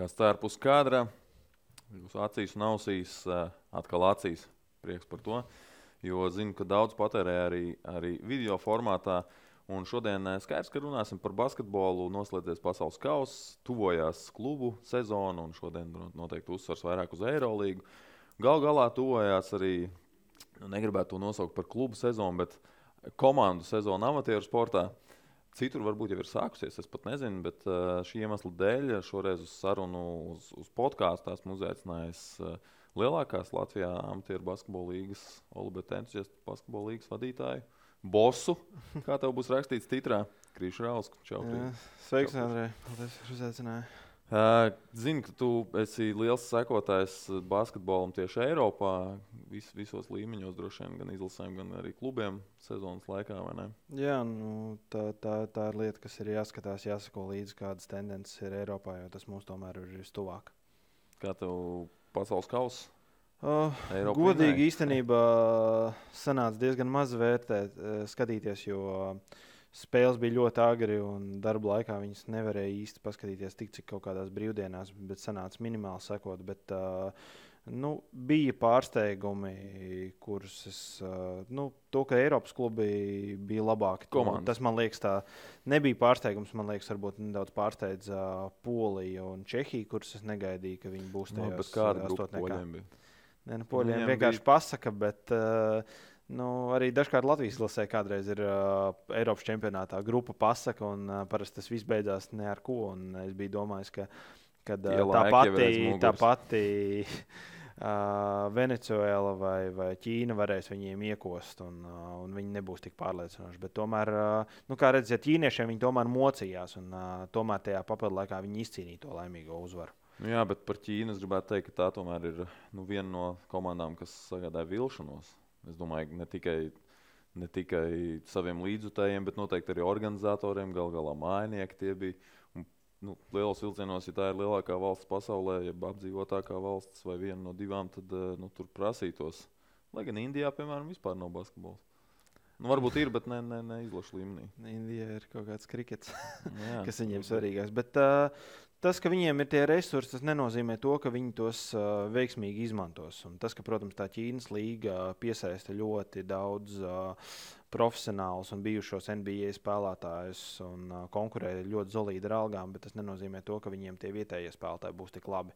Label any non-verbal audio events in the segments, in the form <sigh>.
Kas tā ir pus kadra, jūsu acīs un ausīs, eh, atkal acīs. Prieks par to. Jo zinu, ka daudz patērē arī, arī video formātā. Un šodien eh, skaidrs, ka runāsim par basketbolu. Noslēdzies pasaules kausa, tuvojās klubu sezona, un šodien noteikti uzsvars vairāk uz Eirolandu. Galu galā tuvojās arī, nu, negribētu to nosaukt par klubu sezonu, bet komandu sezonu amatieru sportā. Citur varbūt jau ir sākusies, es pat nezinu, bet uh, šī iemesla dēļ šoreiz uz sarunu, uz, uz podkāstu esmu uzaicinājis uh, lielākās Latvijā amatieru basketbola līnijas, Olibeta entuziastu basketbola līnijas vadītāju, bosu, kā tev būs rakstīts titrā, Krīša Rausku. Čau, Jā, sveiks, Andrej! Paldies, ka uzaicināji! Zinu, ka tu esi liels sekotājs basketbolam tieši Eiropā, vis, visos līmeņos, droši vien gan izlasēm, gan arī klubiem sezonas laikā. Jā, nu, tā, tā, tā ir lieta, kas ir jāskatās, jāsako līdzi, kādas tendences ir Eiropā, jo tas mums tomēr ir vistuvāk. Kā tev pasaules kausa? Uh, godīgi īstenībā sanāca diezgan maz vērtēt, skatīties, jo uh, spēles bija ļoti agri, un darba laikā viņas nevarēja īsti paskatīties tik, cik kaut kādās brīvdienās, bet sanāca minimāli sekot. Bet, uh, Nu, bija pārsteigumi, kurus es. Uh, nu, to, ka Eiropas klubi bija labāki. Komandas. Tas man liekas, tā nebija pārsteigums. Man liekas, varbūt nedaudz pārsteidza uh, Polija un Čehija, kuras es negaidīju, ka viņi būs tajā. No, astotniekā? Nē, nu, poļiem vienkārši bija... pasaka, bet uh, Nu, arī dažkārt Latvijas lasē kādreiz ir uh, Eiropas čempionātā grupa pasaka, un uh, parasti tas viss beidzās ne ar ko. Es biju domājis, ka kad, uh, tā pati, tā pati <laughs> uh, Venecuēla vai, vai Ķīna varēs viņiem iekost, un, uh, un viņi nebūs tik pārliecinoši. Bet tomēr, uh, nu, kā redzat, ķīniešiem viņi tomēr mocījās, un uh, tomēr tajā papildu laikā viņi izcīnīja to laimīgo uzvaru. Nu jā, bet par Ķīnu es gribētu teikt, ka tā tomēr ir nu, viena no komandām, kas sagādāja vilšanos. Es domāju, ne tikai, ne tikai saviem līdzjutējiem, bet noteikti arī organizatoriem, gal galā mājnieki tie bija. Un, nu, lielos vilcienos, ja tā ir lielākā valsts pasaulē, ja apdzīvotākā valsts vai viena no divām, tad eh, nu, tur prasītos. Lai gan Indijā, piemēram, vispār nav basketbols. Nu, varbūt ir, bet ne, ne, ne izlašu līmenī. Indijā ir kaut kāds krikets, <laughs> kas viņiem svarīgāks. Bet uh, tas, ka viņiem ir tie resursi, tas nenozīmē to, ka viņi tos uh, veiksmīgi izmantos. Un tas, ka, protams, tā Ķīnas līga piesaista ļoti daudz uh, profesionālus un bijušos NBA spēlētājus un uh, konkurē ļoti zelīti ar algām, bet tas nenozīmē to, ka viņiem tie vietējie spēlētāji būs tik labi.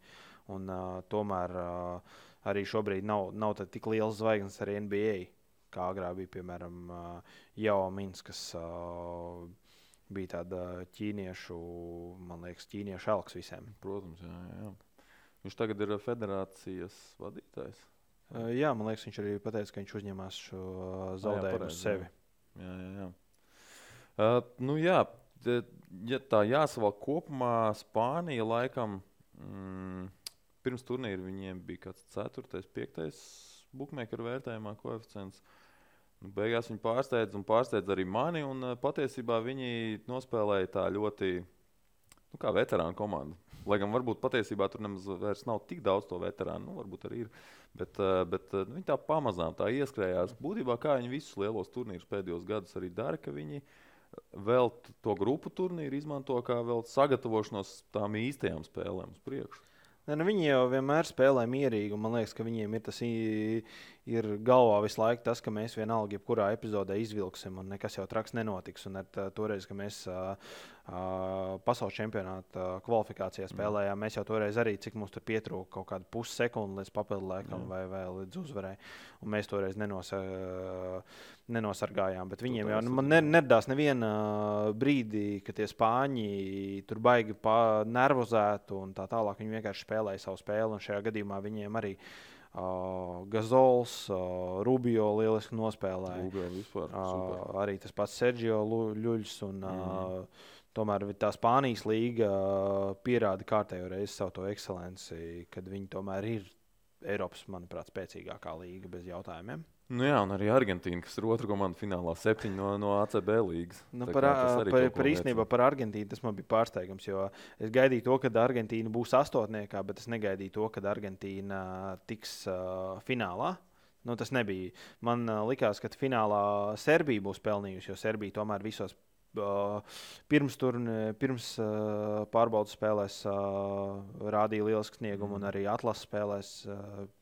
Un, uh, tomēr uh, arī šobrīd nav, nav tik liels zvaigznes arī NBA, kā agrāk bija piemēram uh, Jau Mins, kas uh, bija tāda ķīniešu, man liekas, ķīniešu elks visiem. Protams, jā, jā. Viņš tagad ir federācijas vadītājs. Jā, man liekas, viņš arī pateica, ka viņš uzņemās šo zaudējumu uz sevi. Jā, jā, jā. Uh, nu, jā, ja tā jāsavalk kopumā, Spānija laikam mm, pirms turnīra viņiem bija kāds 4. 5. bookmaker vērtējumā koeficients. Uh, Nu, beigās viņi pārsteidza un pārsteidza arī mani. Un, uh, patiesībā viņi nospēlēja tā ļoti nu, kā veterānu komandu. Lai gan varbūt patiesībā tur nemaz nav tik daudz to veterānu, nu, varbūt arī ir. Bet, uh, bet uh, viņi tā pamazām tā ieskrējās. Būtībā kā viņi visus lielos turnīrus pēdējos gados arī dara, ka viņi vēl to grupu turnīru izmanto kā sagatavošanos tām īstajām spēlēm uz priekšu. Ne, nu viņi jau vienmēr spēlē mierīgi, un man liekas, ka viņiem ir tas ir galvā visu laiku tas, ka mēs vienalga, jebkurā epizodē izvilksim, un nekas jau traks nenotiks. Un ar toreiz, kad mēs uh, uh, pasaules čempionāta kvalifikācijā mm. spēlējām, mēs jau toreiz arī, cik mums tur pietrūka kaut kāda pussekundi līdz papildu laikam mm. vai, vai līdz uzvarai. Un mēs toreiz nenosa, nenosargājām. Bet viņiem jau ne, neradās neviena brīdī, kad tie spāņi tur baigi nervozētu un tā tālāk. Viņi vienkārši spēlēja savu spēli, un šajā gadījumā viņiem arī ir Uh, Gazols, uh, Rubio lieliski nospēlēja. Rubio vispār, uh, arī tas pats Sergio Ļuļs. Un, mm. uh, tomēr tā Spānijas līga uh, pierāda kārtējo reizi savu ekscelenci, kad viņi tomēr ir Eiropas, manuprāt, spēcīgākā līga bez jautājumiem. Nu jā, un arī Argentīna, kas ir otrā komanda finālā, septiņi no, no ACB līnijas. Nu, par, par, par īstenībā par Argentīnu tas man bija pārsteigums, es gaidīju to, ka Argentīna būs astotniekā, bet es negaidīju to, ka Argentīna tiks uh, finālā. Nu, tas nebija. Man uh, likās, ka finālā Serbija būs pelnījusi, jo Serbija tomēr visos pirms, turni, pirms pārbaudas spēlēs rādīja lielisku sniegumu, un arī atlases spēlēs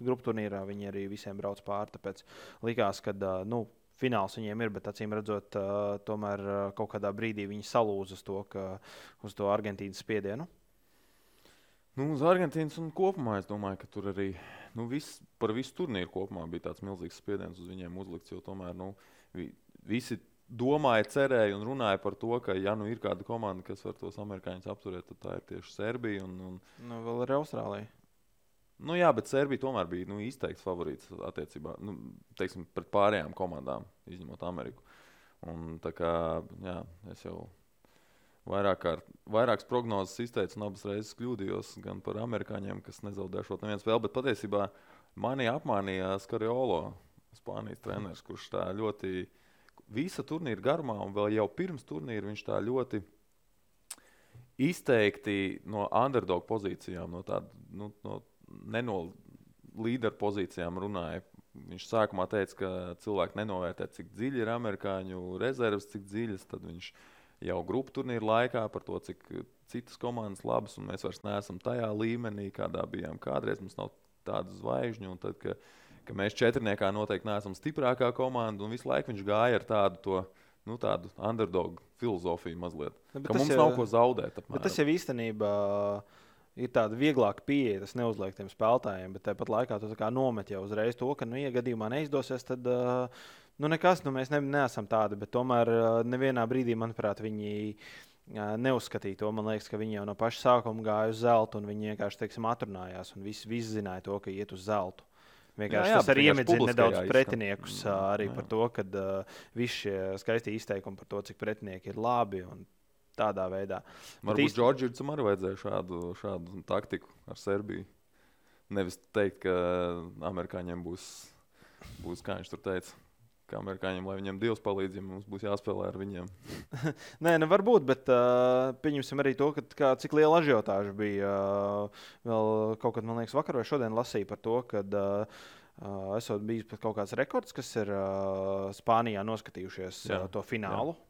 grupu turnīrā viņi arī visiem brauc pāri. Tāpēc likās, ka nu, fināls viņiem ir, bet acīm redzot, tomēr kaut kādā brīdī viņi salūza uz to, ka, uz to Argentīnas spiedienu. Nu, uz Argentīnas un kopumā es domāju, ka tur arī nu, vis, par visu turnīru kopumā bija tāds milzīgs spiediens uz viņiem uzlikts. Jo tomēr nu, visi domāja, cerēja un runāja par to, ka, ja nu ir kāda komanda, kas var tos amerikāņus apturēt, tad tā ir tieši Serbija. Un, un... Nu, vēl ir Austrālija. Nu, jā, bet Serbija tomēr bija nu, izteikts favorīts attiecībā nu, teiksim, pret pārējām komandām, izņemot Ameriku. Un, kā, jā, es jau vairāk kārt, vairākas prognozes izteicu, un abas reizes kļūdījos gan par amerikāņiem, kas nezaudēšot nevienu spēli. Bet patiesībā mani apmānīja Skariolo, Spānijas treneris, kurš tā ļoti visa turnīra garumā, un vēl jau pirms turnīra viņš tā ļoti izteikti no underdog pozīcijām, no tādas nu, no nenolīderu pozīcijām runāja. Viņš sākumā teica, ka cilvēki nenovērtē, cik dziļi ir amerikāņu rezerves, cik dziļas. Tad viņš jau grupu turnīra laikā par to, cik citas komandas labas, un mēs vairs neesam tajā līmenī, kādā bijām kādreiz. Mums nav tādu zvaigžņu. Tad, ka, ka mēs četrniekā noteikti neesam stiprākā komanda, un visu laiku viņš gāja ar tādu, to, nu, tādu underdog filozofiju mazliet. Ne, ka mums jau, nav ko zaudēt. Tas jau īstenībā ir tāda vieglāka pieeja, tas neuzliek tiem spēlētājiem, bet tāpat laikā tu tā nomet jau uzreiz to, ka, nu, ja gadījumā neizdosies, tad. Uh, Nu, nekas, nu, mēs ne, neesam tādi, tomēr nevienā brīdī, manuprāt, viņi neuzskatīja to. Man liekas, ka viņi jau no paša sākuma gāja uz zelta, un viņi vienkārši teiksim, atrunājās, un visi, visi zināja to, ka iet uz zelta. Vienkārši jā, jā, tas arī iemedzina nedaudz pretiniekus jā, arī jā. par to, ka uh, visi šie skaistie izteikumi par to, cik pretinieki ir labi. Tādā veidā. Varbūt īsti... Džordžam arī vajadzēja šādu, šādu taktiku ar Serbiju. Nevis teikt, ka amerikāņiem būs, būs kā viņš tur teica, kā amerikāņiem, lai viņiem Dievs palīdz, ja mums būs jāspēlē ar viņiem. Nē, nu varbūt, bet uh, pieņemsim arī to, ka, kā, cik liela ažiotāža bija. Uh, vēl kaut kad, man liekas, vakar vai šodien lasīju par to, ka uh, uh, esot bijis pat kaut kāds rekords, kas ir uh, Spānijā noskatījušies jā, uh, to finālu. Jā.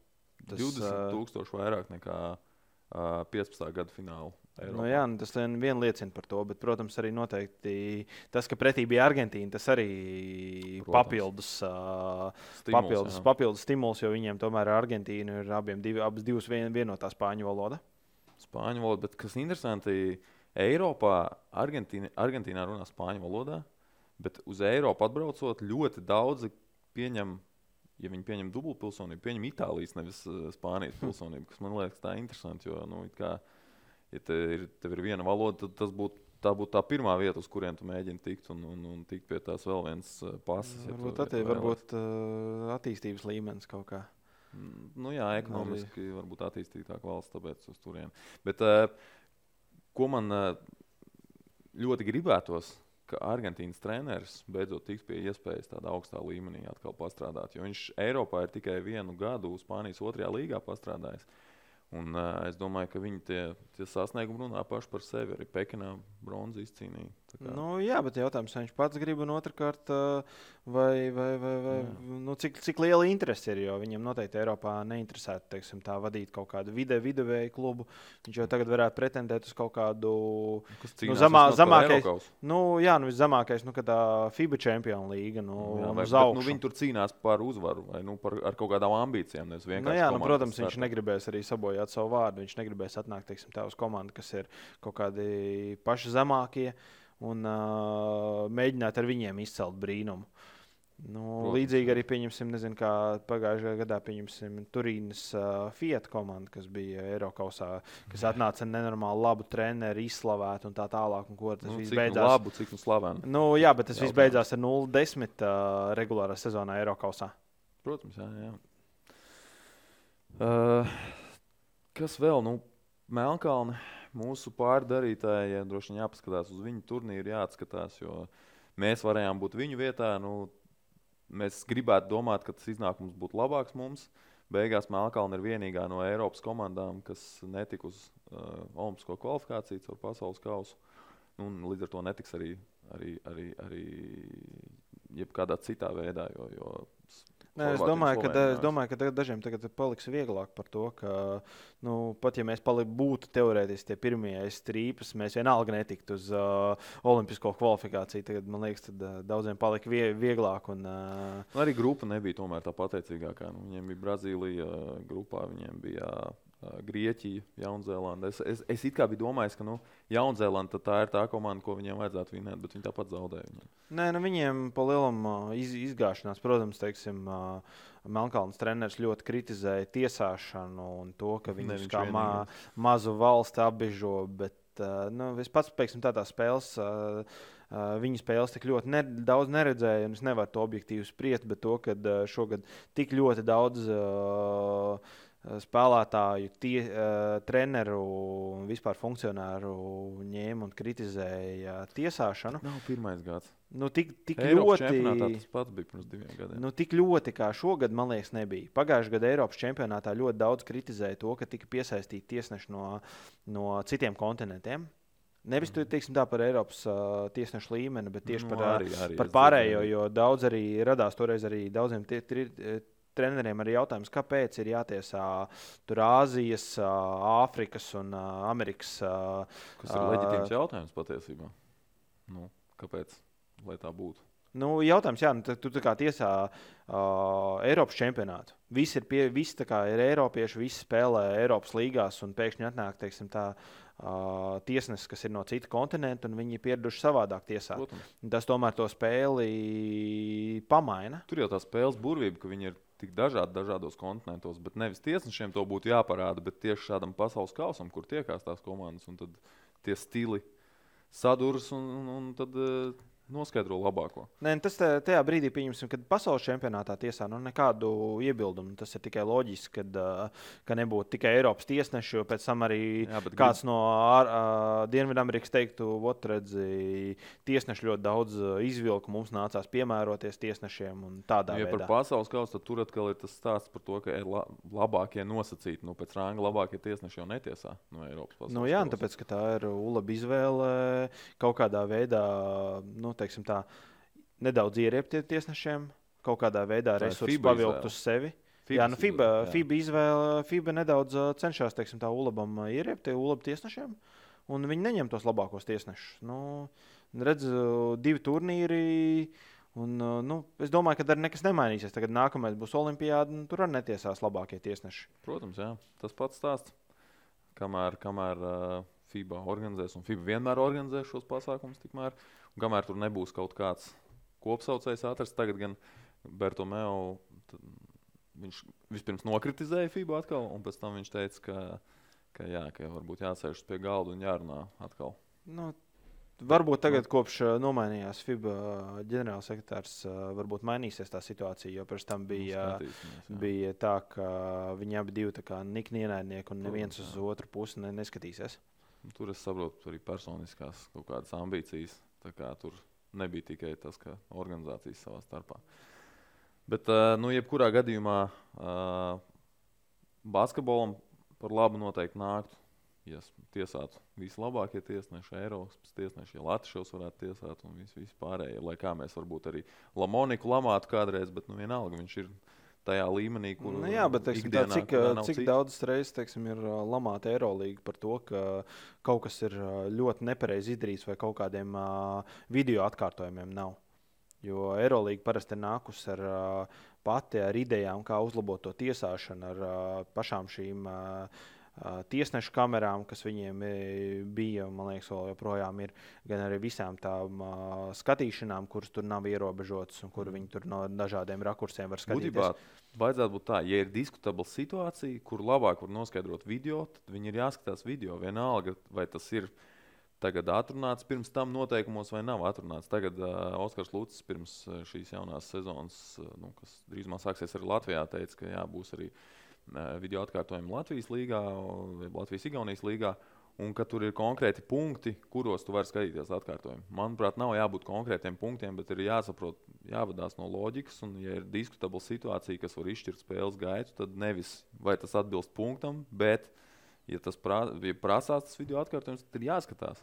Tas, 20 tūkstoši vairāk nekā uh, 15. gada finālu. Nu, jā, nu, tas vien liecina par to, bet, protams, arī noteikti tas, ka pretī bija Argentīna, tas arī protams. papildus, uh, stimuls, papildus, jā. papildus stimuls, jo viņiem tomēr ar Argentīnu ir abiem divi, abas divas vien, vienotā spāņu valoda. Spāņu valoda, bet kas interesanti, Eiropā Argentīna, Argentīnā runā spāņu valodā, bet uz Eiropu atbraucot ļoti daudzi pieņem ja viņi pieņem dubultpilsonību, pieņem Itālijas, nevis Spānijas <laughs> pilsonību, kas man liekas tā interesanti. Jo, nu, kā, ja ir, tev ir viena valoda, tad tas būtu. Tā būtu tā pirmā vieta, uz kurien tu mēģini tikt, un, un, un tikt pie tās vēl vienas uh, pasas. Ja varbūt tā ir varbūt uh, attīstības līmenis kaut kā. Mm, nu, jā, ekonomiski Arī. varbūt attīstītāka valsts, tāpēc uz turieni. Bet uh, ko man uh, ļoti gribētos, ka Argentīnas treneris beidzot tiks pie iespējas tādā augstā līmenī atkal pastrādāt. Jo viņš Eiropā ir tikai vienu gadu Spānijas otrajā līgā pastrādājis. Un, uh, es domāju, ka viņi tie, tie sasniegumi runā paši par sevi. Arī Pekinā bronzas izcīnīja. Nu, jā, bet jautājums, vai viņš pats grib, un otrkārt, vai, vai, vai, vai nu, cik, cik liela interese ir. Jo viņam noteikti Eiropā neinteresētu teiksim, tā vadīt kaut kādu video, videovēju klubu. Viņš jau tagad varētu pretendēt uz kaut kādu nu, zamā, zemākais. Nu, jā, nu, viszemākais, nu, tā FIBA čempionu līga. Nu, jā, vai, bet, nu, viņi tur cīnās par uzvaru vai nu, par, ar kaut kādām ambīcijām. Nu, jā, nu, protams, viņš negribēs arī sabojāt savu vārdu. Viņš negribēs atnākt teiksim, uz komandu, kas ir kaut kādi paši zemākie un uh, mēģināt ar viņiem izcelt brīnumu. Nu, Protams. līdzīgi arī pieņemsim, nezinu, kā pagājušajā gadā pieņemsim Turīnas uh, Fiat komandu, kas bija Eiropausā, kas atnāca ar nenormāli labu treneru, izslavētu un tā tālāk. Un ko tas nu, viss nu beidzās? Labu, cik nu slavenu. Nu, jā, bet tas viss beidzās ar 0-10 uh, regulārā sezonā Eiropausā. Protams, jā. jā. Uh, kas vēl? Nu, Melnkalne mūsu pārdarītājiem droši vien jāpaskatās uz viņu turnīru, jāatskatās, jo mēs varējām būt viņu vietā. Nu, mēs gribētu domāt, ka tas iznākums būtu labāks mums. Beigās Melnkalna ir vienīgā no Eiropas komandām, kas netika uz uh, Olimpisko kvalifikāciju caur pasaules kausu. Nu, līdz ar to netiks arī, arī, arī, arī jebkādā citā veidā. Jo, jo Nē, es, domāju, ka, es domāju, ka dažiem tagad paliks vieglāk par to, ka nu, pat ja mēs pali, būtu teorētiski tie pirmie strīpas, mēs vienalga netiktu uz uh, olimpisko kvalifikāciju. Tagad, man liekas, tad, uh, daudziem palika vie, vieglāk. Un, uh... Arī grupa nebija tomēr tā pateicīgākā. Nu, viņiem bija Brazīlija grupā, viņiem bija. Uh, Grieķija, Jaunzēlanda. Es, es, es it kā biju domājis, ka nu, Jaunzēlanda tā ir tā komanda, ko viņiem vajadzētu vinēt, bet viņi tāpat zaudēja. Viņiem. Nē, nu viņiem pa lielam iz, izgāšanās, protams, teiksim, Melnkalns treneris ļoti kritizēja tiesāšanu un to, ka viņus kā ma, mazu valsti apbežo. Bet, nu, es pats, teiksim, tādā spēlē. Uh, viņa spēles tik ļoti ne, daudz neredzēju, un es nevaru to objektīvi spriest, bet to, ka uh, šogad tik ļoti daudz uh, spēlētāju, tie, uh, treneru un vispār funkcionāru ņēma un kritizēja tiesāšanu. Nav pirmais gads. Nu, tik, tik Eiropas ļoti, tas pats bija pirms diviem gadiem. Nu, tik ļoti kā šogad, man liekas, nebija. Pagājušajā gadā Eiropas čempionātā ļoti daudz kritizēja to, ka tika piesaistīti tiesneši no, no citiem kontinentiem. Nevis mm. teiksim, tā par Eiropas uh, tiesnešu līmeni, bet tieši nu, par, arī, arī, par pārējo. Jo daudz arī radās toreiz arī daudziem tie, tie, treneriem arī jautājums, kāpēc ir jātiesā tur Āzijas, Āfrikas un Amerikas. Tas ir leģitīms jautājums patiesībā. Nu, kāpēc? Lai tā būtu. Nu, jautājums, jā, nu, tu, tu kā tiesā uh, Eiropas čempionātu. Visi ir, pie, visi ir Eiropieši, visi spēlē Eiropas līgās, un pēkšņi atnāk teiksim, tā, uh, tiesnesis, kas ir no cita kontinenta, un viņi ir pieraduši savādāk tiesāt. Protams. Tas tomēr to spēli pamaina. Tur jau tā spēles burvība, ka viņi ir tik dažādi dažādos kontinentos, bet nevis tiesnešiem to būtu jāparāda, bet tieši šādam pasaules kausam, kur tiekās tās komandas, un tie stili sadūrās, un, un, un tad uh, noskaidro labāko. Nē, nu tas tajā brīdī, kad pasaules čempionātā tiesā nu, nekādu iebildumu. Tas ir tikai loģiski, kad, ka nebūtu tikai Eiropas tieslieši, jo pēc tam arī Jā, kāds grib... no uh, Dienvidamerikas teiktu, ot, redzi, tiesneši ļoti daudz izvilku, mums nācās piemēroties tiesnešiem un tādā ja veidā. Par pasaules kausu tur atkal ir tas stāsts par to, ka la, labākie nosacīti, nu, pēc ranga labākie tiesneši jau netiesā no Eiropas pasaules. Nu, jā, tāpēc, ka tā ir ULAB izvēle kaut kādā veidā. Nu, teiksim, tā, nedaudz ieriept tiesnešiem, kaut kādā veidā resursus pavilkt uz sevi. FIBA, jā, nu FIBA, jā. FIBA izvēle, FIBA nedaudz cenšas teiksim, tā ULABam ieriept ULAB tiesnešiem, un viņi neņem tos labākos tiesnešus. Nu, redz, divi turnīri. Un, nu, es domāju, ka arī nekas nemainīsies. Tagad nākamais būs Olimpijāda, un tur arī netiesās labākie tiesneši. Protams, jā. tas pats stāsts. Kamēr, kamēr uh, FIBA organizēs, un FIBA vienmēr organizē šos pasākumus, tikmēr uh, Un kamēr tur nebūs kaut kāds kopsaucējs atrasts, tagad gan Bertomeu viņš vispirms nokritizēja FIBA atkal, un pēc tam viņš teica, ka, ka, jā, ka varbūt jāsēžas pie galda un jārunā atkal. Nu, Varbūt tagad, kopš nomainījās FIBA ģenerālsekretārs, varbūt mainīsies tā situācija. Jo pirms tam bija, bija tā, ka viņi abi bija nikni ienaidnieki un neviens uz otru pusi neskatīsies. Tur es saprotu arī personiskās kaut kādas ambīcijas. Tur nebija tikai tas, ka organizācijas savā starpā. Bet, uh, nu, jebkurā gadījumā uh, basketbolam par labu noteikti nāktu, ja tiesātu vislabākie tiesneši, Eiropas tiesneši, ja Latvijas varētu tiesāt un visi, visi pārējie. Lai kā mēs varbūt arī Lamoniku lamātu kādreiz, bet nu, vienalga viņš ir tajā līmenī, kur nu, jā, bet, teiksim, ikdienā, tā, cik, cik cita. daudzas reizes teiksim, ir lamāta Eirolandā par to, ka kaut kas ir ļoti nepareizi izdarīts vai kaut kādiem uh, video atkārtojumiem nav. Jo Eirolandā parasti ir nākusi ar uh, pati ar idejām, kā uzlabot to tiesāšanu, ar uh, pašām šīm. Uh, tiesnešu kamerām, kas viņiem bija, man liekas, vēl joprojām ir, gan arī visām tām uh, skatīšanām, kuras tur nav ierobežotas un kur viņi tur no dažādiem rakursiem var skatīties. Būtībā, vajadzētu būt tā, ja ir diskutabla situācija, kur labāk var noskaidrot video, tad viņi ir jāskatās video. Vienalga, vai tas ir tagad atrunāts pirms tam noteikumos vai nav atrunāts. Tagad uh, Oskars Lūcis pirms šīs jaunās sezonas, uh, nu, kas drīzumā sāksies arī Latvijā, teica, ka jā, būs arī uh, video atkārtojumu Latvijas līgā, Latvijas-Igaunijas līgā. Un ka tur ir konkrēti punkti, kuros tu vari skatīties atkārtojumu. Manuprāt, nav jābūt konkrētiem punktiem, bet ir jāsaprot, jāvadās no loģikas. Un, ja ir diskutabla situācija, kas var izšķirt spēles gaitu, tad nevis vai tas atbilst punktam, bet, ja tas prā, ja prasās tas video atkārtojums, tad ir jāskatās.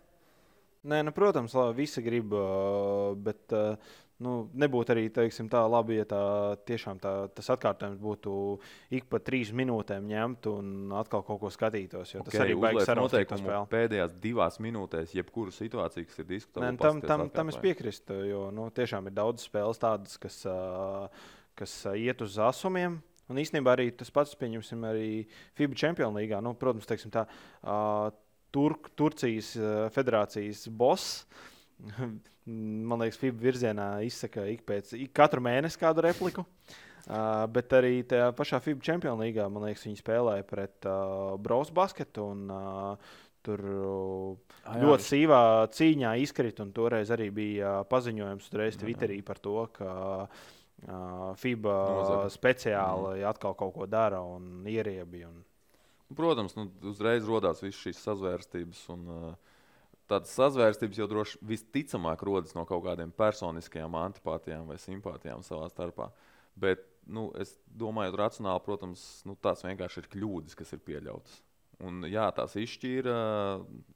Nē, nu, protams, labi, visi grib, bet nu, nebūtu arī teiksim, tā labi, ja tā, tiešām tā, tas atkārtojums būtu ik pa trīs minūtēm ņemt un atkal kaut ko skatītos. Tas okay, arī beigas noteikumu pēdējās divās minūtēs, jebkuru situāciju, kas ir diskutēta. Tam, tam, tam es piekrītu, jo nu, tiešām ir daudz spēles tādas, kas, kas iet uz asumiem. Un īstenībā arī tas pats, pieņemsim, arī FIBA Champions League. Nu, protams, teiksim, tā, uh, Turk, Turcijas uh, federācijas boss. Man liekas, FIBA virzienā izsaka ik pēc ik katru mēnesi kādu repliku. <laughs> Uh, bet arī tajā pašā FIBA Champions League, man liekas, viņi spēlēja pret uh, Brausu basketu. Un, uh, Tur uh, ah, ļoti sīvā cīņā izkrita, un toreiz arī bija uh, paziņojums uzreiz Twitterī par to, ka uh, FIBA Nozaga. speciāli mm. atkal kaut ko dara un ieriebi. Un... Protams, nu, uzreiz radās visas šīs sazvērstības. Un, uh, tādas sazvērstības jau droši visticamāk rodas no kaut kādiem personiskajām antipātijām vai simpātijām savā starpā. Bet nu, es domāju, racionāli, protams, nu, tās vienkārši ir kļūdas, kas ir pieļautas. Un, jā, tās izšķīra.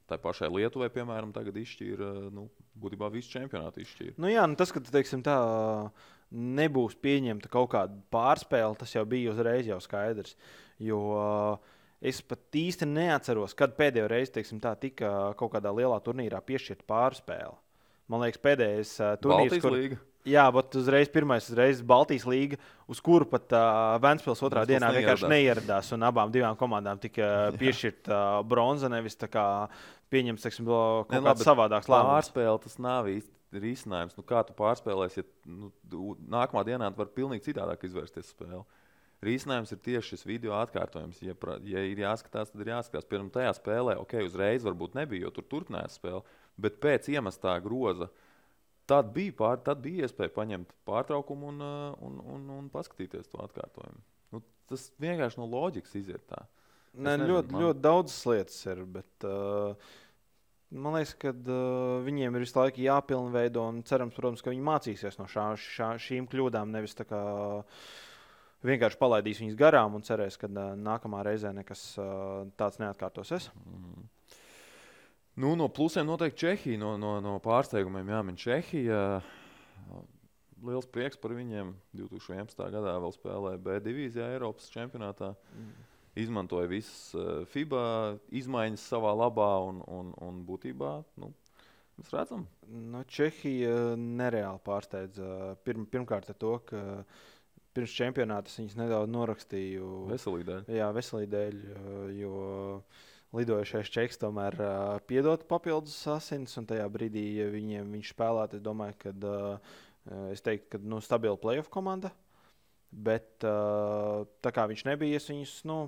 Tā pašai Lietuvai, piemēram, tagad izšķīra. Nu, būtībā visu čempionātu izšķīra. Nu, jā, nu, tas, ka teiksim, tā nebūs pieņemta kaut kāda pārspēle, tas jau bija uzreiz jau skaidrs. Jo uh, Es pat īsti neatceros, kad pēdējo reizi teiksim, tā, tika kaut kādā lielā turnīrā piešķirta pārspēle. Man liekas, pēdējais uh, turnīrs, kur līga. Jā, bet uzreiz pirmais uzreiz Baltijas līga, uz kuru pat uh, Vēnspils otrā Vēnspils dienā vienkārši neieradās. Un abām divām komandām tika <laughs> piešķirta uh, bronza, nevis tā kā pieņemts teiksim, kaut ne, kāds savādāks lēmums. Pārspēle tas nav īsti risinājums. Nu, kā tu pārspēlēsi, ja nu, nākamā dienā var pilnīgi citādāk izvērsties spēli? Risinājums ir tieši šis video atkārtojums. Ja, ja ir jāskatās, tad ir jāskatās. Pirmā tajā spēlē, ok, uzreiz varbūt nebija, jo tur turpinājās spēle, bet pēc iemestā groza. Tad bija, pār, tad bija iespēja paņemt pārtraukumu un, uh, un, un, un paskatīties to atkārtojumu. Nu, tas vienkārši no loģikas iziet tā. Nē, nezinu, ļoti, man... ļoti daudzas lietas ir. Bet, uh, man liekas, ka uh, viņiem ir visu laiku jāpilnveido un cerams, protams, ka viņi mācīsies no šā, šā, šīm kļūdām. Nevis tā kā uh, vienkārši palaidīs viņus garām un cerēs, ka uh, nākamā reizē nekas uh, tāds neatkārtosies. Mm. Nu, no plusiem noteikti Čehija. No, no, no pārsteigumiem jāmin Čehija. Liels prieks par viņiem. 2011. gadā vēl spēlēja B divīzijā Eiropas čempionātā. Mm. Izmantoja visas FIBA izmaiņas savā labā un, un, un būtībā nu, mēs redzam. No nu, Čehija nereāli pārsteidza. Pirm, pirmkārt, ar to, ka pirms čempionāta es viņus nedaudz norakstīju. Veselīgi dēļ. Jā, veselīgi dēļ. Jo lidojušais čeks tomēr uh, piedod papildus asins, un tajā brīdī, ja viņiem viņš spēlētu, es domāju, ka uh, es teiktu, ka nu, stabila playoff komanda. Bet uh, tā kā viņš nebija, es viņus nu,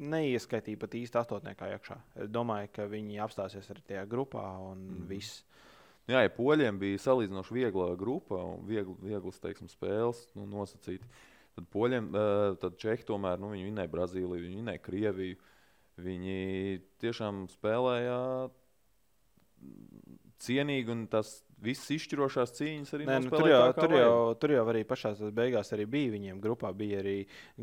neieskaitīju pat īsti astotniekā iekšā. Es domāju, ka viņi apstāsies arī tajā grupā un mm. viss. Jā, ja poļiem bija salīdzinoši viegla grupa un viegl, vieglas teiksim, spēles nu, nosacīti. Tad poļiem, tad čehi tomēr nu, vinēja Brazīliju, viņi vinēja Krieviju. Viņi tiešām spēlēja cienīgi un tas visas izšķirošās cīņas arī Nē, nu, tur, jau, tur, jau, tur jau arī pašā beigās arī bija. Viņiem grupā bija arī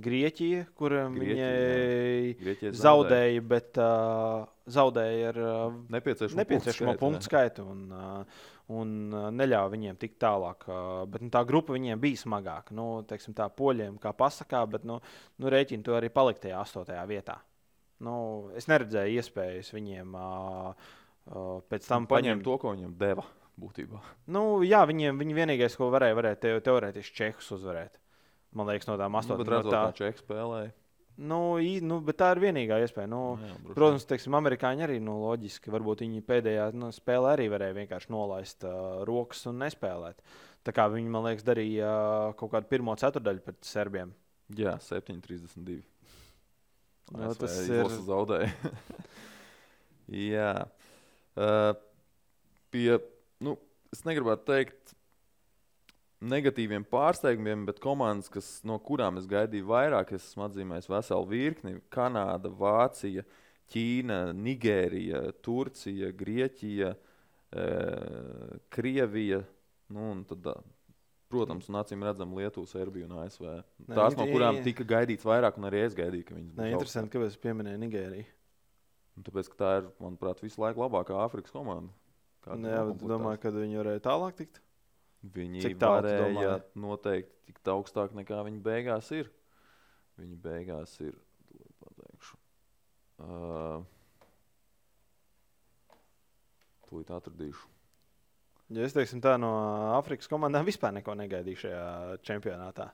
Grieķija, kuriem viņi zaudēja, bet uh, zaudēja ar uh, nepieciešamo, nepieciešamo punktu skaitu. Un, uh, un neļāva viņiem tikt tālāk. Bet nu, tā grupa viņiem bija smagāka. Nu, teiksim, tā poļiem, kā pasakā, bet nu, nu, rēķini to arī palikt tajā astotajā vietā. Nu, es neredzēju iespējas viņiem uh, uh, pēc tam paņemt to, ko viņiem deva būtībā. Nu, jā, viņiem viņi vienīgais, ko varēja, varēja te, teorētiski Čehus uzvarēt. Man liekas, no tām astoņām nu, no tā Čehijas spēlēja. Nu, ī, nu, tā ir vienīgā iespēja. Nu, jā, protams, teiksim, amerikāņi arī nu, loģiski. Varbūt viņi pēdējā nu, spēlē arī varēja vienkārši nolaist uh, rokas un nespēlēt. Tā kā viņi, man liekas, darīja uh, kaut kādu pirmo ceturdaļu pret serbiem. Jā, 7,32. No, tas ir zaudēja. <laughs> jā. Uh, pie nu, es negribētu teikt negatīviem pārsteigumiem, bet komandas, kas, no kurām es gaidīju vairāk, es esmu atzīmējis veselu virkni - Kanāda, Vācija, Ķīna, Nigērija, Turcija, Grieķija, eh, Krievija. Nu, tad, protams, un acīm redzam Lietuvu, Serbiju un ASV. Ne, Tās, no kurām tika gaidīts vairāk, un arī es gaidīju, ka viņas būs. Nē, interesanti, kāpēc es pieminēju Nigēriju. Un tāpēc, ka tā ir, manuprāt, visu laiku labākā Āfrikas komanda Nu jā, bet domāju, ka viņi varēja tālāk tikt. Viņi Cik varēja noteikti tikt augstāk nekā viņi beigās ir. Viņi beigās ir. Pateikšu. Uh, Tūlīt atradīšu. Ja es teiksim, tā no Āfrikas komandām vispār neko negaidīju šajā čempionātā.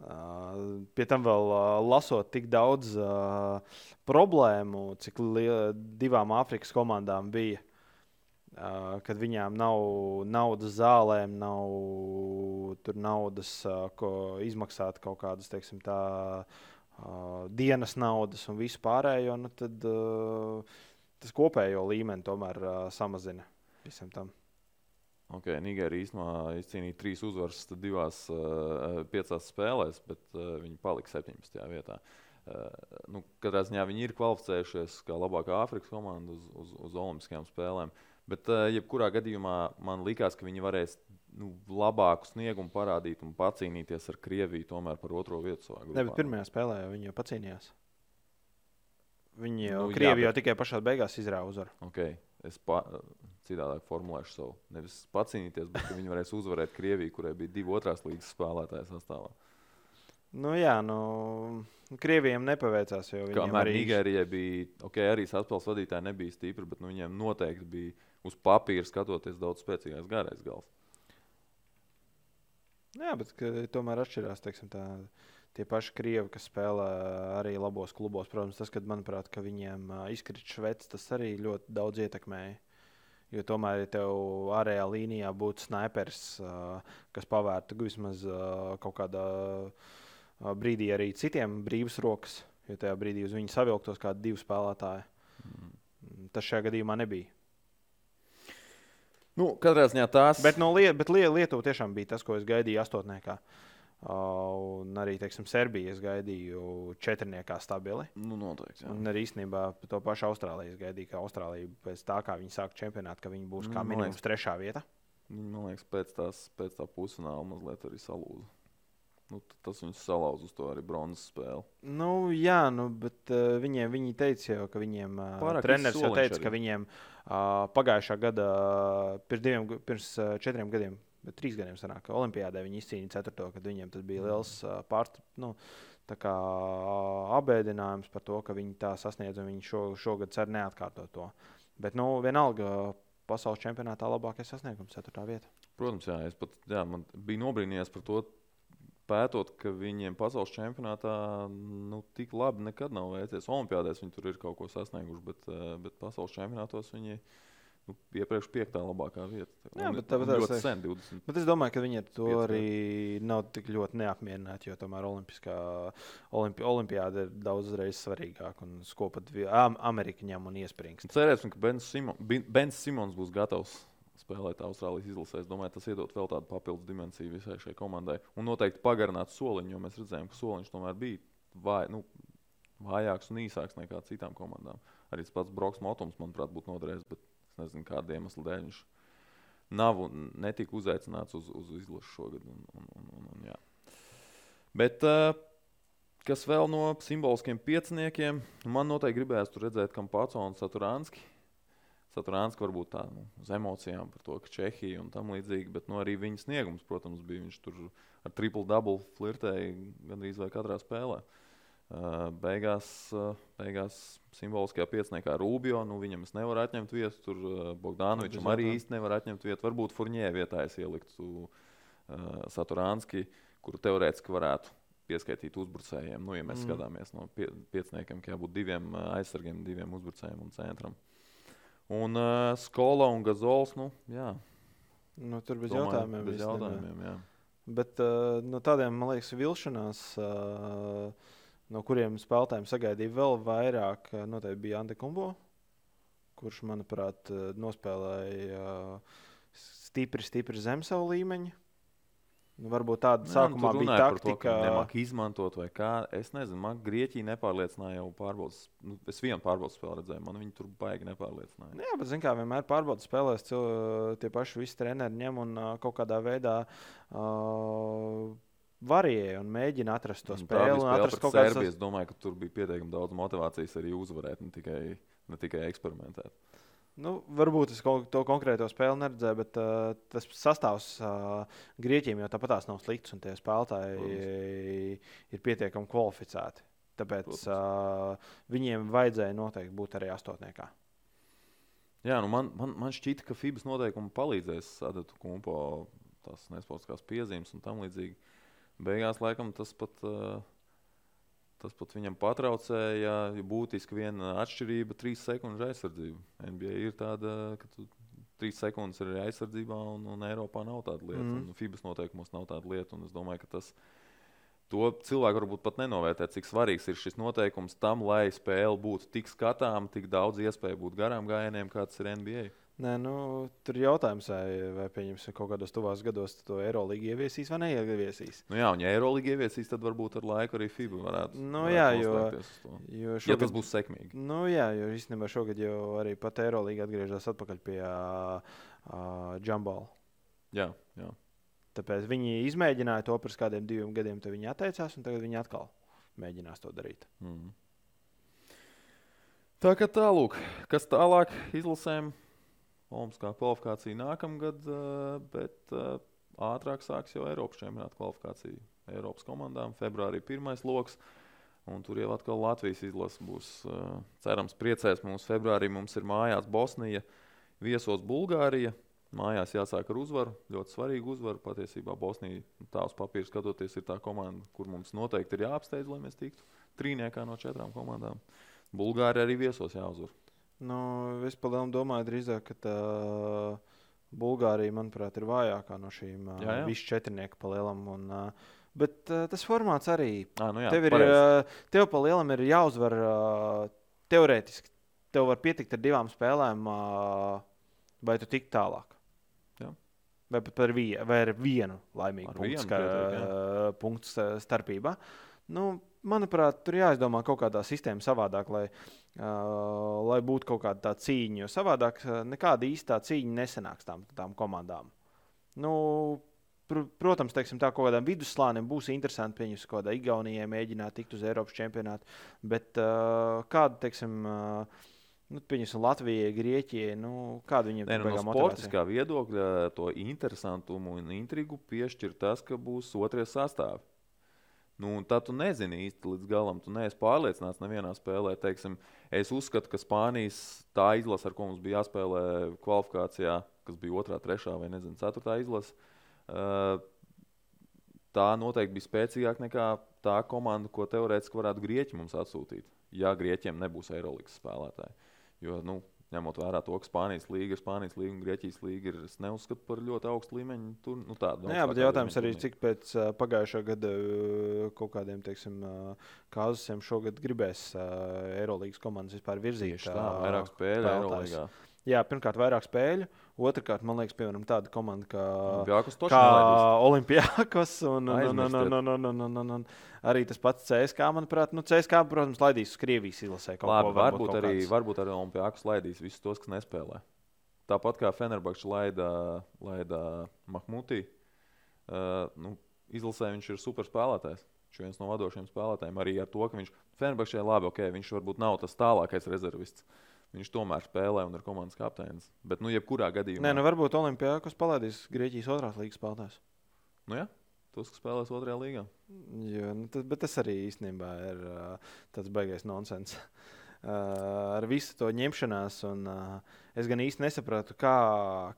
Uh, pie tam vēl uh, lasot tik daudz uh, problēmu, cik divām Āfrikas komandām bija. Uh, kad viņām nav naudas zālēm, nav naudas, uh, ko izmaksāt kaut kādas, teiksim, tā, uh, dienas naudas un visu pārējo, nu tad uh, tas kopējo līmeni tomēr uh, samazina visam tam. Okay, Nigērija īstenībā izcīnīja trīs uzvaras divās, uh, piecās spēlēs, bet uh, viņi palika 17. vietā. Uh, nu, katrā ziņā viņi ir kvalificējušies kā labākā Āfrikas komanda uz, uz, uz Olimpiskajām spēlēm. Bet, uh, jebkurā gadījumā, man likās, ka viņi varēs nu, labāku sniegumu parādīt un pacīnīties ar Krieviju tomēr par otro vietu savā grupā. Ne, bet pirmajā spēlē jau viņi jau pacīnījās. Viņi jau nu, Krieviju bet... jau tikai pašā beigās izrāva uzvaru. Okay. Es pa, citādāk formulēšu savu. Nevis pacīnīties, bet viņi varēs uzvarēt Krieviju, kurai bija divi otrās līgas spēlētāji sastāvā. Nu, jā, nu, Krievijam nepaveicās. Kamēr arī... Nigērijai bija, ok, arī saspēles vadītāji nebija stipri, bet nu, viņiem noteikti bija uz papīra skatoties daudz spēcīgāks garais gals. Jā, bet tomēr atšķirās. Teiksim, tā, tie paši krievi, kas spēlē arī labos klubos. Protams, tas, kad, manuprāt, ka viņiem izkrīt šveits, tas arī ļoti daudz ietekmēja. Jo tomēr, ja tev ārējā līnijā būtu sniperis, kas pavērtu vismaz kaut kādā brīdī arī citiem brīvas rokas, jo tajā brīdī uz viņu savilktos kādi divi spēlētāji. Mm. Tas šajā gadījumā nebija. Nu, katrā ziņā tās. Bet, no liet, bet Lietuva tiešām bija tas, ko es gaidīju astotniekā. Uh, un arī teiksim, Serbijas gaidīju četrniekā stabili. Nu, noteikti, jā. un arī īstenībā to pašu Austrālijas gaidīju, ka Austrālija pēc tā, kā viņi sāk čempionātu, ka viņi būs kā minimums trešā vieta. Man liekas, pēc, tās, pēc tā pusfināla mazliet arī salūza. Nu, tas viņus salauz uz to arī bronzas spēli. Nu, jā, nu, bet uh, viņiem viņi teica, jau, ka viņiem uh, treneris jau teica, arī. ka viņiem uh, pagājušā gada, pirms, diviem, pirms uh, četriem gadiem, bet trīs gadiem senāk, ka Olimpijādē viņi izcīnīja ceturto, kad viņiem tas bija liels uh, pārst, nu, kā, uh, apbēdinājums par to, ka viņi tā sasniedz un viņi šo, šogad cer neatkārtot to. Bet, nu, vienalga, pasaules čempionātā labākais sasniegums, 4. vieta. Protams, jā, es pat jā, biju nobrīnījies par to, pētot, ka viņiem pasaules čempionātā nu, tik labi nekad nav veicies. Olimpijādēs viņi tur ir kaut ko sasnieguši, bet, eh, bet pasaules čempionātos viņi nu, iepriekš piektā labākā vieta. Jā, bet tā ir ļoti sen, 20. Bet es domāju, ka viņi ar to arī nav tik ļoti neapmierināti, jo tomēr olimpiskā, olimpi, olimpiāda ir daudz svarīgāka un skopat Amerika ņem un iespringst. Cerēsim, ka Bens, Simon, Bens Simons būs gatavs spēlēt Austrālijas izlasē. Es domāju, tas iedod vēl tādu papildus dimensiju visai šai komandai. Un noteikti pagarināt soliņu, jo mēs redzējām, ka soliņš tomēr bija vai, nu, vājāks un īsāks nekā citām komandām. Arī tas pats Broks Motums, manuprāt, būtu noderējis, bet es nezinu, kāda iemesla dēļ viņš nav un netika uzaicināts uz, uz izlašu šogad. Un, un, un, un, un, jā. Bet, uh, kas vēl no simboliskiem pieciniekiem, man noteikti gribējās tur redzēt Kampaco un Saturānski. Saturānska varbūt tā nu, uz emocijām par to, ka Čehija un tam līdzīgi, bet nu, arī viņa sniegums, protams, bija. Viņš tur ar triple double flirtēja gandrīz vai katrā spēlē. Uh, beigās, uh, beigās simboliskajā pieciniekā Rūbio, nu, viņam es nevaru atņemt vietu, tur uh, Bogdanovičam arī īsti nevar atņemt vietu. Varbūt Furnjē vietā es ieliktu Saturānski, kuru teorētiski varētu pieskaitīt uzbrucējiem. Nu, ja mēs mm. skatāmies no pie, pieciniekiem, ka jābūt diviem aizsargiem, diviem uzbrucējiem un centram. Uh, Un uh, skola un gazols. Nu, jā. nu, tur bez Domāju, jautājumiem. Bez jautājumiem jā. Bet uh, no tādiem, man liekas, vilšanās, uh, no kuriem spēlētājiem sagaidīja vēl vairāk, uh, noteikti bija Ante Kumbo, kurš, manuprāt, nospēlēja uh, stipri, stipri zem savu līmeņu. Nu, varbūt tāda jā, sākumā bija taktika, ka nemāk izmantot vai kā. Es nezinu, man Grieķija nepārliecināja jau pārbaudas. Nu, es vienu pārbaudas spēli redzēju, man viņi tur baigi nepārliecināja. Jā, bet zin kā vienmēr pārbaudas spēlēs cil, tie paši visi treneri ņem un kaut kādā veidā. Uh, varēja un mēģina atrast to spēli. Tā bija spēle pret Serbiju. Es domāju, ka tur bija pietiekami daudz motivācijas arī uzvarēt, ne tikai, ne tikai eksperimentēt. Nu, varbūt es to konkrēto spēli neredzēju, bet uh, tas sastāvs uh, Grieķiem jau tāpatās nav slikts, un tie spēlētāji Protams. ir pietiekami kvalificēti. Tāpēc Protams. uh, viņiem vajadzēja noteikti būt arī astotniekā. Jā, nu man, man, man šķita, ka FIBAS noteikumi palīdzēs Adatu Kumpo tās nesportiskās piezīmes un tam līdzīgi. Beigās, laikam, tas pat. Uh, Tas pat viņam patraucēja, ja būtiski viena atšķirība - trīs sekundžu aizsardzība. NBA ir tāda, ka tu trīs sekundes ir aizsardzībā, un, un Eiropā nav tāda lieta. Mm. FIBAS noteikumos nav tāda lieta. Es domāju, ka tas to cilvēku varbūt pat nenovērtē, cik svarīgs ir šis noteikums tam, lai spēle būtu tik skatāma, tik daudz iespēju būt garām gājieniem, kāds ir NBA. Nē, nu, tur ir jautājums, vai, vai pieņemsim kaut kādos tuvās gados to Eirolandu ieviesīs vai neieviesīs. Nu jā, un ja Eirolandu ieviesīs, tad varbūt ar laiku arī FIBA varētu. Nu, varētu jā, jo, jo šogad, ja tas būs sekmīgi. Nu, jā, jo īstenībā šogad jau arī pat Eirolandā atgriežas atpakaļ pie uh, Džambala. Jā, jā. Tāpēc viņi izmēģināja to pirms kādiem diviem gadiem, tad viņi atteicās, un tagad viņi atkal mēģinās to darīt. Mm. Tā kā tālāk, kas tālāk izlasēm? Olimpiskā kvalifikācija nākamgad, eh, bet eh, ātrāk sāks jau Eiropas čempionāta kvalifikācija Eiropas komandām. Februārī pirmais lokus. Un tur jau atkal Latvijas izlase būs. Eh, cerams, priecēs mums. Februārī mums ir mājās Bosnija, viesos Bulgārija. Mājās jāsāk ar uzvaru. Ļoti svarīgu uzvaru. Patiesībā Bosnija, tā uz papīra skatoties, ir tā komanda, kur mums noteikti ir jāapsteidz, lai mēs tiktu trīniekā no četrām komandām. Bulgārija arī viesos jāuzvar. Nu, es domāju, drīzāk, ka tā Bulgārija, manuprāt, ir vājākā no šīm visu četrnieku palielam. Un, uh, bet uh, tas formāts arī. À, nu jā, tev ir, uh, tev palielam ir jāuzvar uh, teorētiski. Tev var pietikt ar divām spēlēm, uh, vai tu tik tālāk. Jā. Vai pat ar, vie, vai ar vienu laimīgu ar punktu, vienu, skar, uh, punktu starpībā. Nu, manuprāt, tur jāizdomā kaut kādā sistēmā savādāk, lai, uh, lai būtu kaut kāda tā cīņa. Jo savādāk nekāda īstā cīņa nesenāks tām, tām komandām. Nu, pr protams, teiksim, tā kaut kādam vidusslānim būs interesanti, pieņemt, kaut kādā Igaunijai mēģināt tikt uz Eiropas čempionātu. Bet uh, kāda, teiksim, uh, Nu, Pieņemsim, Latvijai, Grieķijai. Nu, kāda viņiem ir? Nu, no sportiskā viedokļa to interesantumu un intrigu piešķir tas, ka būs otrie sastāvdaļi. Nu, tad tu nezini īsti līdz galam. Tu neesi pārliecināts nevienā spēlē. Teiksim, es uzskatu, ka Spānijas tā izlase, ar ko mums bija jāspēlē kvalifikācijā, kas bija otrā, trešā vai nezinu, ceturtā izlase, tā noteikti bija spēcīgāka nekā tā komanda, ko teorētiski varētu Grieķi mums atsūtīt. Ja Grieķiem nebūs Eirolandes spēlētāji. Jo nu, ņemot vērā to, ka Spānijas līnija, Spānijas līnija un Grieķijas līnija ir, es neuzskatu par ļoti augstu līmeņu. Tur, nu, tādu, nu, jā, bet jautājums arī, cik pēc uh, pagājušā gada uh, kaut kādiem, teiksim, uh, kāzusiem šogad gribēs Eirolandes komandas vispār virzīt. Tieši tā, vairāk spēļu Eirolandā. Jā, pirmkārt, vairāk spēļu. Otrakārt, man liekas, piemēram, tāda komanda kā Olimpijakos. Kā Olimpijakos un, un, un, un, un, un, un, un, un arī tas pats CSK, manuprāt, nu, CSK, protams, laidīs uz Krievijas izlasē. Labi, ko, varbūt, varbūt, arī, kāds... varbūt arī Olimpijakos laidīs visus tos, kas nespēlē. Tāpat kā Fenerbakčs laida, laida Mahmutī, uh, nu, izlasē viņš ir super spēlētājs. Viņš ir viens no vadošajiem spēlētājiem. Arī ar to, ka viņš Fenerbakčē labi, ok, viņš varbūt nav tas tālākais rezervists. Uh, Viņš tomēr spēlē un ir komandas kapteinis. Bet, nu, jebkurā gadījumā. Nē, nu, varbūt Olimpijākos palaidīs Grieķijas otrās līgas spēlētājs. Nu, jā, tos, kas spēlēs otrajā līgā. Jo, nu, tas, bet tas arī īstenībā ir uh, tāds baigais nonsens. Uh, ar visu to ņemšanās, un uh, es gan īsti nesapratu, kā,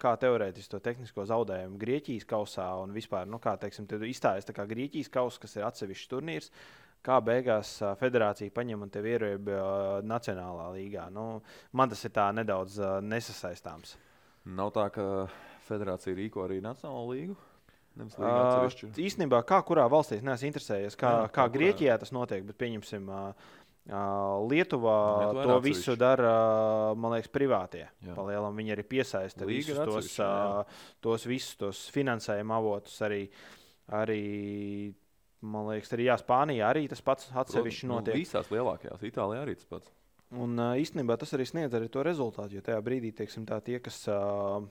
kā teorētiski to tehnisko zaudējumu Grieķijas kausā un vispār, nu, kā teiksim, izstājas Grieķijas kausa, kas ir atsevišķs turnīrs. Uh, kā beigās federācija paņem un tevi ierēbja Nacionālā līgā. Nu, man tas ir nedaudz nesasaistāms. Nav tā, ka federācija rīko arī Nacionālo līgu. Uh, īstenībā, kā kurā valstī es neesmu interesējies, kā, Jā, kā, kā Grieķijā tas notiek, bet pieņemsim, uh, Lietuvā, Lietuvā to visu dara, man liekas, privātie. Palielam viņi arī piesaista visus tos, uh, tos visus tos finansējuma avotus arī, arī Man liekas, arī jā, Spānijā arī tas pats atsevišķi nu, notiek. Nu, visās lielākajās, Itālijā arī tas pats. Un īstenībā tas arī sniedz arī to rezultātu, jo tajā brīdī teiksim, tā, tie, kas uh,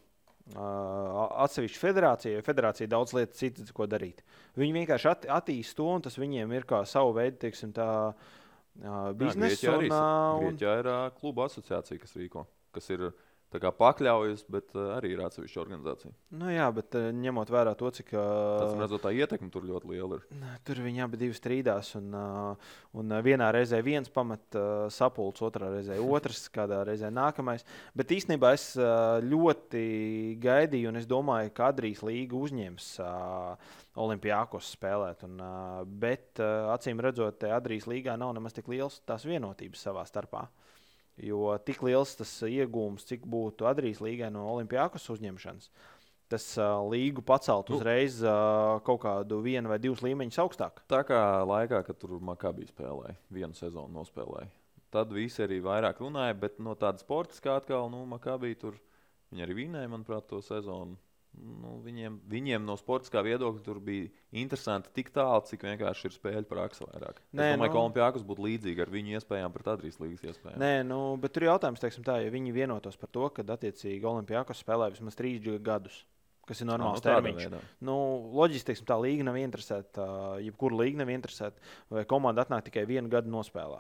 atsevišķi federācija, jo federācija daudz lietu citas, ko darīt. Viņi vienkārši at, attīst to, un tas viņiem ir kā savu veidu, teiksim, tā uh, biznesa. Grieķijā, un, arī, un... Grieķijā ir uh, kluba asociācija, kas rīko, kas ir pakļaujas, bet uh, arī ir atsevišķa organizācija. Nu, jā, bet uh, ņemot vērā to, cik. Uh, Tas redzot, tā ietekme tur ļoti liela ir. Tur viņi abi strīdās, un, uh, un vienā reizē viens pamet uh, sapulcs, otrā reizē otrs, <laughs> kādā reizē nākamais. Bet īstenībā es uh, ļoti gaidīju, un es domāju, ka Adrijas līga uzņems uh, Olimpijākos spēlēt. Un, uh, bet uh, acīm redzot, Adrijas līgā nav nemaz tik liels tās vienotības savā starpā. Uh, Jo tik liels tas iegūms, cik būtu Adrijas līgai no Olimpijas uzņemšanas, tas uh, līgu pacelt nu. uzreiz uh, kaut kādu vienu vai divus līmeņus augstāk. Tā kā laikā, kad tur Makabī spēlēja, vienu sezonu nospēlēja. Tad visi arī vairāk runāja, bet no tādas sporta kā atkal, nu, Makabī tur viņi arī vinēja, manuprāt, to sezonu nu, viņiem, viņiem no sportiskā viedokļa tur bija interesanti tik tālu, cik vienkārši ir spēļu praksa vairāk. Nē, es domāju, nu, ka Olimpijākus būtu līdzīgi ar viņu iespējām pret Adrijas līgas iespējām. Nē, nu, bet tur ir jautājums, teiksim, tā, ja viņi vienotos par to, ka attiecīgi Olimpijākus spēlē vismaz trīs gadus. Kas ir normāls no, termiņš. Nu, loģiski, tā līga nav interesēta. Jebkura līga nav interesēta, vai komanda atnāk tikai vienu gadu nospēlē.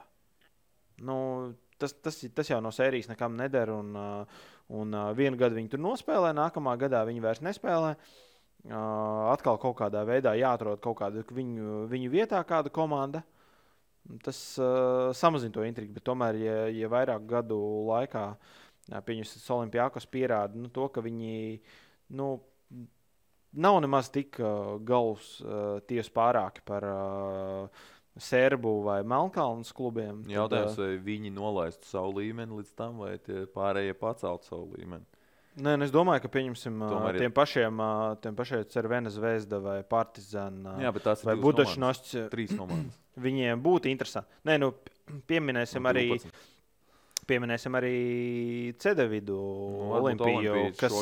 Nu, tas, tas, tas jau no sērijas nekam neder. Un, uh, Un uh, vienu gadu viņi tur nospēlē, nākamā gadā viņi vairs nespēlē. Uh, atkal kaut kādā veidā jāatrod kaut kāda viņu, viņu vietā, kāda komanda. Tas uh, samazina to intrigu, bet tomēr, ja, ja vairāk gadu laikā pieņemsim, Olimpijākos pierāda nu, to, ka viņi nu, nav nemaz tik uh, galvas uh, tiesu pārāki par uh, Serbu vai Melnkalnes klubiem. Jautājums, tad, vai viņi nolaistu savu līmeni līdz tam, vai pārējie paceltu savu līmeni? Nē, nu es domāju, ka pieņemsim Tomēr tiem pašiem, tiem pašiem Cervena zvezda vai Partizāna vai Budašnošs. Trīs komandas. <clears throat> Viņiem būtu interesanti. Nē, nu, <clears throat> pieminēsim arī. Pieminēsim arī Cedevidu nu, Olimpiju, kas,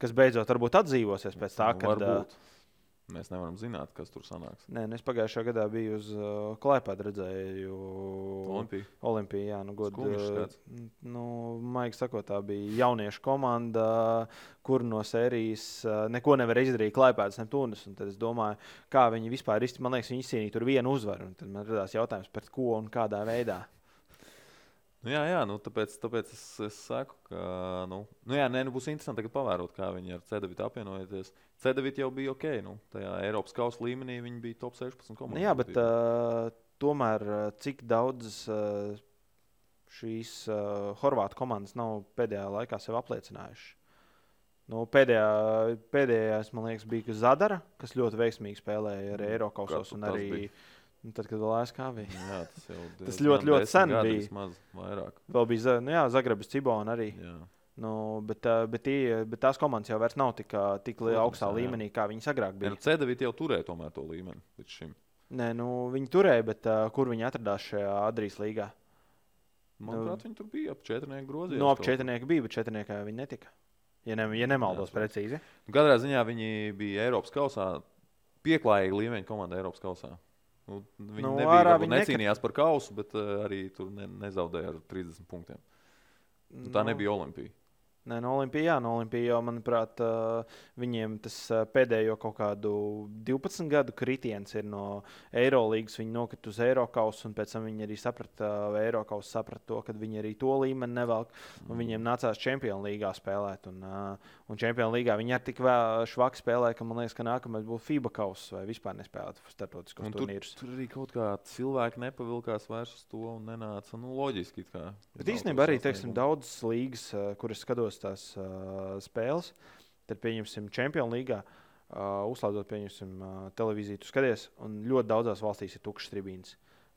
kas beidzot varbūt atdzīvosies pēc tā, nu, kad. Varbūt. Mēs nevaram zināt, kas tur sanāks. Nē, nu es pagājušajā gadā biju uz uh, Klaipēdu, redzēju Olimpiju. Olimpiju jā, nu, god, uh, nu, Maigi sakot, tā bija jauniešu komanda, kur no sērijas uh, neko nevar izdarīt Klaipēdas Neptūnas. Tad es domāju, kā viņi vispār izcīnīja. Man liekas, viņi izcīnīja tur vienu uzvaru. Tad man radās jautājums, pret ko un kādā veidā. Nu, jā, jā nu, tāpēc, tāpēc es, es saku, ka nu, nu, jā, nē, nu, būs interesanti pavērot, kā viņi ar Cedavitu apvienojoties. Cedavita jau bija ok. Nu, tajā Eiropas kausa līmenī viņi bija top 16 komandas. Nu, jā, bet uh, tomēr cik daudz uh, šīs uh, Horvātu komandas nav pēdējā laikā sev apliecinājušas? Nu, pēdējā, pēdējais, man liekas, bija Zadara, kas ļoti veiksmīgi spēlēja arī Eiropas kausos. Arī, bija? Nu, tad, kad vēl ASK <laughs> bija. Tas tas ļoti, ļoti sen bija. Vismaz vairāk. Vēl bija nu, jā, Zagrebs, Cibona arī. Jā. Nu, bet, bet, tie, bet tās komandas jau nav tik, tik Protams, augstā jā. līmenī, kā viņas agrāk bija. Nu, Cēdevīt jau turēja tomēr to līmeni līdz šim. Nē, nu, viņi turēja, bet uh, kur viņi atradās šajā Adrijas līgā? Manuprāt, nu, viņi tur bija ap četrnieku grozījumiem. No nu, ap četrnieku bija, bet četrniekā viņi netika. Ja, ne, ja nemaldos jā, precīzi. Katrā ziņā viņi bija Eiropas kausā, pieklājīgi līmeņa komanda Eiropas kausā. Nu, viņi nu, nebija, viņi necīnījās nekad... par kausu, bet uh, arī tur ne, nezaudēja ar 30 punktiem. Nu, tā nebija Olimpija. Nē, no Olimpijas, no Olimpijas jau, manuprāt, viņiem tas pēdējo kaut kādu 12 gadu kritiens ir no Eirolandes. Viņi nokrita uz Eiropas, un pēc tam viņi arī saprata, Eiropas saprata to, ka viņi arī to līmeni nevelk. Mm. Viņiem nācās Champions League spēlēt. Un, un Champions League viņi ar tik švaki spēlē, ka man liekas, ka nākamais būs FIBA kausa vai vispār nespēlēt starptautiskos turnīrus. Tur, tur arī kaut kā cilvēki nepavilkās vairs uz to un nenāca. Nu, loģiski. Bet īstenībā arī teiksim, daudzas līgas, kuras skatos skatos tās uh, spēles, tad pieņemsim Champions League. Uh, uzslēdzot, pieņemsim, uh, televīziju, tu skaties, un ļoti daudzās valstīs ir tukšs tribīns.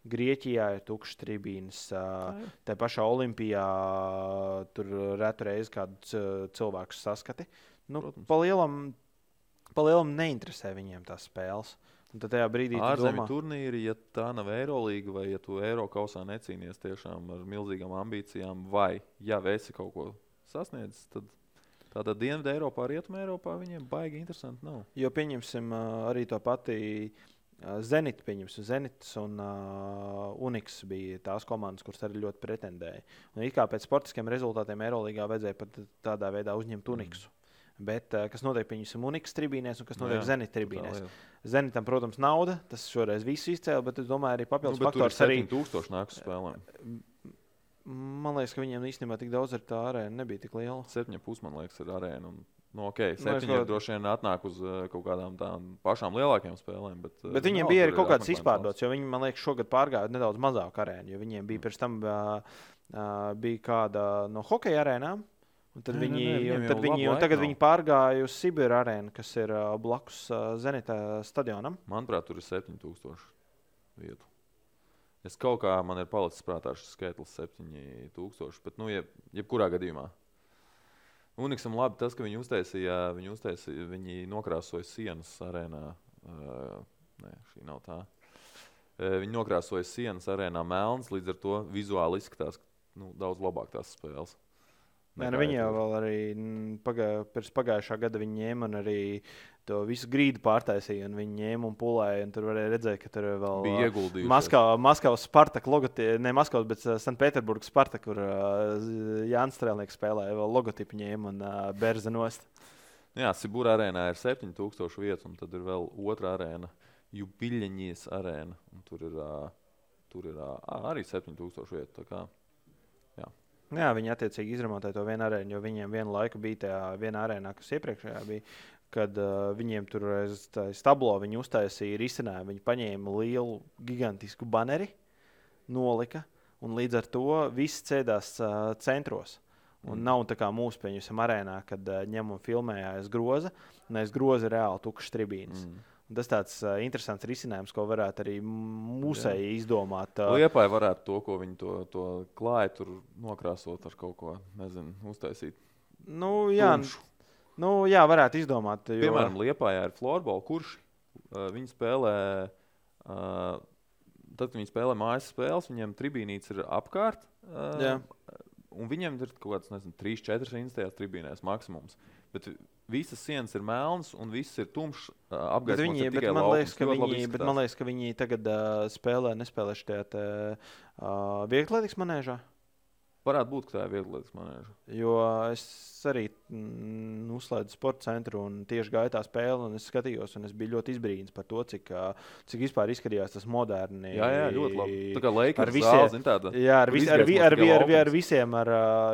Grieķijā ir tukšs tribīns, uh, tā pašā Olimpijā uh, tur retu reizi kādu cilvēku saskati. Nu, pa lielam, pa lielam neinteresē viņiem tās spēles. Un tad tajā brīdī ārzemju turnīri, ja tā nav Eirolandes, vai ja tu Eiropausā necīnies tiešām ar milzīgām ambīcijām, vai ja esi kaut ko sasniedzis, tad tādā Dienvidu Eiropā, Rietumē Eiropā viņiem baigi interesanti nav. Jo pieņemsim arī to pati. Zenits, pieņemsim, Zenits un uh, Uniks bija tās komandas, kuras arī ļoti pretendēja. Un it kā pēc sportiskiem rezultātiem Eirolandā vajadzēja pat tādā veidā uzņemt Uniksu. Mm. Bet uh, kas notiek pieņemsim Unikas tribīnēs un kas notiek Zenita tribīnēs? Zenitam, protams, nauda, tas šoreiz viss izcēla, bet es domāju, arī papildus nu, faktors. Arī 7000 nāks spēlēm. Man liekas, ka viņiem īstenībā tik daudz ar tā arēna nebija tik liela. 7,5 man liekas, ir arēna. Un... Nu, okay, septiņi no, droši vien atnāk uz uh, kaut kādām tādām pašām lielākajām spēlēm. Bet, uh, bet viņiem bija arī kaut kādas izpārdotas, jo viņi, man liekas, šogad pārgāja nedaudz mazāk arēnu. Viņiem bija pirms tam uh, bija kāda no hokeja arēnām. Un tad, nē, viņi, nē, nē, un tad, viņi, un tagad viņi pārgāja uz Sibīru arēnu, kas ir blakus Zenita stadionam. Manuprāt, tur ir 7000 vietu. Es kaut kā man ir palicis prātā šis skaitlis 7000, bet, nu, jeb, jebkurā gadījumā Uniksam labi tas, ka viņi uztaisīja, viņi, uztaisīja, viņi nokrāsoja sienas arēnā. Uh, nē, šī nav tā. Uh, viņi nokrāsoja sienas arēnā melnas, līdz ar to vizuāli izskatās nu, daudz labāk tās spēles. Nē, nu, viņi jau arī pagā, pirms pagājušā gada ņēma un arī to visu grīdu pārtaisīja. Viņi ņēma un pulēja. Un tur varēja redzēt, ka tur vēl bija ieguldījums. Maskavas, Maskavas Spartak, logotipi, ne Maskavas, bet Sanktpēterburgas Spartak, kur uh, Jānis Strēlnieks spēlēja, vēl logotipu ņēma un uh, Berza nost. Jā, Sibūra arēnā ir 7000 vietu, un tad ir vēl otra arēna, Jubiļņas arēna. Tur ir, uh, tur ir uh, arī 7000 vietu. Jā. Viņi attiecīgi izremontēja to vienu arēnu, jo viņiem vienu laiku bija tajā vienā arēnā, kas iepriekšējā bija kad uh, viņiem tur stablo viņi uztaisīja risinājumu. Viņi paņēma lielu, gigantisku baneri, nolika, un līdz ar to viss cēdās uh, centros. Un mm. nav tā kā mūsu pieņemsim arēnā, kad uh, ņem un filmē aiz groza, un aiz groza ir reāli tukšs tribīns. Mm. Un tas tāds uh, interesants risinājums, ko varētu arī mūsēji izdomāt. Uh, Liepai varētu to, ko viņi to, to klāja, tur nokrāsot ar kaut ko, nezinu, uztaisīt. Nu, jā, Tumšu. Nu, jā, varētu izdomāt. Jo... Piemēram, Lietpājā ir florbola, kurš uh, viņi spēlē. Uh, tad, kad viņi spēlē mājas spēles, viņiem tribīnītes ir apkārt. Uh. Un viņiem ir kaut kāds, nezinu, 3, 4 rindas tajās tribīnēs maksimums. Bet visas sienas ir melnas un viss ir tumšs. Apgaismots viņi, bet man, liekas, viņi, man liekas, ka viņi tagad uh, spēlē, nespēlē šajā uh, vieglietīgas manēžā. Varētu būt, ka tā ir vieglietīgas manēža. Jo es arī mm, uzslēdzu sporta centru un tieši gāju tā spēle, un es skatījos, un es biju ļoti izbrīnīts par to, cik, cik vispār izskatījās tas moderni. Jā, jā ļoti labi. Tā kā Lakers ar visiem, zāle, tāda, jā, ar, vis, ar, ar, ar, ar, ar visiem ar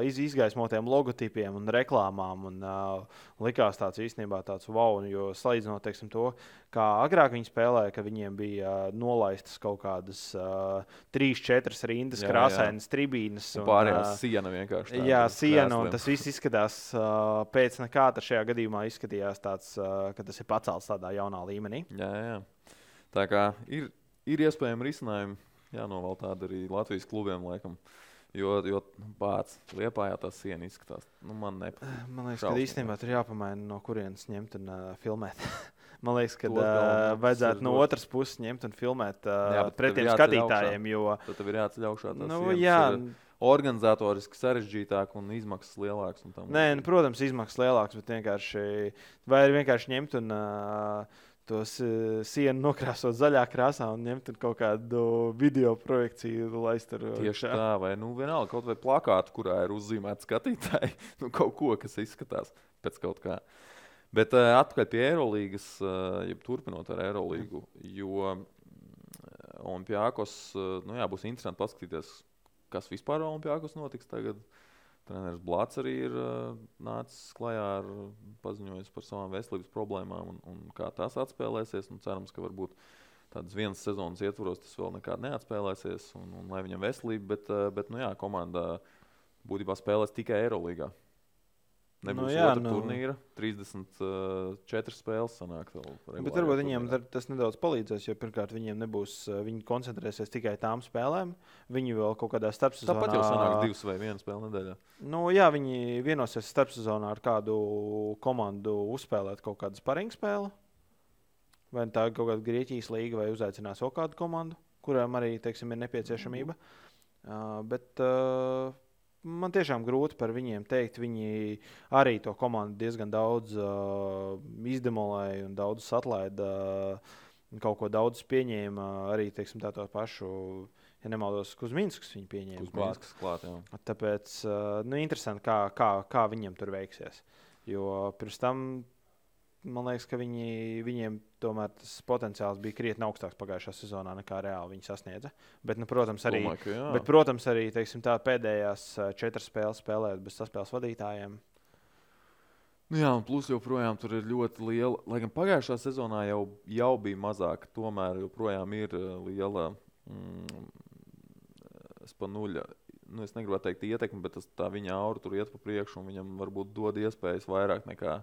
iz, izgaismotiem logotipiem un reklāmām. Un, uh, likās tāds īstenībā tāds wow, jo salīdzinot teiksim, to, kā agrāk viņi spēlēja, ka viņiem bija uh, nolaistas kaut kādas uh, trīs, četras rindas, krāsainas tribīnes. Un, un siena vienkārši. Jā, siena, un tas viss izskatās uh, pēc nekā. Tas šajā gadījumā izskatījās tāds, uh, ka tas ir pacelts tādā jaunā līmenī. Jā, jā. Tā kā ir, ir iespējami risinājumi, jānoval tādi arī Latvijas klubiem laikam. Jo, jo pats liepā jau tā siena izskatās. Nu, man, nepa, man liekas, ka īstenībā tur jāpamaina, no kurienes ņemt un uh, filmēt. <laughs> man liekas, ka uh, vajadzētu no otras puses ņemt un filmēt uh, jā, pret tiem skatītājiem. Jo... Tad tev ir jāceļ augšā. Nu, jā, ir organizatoriski sarežģītāk un izmaksas lielākas. Un Nē, nu, protams, izmaksas lielākas, bet vienkārši, vai vienkārši ņemt un uh, tos uh, sienu nokrāsot zaļā krāsā un ņemt kaut kādu video projekciju, lai tur tieši šā. tā, vai nu vienalga kaut vai plakātu, kurā ir uzzīmēta skatītāji, <laughs> nu kaut ko, kas izskatās pēc kaut kā. Bet uh, atpakaļ pie Eirolandes, uh, jeb turpinot ar Eirolīgu, jo Olimpijākos nu jā, būs interesanti paskatīties, kas vispār Olimpijākos notiks tagad. Treneris Blāts arī ir nācis klajā ar paziņojis par savām veselības problēmām un, un kā tās atspēlēsies. Un cerams, ka varbūt tādas vienas sezonas ietvaros tas vēl nekad neatspēlēsies un, un lai viņam veselība, bet, bet nu jā, komanda būtībā spēlēs tikai Eirolandā. Nebūs nu, jā, nu... turnīra. 34 uh, spēles sanāk. Bet varbūt viņiem tas nedaudz palīdzēs, jo pirmkārt viņiem nebūs, uh, viņi koncentrēsies tikai tām spēlēm. Viņi vēl kaut kādā starpsezonā. Tāpat jau sanāk divas vai viena spēle nedēļā. Nu, jā, viņi vienosies starpsezonā ar kādu komandu uzspēlēt kaut kādu sparingu spēli. Vai tā ir kaut kāda Grieķijas līga, vai uzaicinās vēl kādu komandu, kurām arī teiksim, ir nepieciešamība. Uh, bet, uh, man tiešām grūti par viņiem teikt. Viņi arī to komandu diezgan daudz uh, izdemolēja un daudz atlaida. Uh, kaut ko daudz pieņēma arī teiksim, tā pašu. Ja nemaldos, Kuzminskas viņa pieņēma. Kuzminskas klāt, jā. Tāpēc uh, nu, interesanti, kā, kā, kā viņiem tur veiksies. Jo pirms tam man liekas, ka viņi, viņiem tomēr tas potenciāls bija krietni augstāks pagājušā sezonā nekā reāli viņi sasniedza. Bet, nu, protams, arī, Domāju, bet, protams, arī teiksim, tā, pēdējās eh, četras spēles spēlējot bez saspēles vadītājiem. Nu jā, un plus joprojām tur ir ļoti liela. Lai gan pagājušā sezonā jau, jau bija mazāk, tomēr joprojām ir eh, liela mm, spanuļa. Nu, es negribu teikt ietekmi, bet tas, tā viņa aura tur iet pa priekšu un viņam varbūt dod iespējas vairāk nekā,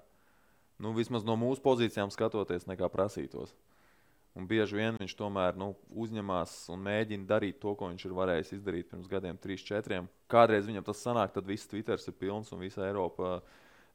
nu, vismaz no mūsu pozīcijām skatoties, nekā prasītos. Un bieži vien viņš tomēr nu, uzņemās un mēģina darīt to, ko viņš ir varējis izdarīt pirms gadiem, 3, 4. Kādreiz viņam tas sanāk, tad viss Twitter ir pilns un visa Eiropa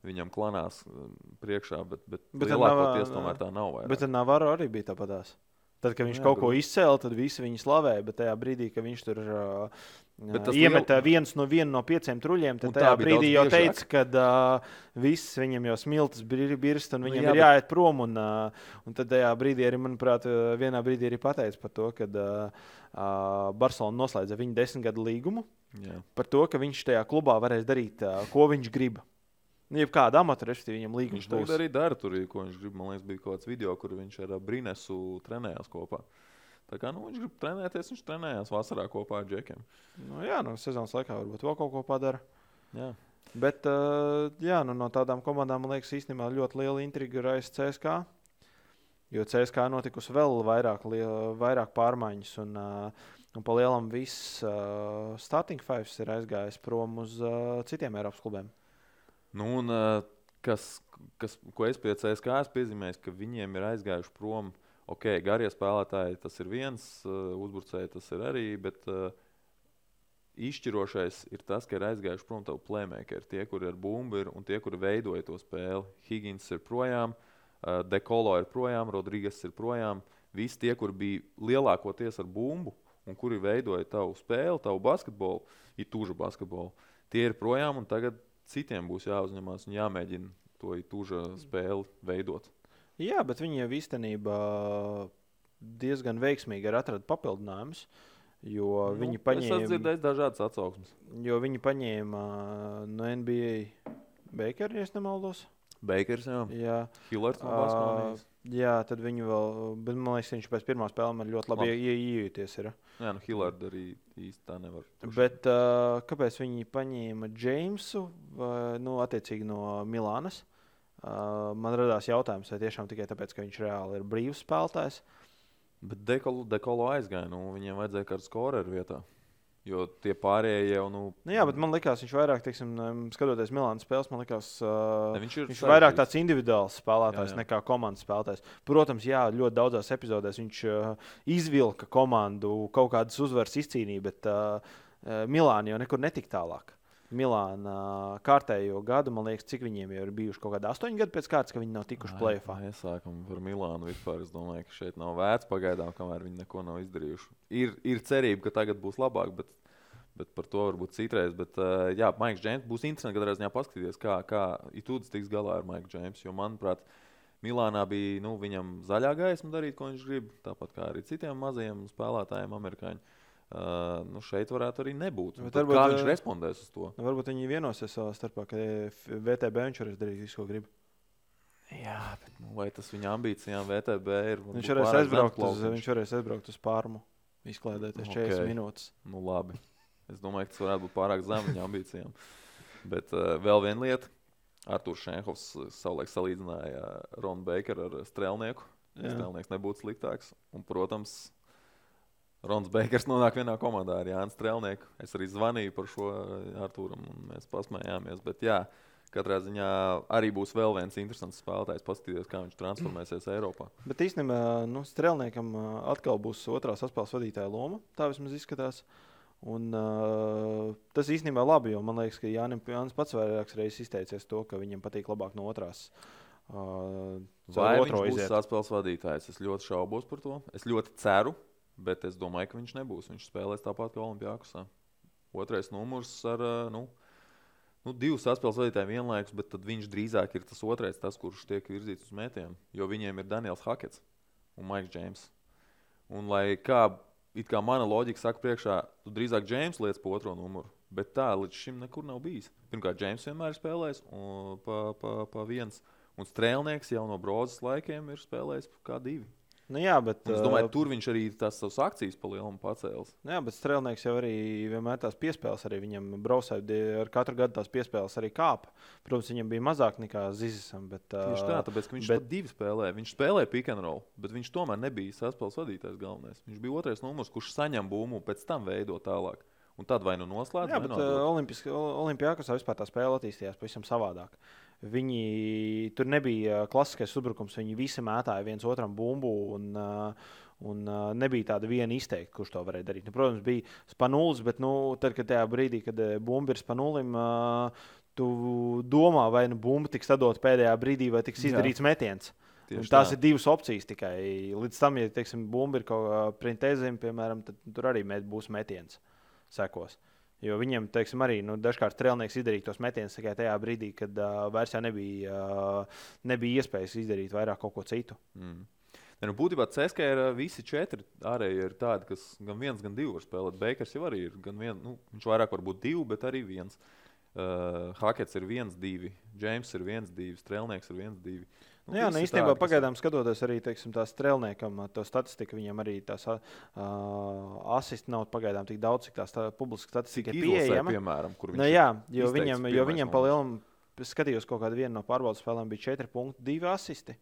viņam klanās um, priekšā, bet, bet, Bet lielākoties tomēr tā nav. Vairāk. Bet tad Navaro arī bija tāpatās. Tad, kad viņš Jā, kaut ko bet- izcēla, tad visi viņu slavēja. Bet tajā brīdī, kad viņš tur uh, Bet iemeta liel- viens no, vienu no pieciem truļiem, Un tad tā tajā brīdī jau teica, ka uh, viss viņam jau smilts bir- birst un Nu viņam jā, ir bet- jāiet prom. Un, uh, un tad tajā brīdī arī, manuprāt, uh, vienā brīdī arī pateica par to, ka uh, uh, Barcelona noslēdza viņa desmit gadu līgumu Jā. par to, ka viņš tajā klubā varēs darīt, uh, ko viņš grib. Nu, Jebkāda amata, respektīvi, viņam līgums Viņš to arī dara. Tur, ko viņš grib. Man liekas, bija kaut kāds video, kur viņš ar ā, Brinesu trenējās kopā. Tā kā nu, viņš grib trenēties, viņš trenējās vasarā kopā ar Džekiem. Nu, jā, no sezonas laikā varbūt vēl kaut ko padara. Jā. Bet uh, jā, nu, no tādām komandām man liekas, īstenībā ļoti liela intriga ir aiz CSK. Jo CSK notikusi vēl vairāk, liela, vairāk pārmaiņas. Un, uh, un pa lielam viss uh, starting five ir aizgājis prom uz uh, citiem Eiropas klubiem. Nu, un, kas, kas, ko es pie CSK esmu piezīmējis, ka viņiem ir aizgājuši prom. Ok, garie spēlētāji tas ir viens, uzbrucēji tas ir arī, bet uh, izšķirošais ir tas, ka ir aizgājuši prom tavu plēmēkeri. Tie, kuri ir bumbi ir, un tie, kuri veidoja to spēli. Higgins ir projām, uh, Dekolo ir projām, Rodrīgas ir projām. Visi tie, kur bija lielākoties ar bumbu un kuri veidoja tavu spēli, tavu basketbolu, ir tužu basketbolu. Tie ir projām, un tagad citiem būs jāuzņemās un jāmēģina to tuža spēli veidot. Jā, bet viņi jau īstenībā diezgan veiksmīgi ir atrada papildinājumus. Jo nu, viņi Es paņēma, dzirdējis dažādas atsauksmes. jo viņi paņēma uh, no NBA Bakeru, ja es nemaldos. Bakers, jā, Jā, Hillards no Ā, Baskonijas. jā, tad viņi vēl, bet man liekas, viņš pēc pirmās spēles man ļoti labi Labi. ie- ie- iejūties. Ir. Jā, nu Hillards arī īsti tā nevar. pušēt. Bet uh, kāpēc viņi paņēma Džeimsu, vai, nu, attiecīgi no Milānas? Uh, man radās jautājums, vai tiešām tikai tāpēc, ka viņš reāli ir brīvs spēlētājs. Bet dekolo, dekolo aizgāja, nu viņiem vajadzēja kādu skoreru vietā. Jo tie pārējie jau, nu, Nu, jā, bet man liekas, viņš vairāk, teiksim, skatoties Milānas spēles, man liekas, uh, ne, viņš ir Viņš ir vairāk tāds individuāls spēlētājs Jā, jā, nekā komandas spēlētājs. Protams, jā, ļoti daudzās epizodēs viņš uh, izvilka komandu, kaut kādas uzvaras izcīnīja, bet uh, Milāna jau nekur netika tālāk. Milāna kārtējo gadu, man liekas, cik viņiem jau ir bijuši kaut kādi astoņi gadi pēc kārtas, ka viņi nav tikuši plēfā. Sākam par Milānu vispār. Es domāju, ka šeit nav vērts pagaidām, kamēr viņi neko nav izdarījuši. Ir, ir cerība, ka tagad būs labāk, bet, bet par to varbūt citreiz. Bet, uh, jā, Maiks Džeims būs interesanti katrā ziņā paskatīties, kā, kā Itūds tiks galā ar Maiku Džeimsu. Jo, manuprāt, Milānā bija nu, viņam zaļā gaisma darīt, ko viņš grib. Tāpat kā arī citiem mazajiem spēlētājiem, amerikāņiem. Uh, nu šeit varētu arī nebūt. Tad varbūt, Kā viņš ā, respondēs uz to? Nu, varbūt viņi vienosies savā starpā, ka F- VTB viņš varēs darīt visu, ko grib. Jā, bet nu, vai tas viņa ambīcijām VTB ir? Viņš varēs, aizbraukt uz, viņš varēs aizbraukt uz pārmu, izklaidēties Ok. 40 minūtes. Nu, labi. Es domāju, ka tas varētu būt pārāk zem viņa ambīcijām. Bet uh, vēl viena lieta. Arthurs Šenhovs savulaik salīdzināja Ronu Bakeru ar Strēlnieku. Jā. Strēlnieks nebūtu sliktāks. Un, protams, Rons Bakers nonāk vienā komandā ar Jānu Strēlnieku. Es arī zvanīju par šo uh, Arturam, un mēs pasmējāmies. Bet, jā, katrā ziņā arī būs vēl viens interesants spēlētājs, paskatīties, kā viņš transformēsies Eiropā. Bet īstenībā nu, Strēlniekam ā, atkal būs otrā saspēles vadītāja loma. Tā vismaz izskatās. Un, uh, tas īstenībā labi, jo man liekas, ka Jānis, Jānis pats vairākas reizes izteicies to, ka viņam patīk labāk no otrās. Uh, Vai viņš būs saspēles vadītājs? Es ļoti šaubos par to. Es ļoti ceru, bet es domāju, ka viņš nebūs. Viņš spēlēs tāpat kā Olimpijākusā. Otrais numurs ar ā, nu, nu, divu saspēles vadītāju vienlaikus, bet viņš drīzāk ir tas otrais, tas, kurš tiek virzīts uz metienu. Jo viņiem ir Daniels Hakets un Maiks Džeims. Un lai kā, kā mana loģika saka, priekšā, tu drīzāk Džeims lietas pa otro numuru. Bet tā līdz šim nekur nav bijis. Pirmkārt, Džeims vienmēr ir spēlējis pa, pa, pa viens. Un strēlnieks jau no brozes laikiem ir spēlējis kā divi. Nu, jā, bet, Un es domāju, tur viņš arī tās savas akcijas palielinājums pacēlis. Jā, bet strēlnieks jau arī vienmēr tās piespēles, arī viņam braucēja ar katru gadu tās piespēles arī kāpa. Protams, viņam bija mazāk nekā Zizisam. Bet, Tieši tā, tāpēc, ka viņš bet... divi spēlēja. Viņš spēlēja pick and roll, bet viņš tomēr nebija saspēles vadītājs galvenais. Viņš bija otrais numurs, kurš saņem būmu, pēc tam veido tālāk. Un tad vai nu noslēdz, Jā, bet uh, Olimpijākos vispār tā spēle attīstījās pavisam savādāk. Viņi tur nebija klasiskais uzbrukums. Viņi visi mētāja viens otram bumbu. Un, uh, Un uh, nebija tāda viena izteikta, kurš to varēja darīt. Nu, protams, bija spanulis, bet nu, tad, kad tajā brīdī, kad bumba ir spanulim, uh, tu domā, vai nu bumba tiks atdota pēdējā brīdī, vai tiks izdarīts Jā. metiens. Tās tā. ir divas opcijas tikai. Līdz tam, ja teiksim, bumba ir kaut kāda printēzima, piemēram, tad tur arī būs metiens sekos. Uh, Jo viņiem, teiksim, arī nu, dažkārt strēlnieks izdarīja tos metienus tikai tajā brīdī, kad uh, vairs nebija, uh, nebija iespējas izdarīt vairāk kaut ko citu. Mm. Ne, nu, būtībā CSK ir visi četri ārēji ir tādi, kas gan viens, gan divi var spēlēt. Bakers jau arī ir. Vien, nu, viņš vairāk var būt divi, bet arī viens. Uh, Hakets ir viens, divi. Džeims ir viens, divi. Strēlnieks ir viens, divi. Uh, Nu, Jā, nu, īstenībā tādi, pagaidām skatoties arī teiksim, tā strēlniekam, to statistiku, viņam arī tās uh, asisti nav pagaidām tik daudz, cik tās tā publiska statistika ir pieejama. Piemēram, kur nu, jā, jo viņam, jo viņam pa lielam, skatījos kaut kādu no pārbaudas spēlēm, bija 4,2 asisti.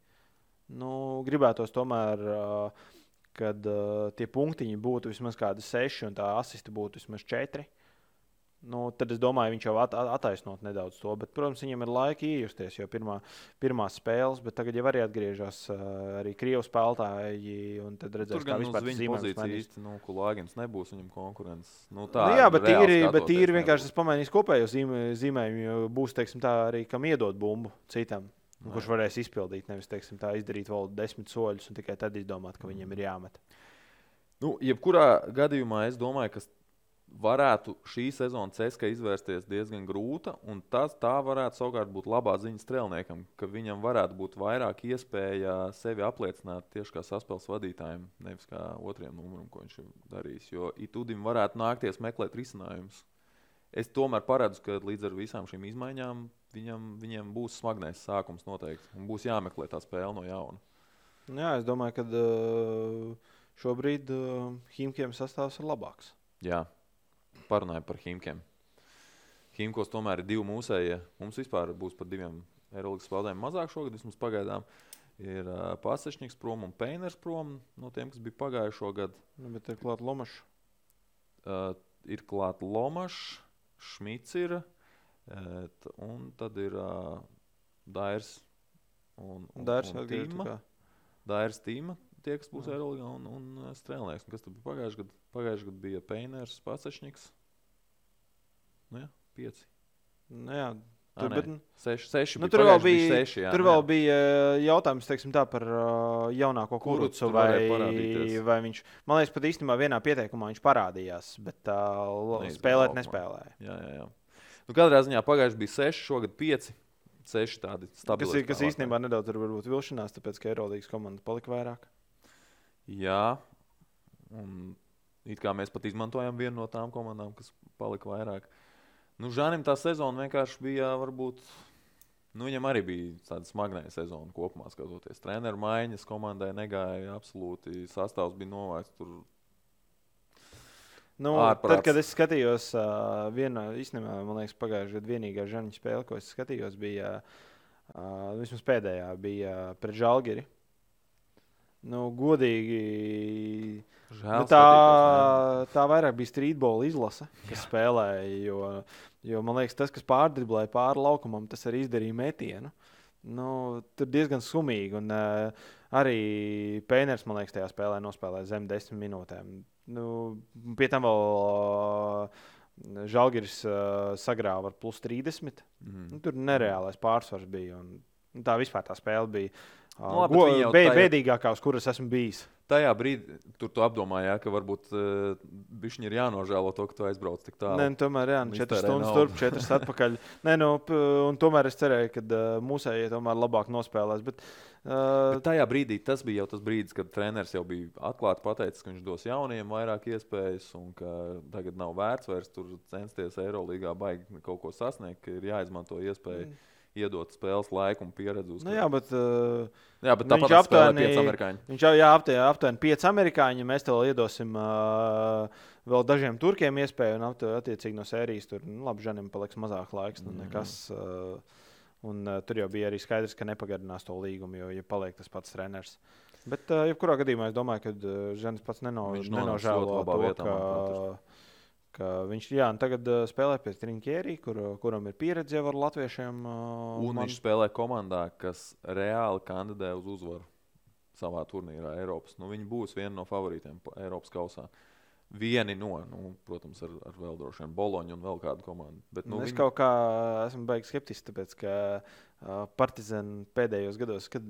Nu, gribētos tomēr, uh, kad uh, tie punktiņi būtu vismaz kādi 6 un tā asisti būtu vismaz 4. Nu, tad es domāju, viņš jau at, attaisnot nedaudz to. Bet, protams, viņam ir laika iejusties, jo pirmā, pirmā spēles, bet tagad jau arī atgriežas uh, arī krievu spēlētāji. Tad redzēs, kā vispār tas pozīcija īsti, nu, Kulāgins nebūs viņam konkurence. Nu, tā, nu, jā, bet ir, bet ir vienkārši tas pamainīs kopējo zīmē, zīmējumu, jo būs, teiksim, tā arī kam iedot bumbu citam. Nu, kurš varēs izpildīt, nevis teiksim, tā, izdarīt vēl desmit soļus un tikai tad izdomāt, ka viņiem ir jāmet. Nu, jebkurā gadījumā es domāju, ka varētu šī sezona CSK izvērsties diezgan grūta, un tas tā varētu savukārt būt labā ziņa strēlniekam, ka viņam varētu būt vairāk iespēja sevi apliecināt tieši kā saspēles vadītājiem, nevis kā otriem numuram, ko viņš ir darījis. Jo Itudim varētu nākties meklēt risinājumus. Es tomēr paredzu, ka līdz ar visām šīm izmaiņām viņam, viņam būs smagnējs sākums noteikti, un būs jāmeklē tā spēle no jauna. Jā, es domāju, ka šobrīd Himkiem sastāvs ir labāks. Jā, parunājam par Himkiem. Himkos tomēr ir divi mūsējie. Mums vispār būs par diviem Eirolandes spēlētājiem mazāk šogad, vismaz pagaidām. Ir uh, Pasečniks prom un Peiners prom no tiem, kas bija pagājušo gadu. Nu, bet ir klāt Lomašs. Uh, ir klāt Lomašs, Šmits ir, uh, un tad ir uh, Dairs un, un, Dairs un Tīma. Dairs Tīma, tie, kas būs Eirolandā, un, un, Strēlnieks. Un kas tur bija pagājušajā gadā? Pagājušajā gadā bija Peiners, Pasečniks. Nu, jā, pieci. Nu, jā, Tur, A, bet, seši, seši nu, tur vēl bija, bija, seši, jā, tur vēl bija eh, jautājums teiksim, tā, par uh, jaunāko kurucu. Vai, vai viņš, man liekas, pat īstenībā vienā pieteikumā viņš parādījās, bet uh, spēlēt nespēlēja. Jā, jā, jā. Nu, katrā ziņā pagājušajā bija seši, šogad pieci. Seši tādi stabili. Kas, kas īstenībā nedaudz ir vilšanās, tāpēc, ka Eirolandes komanda palika vairāk. Jā, un it kā mēs pat izmantojam vienu no tām komandām, kas palika vairāk. Uh, Nu, Žānim tā sezona vienkārši bija, varbūt, nu, viņam arī bija tāda smagnēja sezona kopumā, skatoties. Treneru maiņas komandai negāja absolūti, sastāvs bija novērts tur. Nu, ārprāts. tad, kad es skatījos, uh, vienā, īstenībā, man liekas, pagājušajā gadā vienīgā žāņa spēle, ko es skatījos, bija uh, vismaz pēdējā, bija pret Žalgiri. Nu, godīgi, Žēl, nu, tā, tā vairāk bija streetbola izlase, kas Jā. spēlēja. Jo, jo man liekas, tas, kas pārdriblēja pāri laukumam, tas arī izdarīja metienu. Nu, tur diezgan skumīgi. Un, uh, arī Pēners, man liekas, tajā spēlē nospēlēja zem desmit minūtēm. Nu, pie tam vēl uh, Žalgiris uh, sagrāva ar plus 30. Mm. Nu, tur nereālais pārsvars bija. Un, nu, tā vispār tā spēle bija uh, nu, labi, go, bē, bēdīgākā, uz kuras esmu bijis tajā brīdī tur tu apdomāji, ka varbūt uh, viņš ir jānožēlo to, ka tu aizbrauc tik tālu. Nē, nu, tomēr jā, nu, 4 stundas turp, 4 <laughs> atpakaļ. Nē, nu, un tomēr es cerēju, ka uh, mūsējie tomēr labāk nospēlēs. Bet, uh, bet tajā brīdī tas bija jau tas brīdis, kad treneris jau bija atklāti pateicis, ka viņš dos jauniem vairāk iespējas un ka tagad nav vērts vairs tur censties Eirolandā baigi kaut ko sasniegt, ka ir jāizmanto iespēja. Mm iedot spēles laiku un pieredzi. Nu, jā, bet, uh, jā, bet tāpat viņš aptuveni pieci amerikāņi. Viņš jau aptuveni pieci amerikāņi. Mēs tev iedosim uh, vēl dažiem turkiem iespēju, un attiecīgi no sērijas tur nu, labi, Žanim paliks mazāk laiks. Nu, nekas, uh, un, uh, tur jau bija arī skaidrs, ka nepagarinās to līgumu, jo ja paliek tas pats treneris. Bet, uh, jebkurā gadījumā, es domāju, ka uh, Žanis pats neno, nenožēlo to, vietā, ka, ka viņš jā, tagad uh, spēlē pie Trinkjēri, kur, kuram ir pieredze jau ar latviešiem. Uh, un man... viņš spēlē komandā, kas reāli kandidē uz uzvaru savā turnīrā Eiropas. Nu, viņi būs viena no favorītiem Eiropas kausā. Uh, vieni no, nu, protams, ar, ar vēl droši vien Boloņu un vēl kādu komandu. Bet, nu, es viņi... kaut kā esmu beigas skeptisks, tāpēc ka uh, Partizāna pēdējos gados, kad,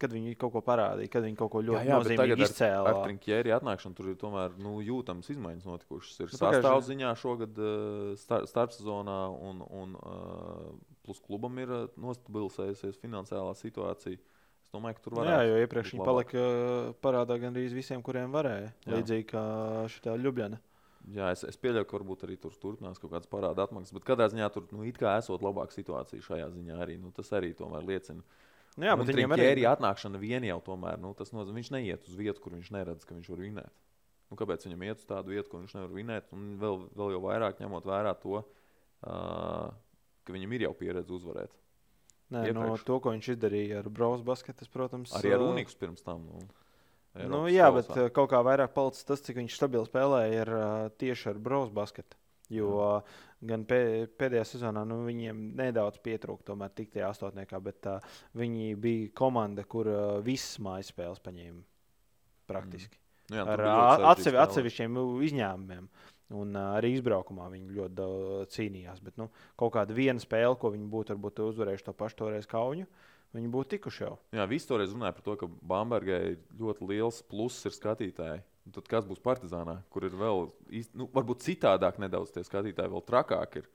kad viņi kaut ko parādīja, kad viņi kaut ko ļoti jā, jā, nozīmīgi izcēla. Ar, ar Trinkjēri atnākšanu tur ir tomēr nu, jūtams izmaiņas notikušas. Ir nu, sastāvziņā šogad uh, star, starpsezonā un, un uh, plus klubam ir nostabilizējusies finansiālā situācija domāju, ka tur varētu. Jā, jo iepriekš viņi palika parādā gandrīz visiem, kuriem varēja. Jā. Līdzīgi kā šī Ljubljana. Jā, es, es pieļauju, ka varbūt arī tur turpinās kaut kādas parāda atmaksas, bet katrā ziņā tur nu, it kā esot labāka situācija šajā ziņā arī. Nu, tas arī tomēr liecina. Nu, jā, bet viņam arī ir atnākšana vien jau tomēr. Nu, tas nozīmē, viņš neiet uz vietu, kur viņš neredz, ka viņš var vinēt. Nu, kāpēc viņam iet uz tādu vietu, kur viņš nevar vinēt? Un vēl, vēl jau vairāk ņemot vērā to, uh, ka viņam ir jau pieredze uzvarēt. Nē, iepriekš. no to, ko viņš izdarīja ar Brausu basketu, protams, arī ar Unikas pirms tam. Nu, Eiropas nu, jā, bet sausā. kaut kā vairāk palicis tas, cik viņš stabili spēlēja ar, tieši ar Brausu basketu. Jo mm. gan pēdējā sezonā nu, viņiem nedaudz pietrūka, tomēr tik tajā astotniekā, bet uh, viņi bija komanda, kur uh, visas mājas spēles paņēma praktiski. Mm. Nu, jā, ar atsevi, atsevišķiem izņēmumiem. Un arī izbraukumā viņi ļoti daudz cīnījās. Bet nu, kaut kāda viena spēle, ko viņi būtu varbūt, uzvarējuši to pašu toreiz kauņu, viņi būtu tikuši jau. Jā, visi toreiz runāja par to, ka Bambergai ļoti liels pluss ir skatītāji. Un tad kas būs Partizānā, kur ir vēl, nu, varbūt citādāk nedaudz tie skatītāji, vēl trakāk ir.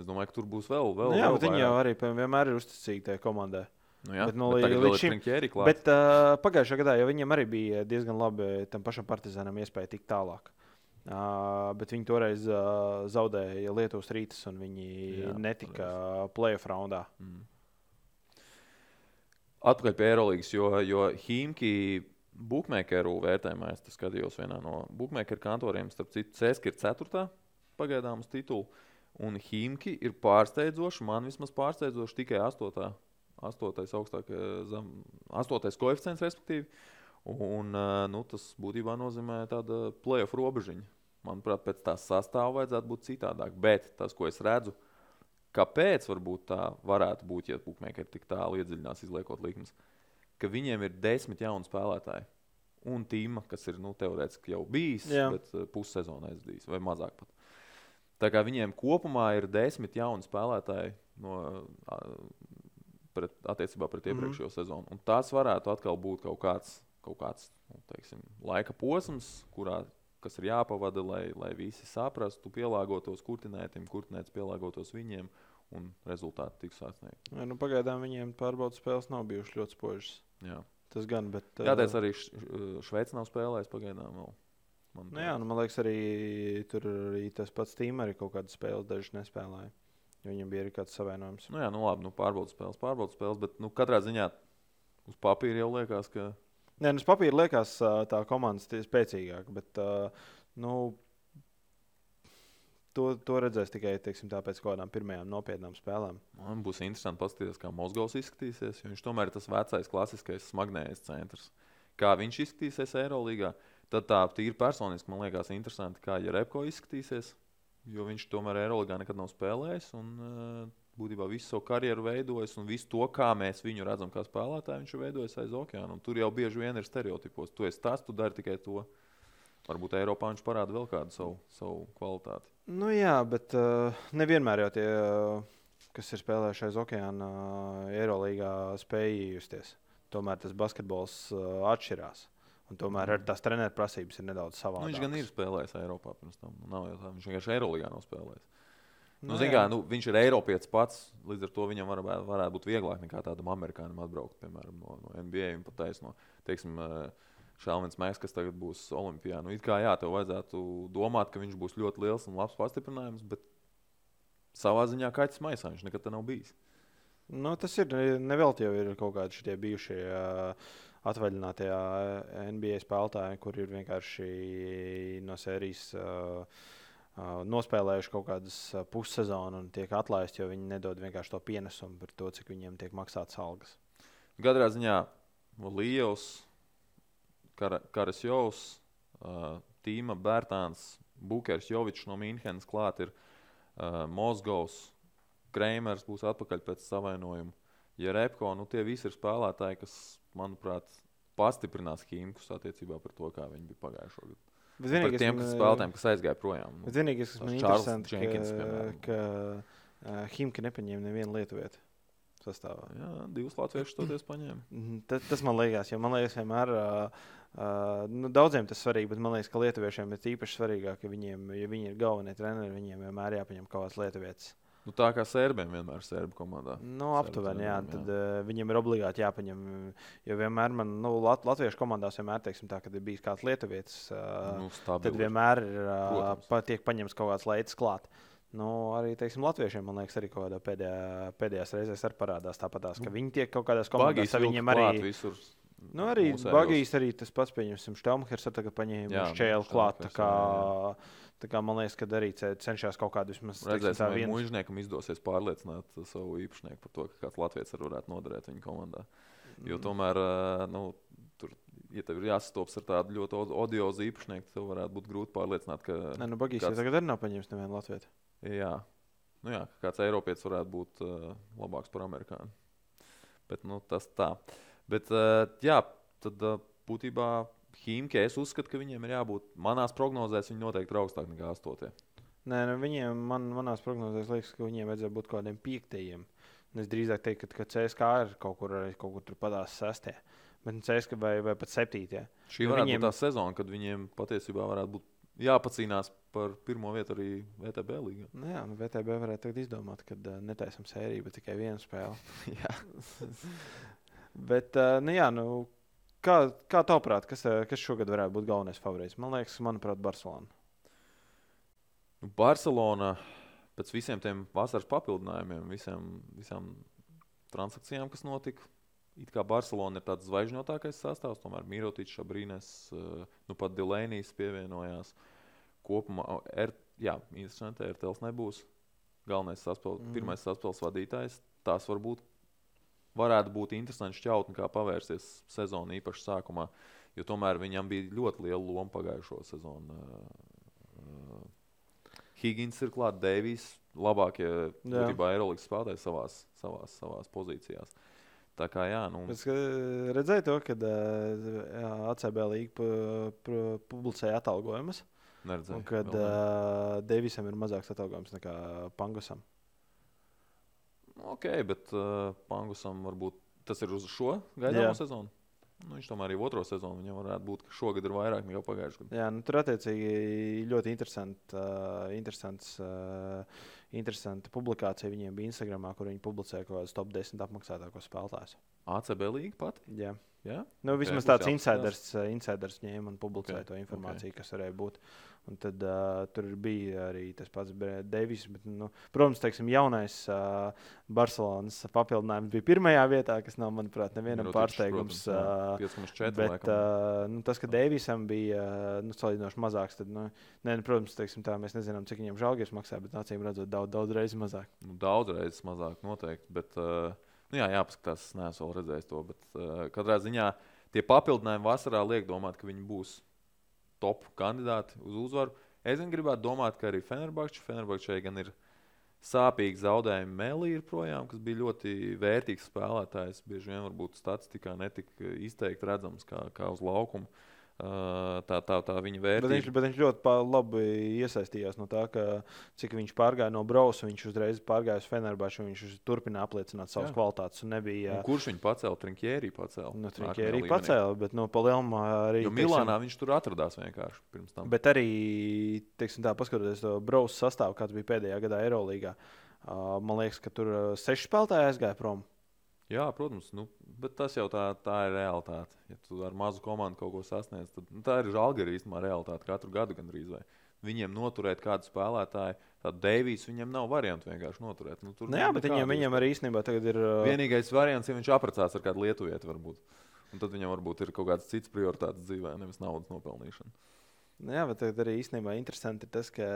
Es domāju, ka tur būs vēl, vēl, nu, jā, vēl viņi jau arī vienmēr ir uzticīgi tajai komandai. Nu jā, bet, nu, bet līdz šim, bet, uh, pagājušajā gadā jau viņam arī bija diezgan labi tam pašam Partizānam iespēja tikt tālāk. Uh, bet viņi toreiz uh, zaudēja Lietuvas rītas, un viņi Jā, netika playoff raundā. Mm. Atpakaļ pie Eirolandes, jo, jo Himki Bookmakeru vērtējumā es skatījos vienā no Bookmakeru kantoriem. Starp citu, Cēska ir 4. pagaidām uz titulu, un Himki ir pārsteidzoši, man vismaz pārsteidzoši tikai 8. 8. augstākais, 8. koeficients, respektīvi. Un, nu, tas būtībā nozīmē tādu playoff robežiņu. Manuprāt, pēc tā sastāvā vajadzētu būt citādāk. Bet tas, ko es redzu, kāpēc tā varētu būt, ja Bookmakeri tik tālu iedziļinās, izliekot likmes, ka viņiem ir desmit jauni spēlētāji. Un tīma, kas ir nu, teorētiski jau bijis, Jā. bet uh, pussezonā aizdījis, vai mazāk pat. Tā kā viņiem kopumā ir desmit jauni spēlētāji no, pret, attiecībā pret mhm. iepriekšējo mm. sezonu. Un tas varētu atkal būt kaut kāds, kaut kāds nu, teiksim, laika posms, kurā kas ir jāpavada, lai, lai visi saprastu, pielāgotos kurtinētiem, kurtinēts pielāgotos viņiem un rezultāti tiks sasniegti. Ja, nu, pagaidām viņiem pārbaudas spēles nav bijušas ļoti spožas. Jā. Tas gan, bet. Jā, teic, arī Šveice nav spēlējis pagaidām vēl. Man, nu, jā, nu, man liekas, arī tur arī tas pats tīm arī kaut kādas spēles dažas nespēlēja. Viņam bija arī kāds savainojums. Nu, jā, nu labi, nu, pārbaudas spēles, pārbaudas spēles, bet nu, katrā ziņā uz papīra jau liekas, ka Nē, nu, uz papīra liekas tā komanda spēcīgāka, bet nu, to, to redzēs tikai teiksim, pēc kaut kādām pirmajām nopietnām spēlēm. Man būs interesanti paskatīties, kā Mozgovs izskatīsies. Viņš tomēr ir tas vecais, klasiskais smagnējs centrs. Kā viņš izskatīsies Eirolandā, tad tā tīri personiski man liekas interesanti, kā Jerebko izskatīsies. Jo viņš tomēr Eirolandā nekad nav spēlējis. Un, uh, būtībā visu savu karjeru veidojis un visu to, kā mēs viņu redzam, kā spēlētāju, viņš ir veidojis aiz okeāna. Tur jau bieži vien ir stereotipos. Tu esi tas, tu dari tikai to. Varbūt Eiropā viņš parāda vēl kādu savu, savu kvalitāti. Nu, jā, bet uh, nevienmēr jau tie, uh, kas ir spēlējuši aiz okeāna, uh, Eirolandā spēja justies. Tomēr tas basketbols uh, atšķirās. Un tomēr ar tās treniņa prasības ir nedaudz savādākas. Nu, viņš gan ir spēlējis Eiropā pirms tam. Nu, nav jau tā, viņš vienkārši Eirolandā nav spēlējis. Nu, nu, kā, nu, viņš ir Eiropietis pats, līdz ar to viņam var, varētu būt vieglāk nekā tādam amerikānim atbraukt, piemēram, no, no NBA un pat taisno. Teiksim, Šāvins Mēks, kas tagad būs Olimpijā. Nu, kā jā, tev vajadzētu domāt, ka viņš būs ļoti liels un labs pastiprinājums, bet savā ziņā kaķis maisā viņš nekad nav bijis. Nu, tas ir nevelti jau ir kaut kādi šie bijušie uh, atvaļinātie NBA spēlētāji, kur ir vienkārši no sērijas. Uh, nospēlējuši kaut kādas pussezonu un tiek atlaisti, jo viņi nedod vienkārši to pienesumu par to, cik viņiem tiek maksātas algas. Katrā ziņā Līvs, Kar Karasjovs, Tīma Bērtāns, Bukers Jovičs no Mīnhenes klāt ir Mozgovs, Kreimers būs atpakaļ pēc savainojuma. Ja Repko, nu tie visi ir spēlētāji, kas, manuprāt, pastiprinās Himkus attiecībā par to, kā viņi bija pagājušo gadu. Bet vienīgais, tiem kas spēlētājiem, kas aizgāja projām. Nu, vienīgais, kas man ir interesants, Jenkins, ka, ka uh, Himka nepaņēma nevienu lietuvietu sastāvā. Jā, divus latviešus toties paņēma. Mhm, tas, tas man liekas, jo man liekas, vienmēr. Uh, Uh, nu, daudziem tas svarīgi, bet man liekas, ka lietuviešiem ir īpaši svarīgāk, ka viņiem, ja viņi ir galvenie treneri, viņiem vienmēr jāpaņem kaut kāds lietuvietis. Nu, tā kā serbiem vienmēr ir serbu komandā. Nu, aptuveni, jā. Tad jā. Uh, viņiem ir obligāti jāpaņem. Jo vienmēr man, nu, Lat latviešu komandās vienmēr, teiksim, tā, kad ir bijis kāds lietuvietis, uh, nu, stabili. tad vienmēr ir, uh, pa, tiek paņemts kaut kāds leids klāt. Nu, arī teiksim, latviešiem, man liekas, arī kaut kādā pēdējā, pēdējās reizēs parādās tāpatās, ka nu, viņi tiek kaut kādās komandās, viņiem arī. Visur. Nu, arī Bagijs arī tas pats, pieņemsim, Štelmhers tagad paņēma šķēlu klāt. Tā kā, jā. Tā kā man liekas, ka arī cenšas kaut kādu vismaz redzēt, vai viens... mūžniekam izdosies pārliecināt savu īpašnieku par to, ka kāds latviečs varētu noderēt viņa komandā. Jo mm. tomēr, nu, tur, ja tev ir jāsastopas ar tādu ļoti odiozu īpašnieku, tev varētu būt grūti pārliecināt, ka. Nē, nu, Bagīs kāds... tagad arī nav paņēmis nevienu latviešu. Jā. Nu, jā, kāds Eiropietis varētu būt uh, labāks par amerikāņu. Bet nu, tas tā. Bet, uh, jā, tad uh, būtībā Himke, es uzskatu, ka viņiem ir jābūt manās prognozēs, viņi noteikti ir augstāk nekā 8. Nē, nu, viņiem, man, manās prognozēs liekas, ka viņiem vajadzētu būt kaut kādiem piektajiem. Es drīzāk teiktu, ka, ka CSK ir kaut kur, kaut kur tur padās sestie. Bet CSK vai, vai pat septītie. Šī varētu viņiem... būt tā sezona, kad viņiem patiesībā varētu būt jāpacīnās par pirmo vietu arī VTB līnijā. Nu jā, nu VTB varētu izdomāt, ka uh, netaisam sēriju, bet tikai vienu spēli. <laughs> <laughs> bet, uh, nu jā, nu, Kā, kā tavuprāt, kas, eh, kas šogad varētu būt galvenais favorīts? Man liekas, manuprāt, Barcelona. Nu, Barcelona pēc visiem tiem vasaras papildinājumiem, visiem, visām transakcijām, kas notika. It kā Barcelona ir tāds zvaigžņotākais sastāvs, tomēr Mirotičs, Brīnēs, eh, nu pat Dilēnijas pievienojās. Kopumā, er, jā, interesanti, RTLs nebūs galvenais saspēles, mm. pirmais saspēles vadītājs. Tās var būt varētu būt interesanti šķautni, kā pavērsties sezonu īpaši sākumā, jo tomēr viņam bija ļoti liela loma pagājušo sezonu. Uh, Higgins ir klāts, Deivijs, labākie būtībā Eirolandes spēlētāji savās, savās, savās pozīcijās. Tā kā jā, nu. Es redzēju to, ka uh, ACB līga publicēja atalgojumus. Neredzēju. Un kad uh, Deivisam ir mazāks atalgojums nekā Pangosam. Ok, bet uh, Pangusam varbūt tas ir uz šo gaidāmo sezonu. Nu, viņš tomēr arī otro sezonu viņam varētu būt, ka šogad ir vairāk nekā pagājušajā gadā. Jā, nu, tur attiecīgi ļoti interesant, uh, interesants, uh, interesanta publikācija viņiem bija Instagram, kur viņi publicēja kaut kādus top 10 apmaksātākos spēlētājus. ACB līnija pat? Jā. Jā? Nu, vismaz okay, tāds insiders, insiders ņēma un publicēja okay, to informāciju, okay. kas varēja būt. Un tad uh, tur bija arī tas pats Deivis. Nu, protams, teiksim, jaunais uh, Barcelonas papildinājums bija pirmajā vietā, kas nav, manuprāt, nevienam Rotičs, pārsteigums. Protams, uh, 5,4. Bet uh, nu, tas, ka Deivisam bija nu, salīdzinoši mazāks, tad, nu, ne, nu, protams, teiksim, tā, mēs nezinām, cik viņam žēlgājums maksā, bet acīm redzot, daudz, daudz reizes mazāk. Nu, daudz reizes mazāk, noteikti. Bet, uh, nu, jā, jāpaskatās, es neesmu redzējis to. Bet uh, katrā ziņā tie papildinājumi vasarā liek domāt, ka viņi būs top kandidāti uz uzvaru. Es gribētu domāt, ka arī Fenerbahča, Fenerbahčai gan ir sāpīgi zaudējumi Melī projām, kas bija ļoti vērtīgs spēlētājs. Bieži vien varbūt statistikā netika izteikti redzams kā, kā uz laukuma. Uh, tā, tā, tā viņa vērtība. Bet viņš, bet viņš ļoti labi iesaistījās no tā, ka cik viņš pārgāja no Brausa, viņš uzreiz pārgāja uz Fenerbāšu, viņš turpināja apliecināt savas Jā. kvalitātes. Nebija, un kurš viņu pacēla? Trinkjērī pacēla. Nu, Trinkjērī pacēla, bet no nu, Palielmā arī. Jo Milānā teiksim, viņš tur atradās vienkārši pirms tam. Bet arī, teiksim tā, paskatoties to Brausa sastāvu, kāds bija pēdējā gadā Eirolandā, uh, man liekas, ka tur seši spēlētāji aizgāja prom. Jā, protams, nu, bet tas jau tā, tā ir realitāte. Ja tu ar mazu komandu kaut ko sasniedz, tad nu, tā ir žēlgara īstenībā realitāte katru gadu gandrīz. Vai. viņiem noturēt kādu spēlētāju. Tad Deivijs viņam nav variantu vienkārši noturēt. Nu, nu, jā, bet viņam, viņam arī īstenībā tagad ir. Uh... Vienīgais variants, ja viņš apprecās ar kādu lietuvieti, varbūt. Un tad viņam varbūt ir kaut kāds cits prioritātes dzīvē, nevis naudas nopelnīšana. Nu, jā, bet arī īstenībā interesanti ir tas, ka.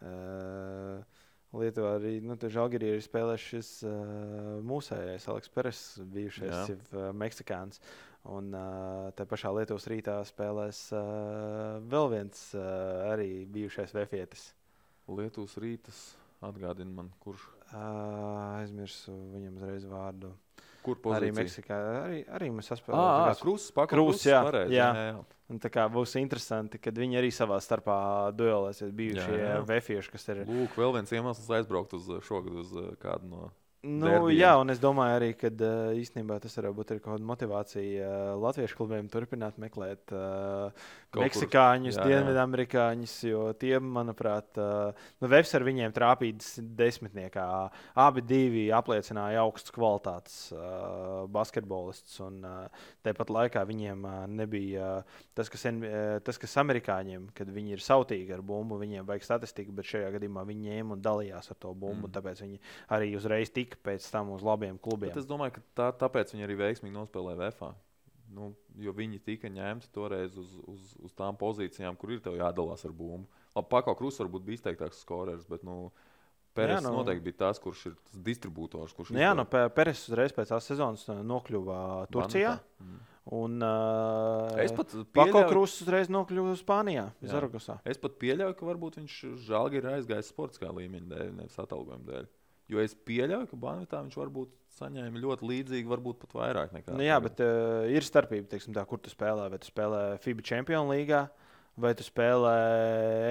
Uh, Lietuvā arī nu, Žalgirī ir spēlējis šis uh, mūsējais Aleks Peres, bijušais uh, Meksikāns. Un uh, tā pašā Lietuvas rītā spēlēs uh, vēl viens uh, arī bijušais vefietis. Lietuvas rītas atgādina man, kurš. Uh, aizmirsu viņam uzreiz vārdu. Kur pozīcija? Arī Meksikā. Arī, arī mēs saspēlējām. Ah, Krusts, Krusts, jā, pareiz, jā. jā, jā. Un tā kā būs interesanti, kad viņi arī savā starpā duelēsies. Bijušie vefieši, kas ir. Lūk, vēl viens iemesls aizbraukt uz šogad uz kādu no Nu, Derbiem. jā, un es domāju arī, ka īstenībā tas var būt kaut kāda motivācija latviešu klubiem turpināt meklēt uh, meksikāņus, dienvidamerikāņus, jo tie, manuprāt, uh, nu, Vefs ar viņiem trāpījis desmitniekā. Abi divi apliecināja augstas kvalitātes uh, basketbolistus, un uh, tāpat laikā viņiem uh, nebija uh, tas, kas, uh, tas, kas amerikāņiem, kad viņi ir sautīgi ar bumbu, viņiem vajag statistiku, bet šajā gadījumā viņi ņēma un dalījās ar to bumbu, mm. tāpēc viņi arī uzreiz tika tika pēc tam uz labiem klubiem. Bet es domāju, ka tā, tāpēc viņi arī veiksmīgi nospēlēja VFA. Nu, jo viņi tika ņemti toreiz uz, uz, uz tām pozīcijām, kur ir jādalās ar bumbu. Pako Krusts varbūt bija izteiktāks skorers, bet nu, jā, nu, noteikti bija tas, kurš ir tas distribūtors. Kurš nu, jā, nu, Pēters uzreiz pēc tās sezonas uh, nokļuva Turcijā. Mm. Un uh, es pat Pako Krusts uzreiz nokļuva Spānijā. Es pat pieļauju, ka varbūt viņš žēlgi ir aizgājis sportiskā līmeņa dēļ, nevis atalgojuma dēļ. Jo es pieļauju, ka Banvitā viņš varbūt saņēma ļoti līdzīgi, varbūt pat vairāk nekā. Nu, jā, bet uh, ir starpība, teiksim, tā, kur tu spēlē. Vai tu spēlē FIBA Champions līgā, vai tu spēlē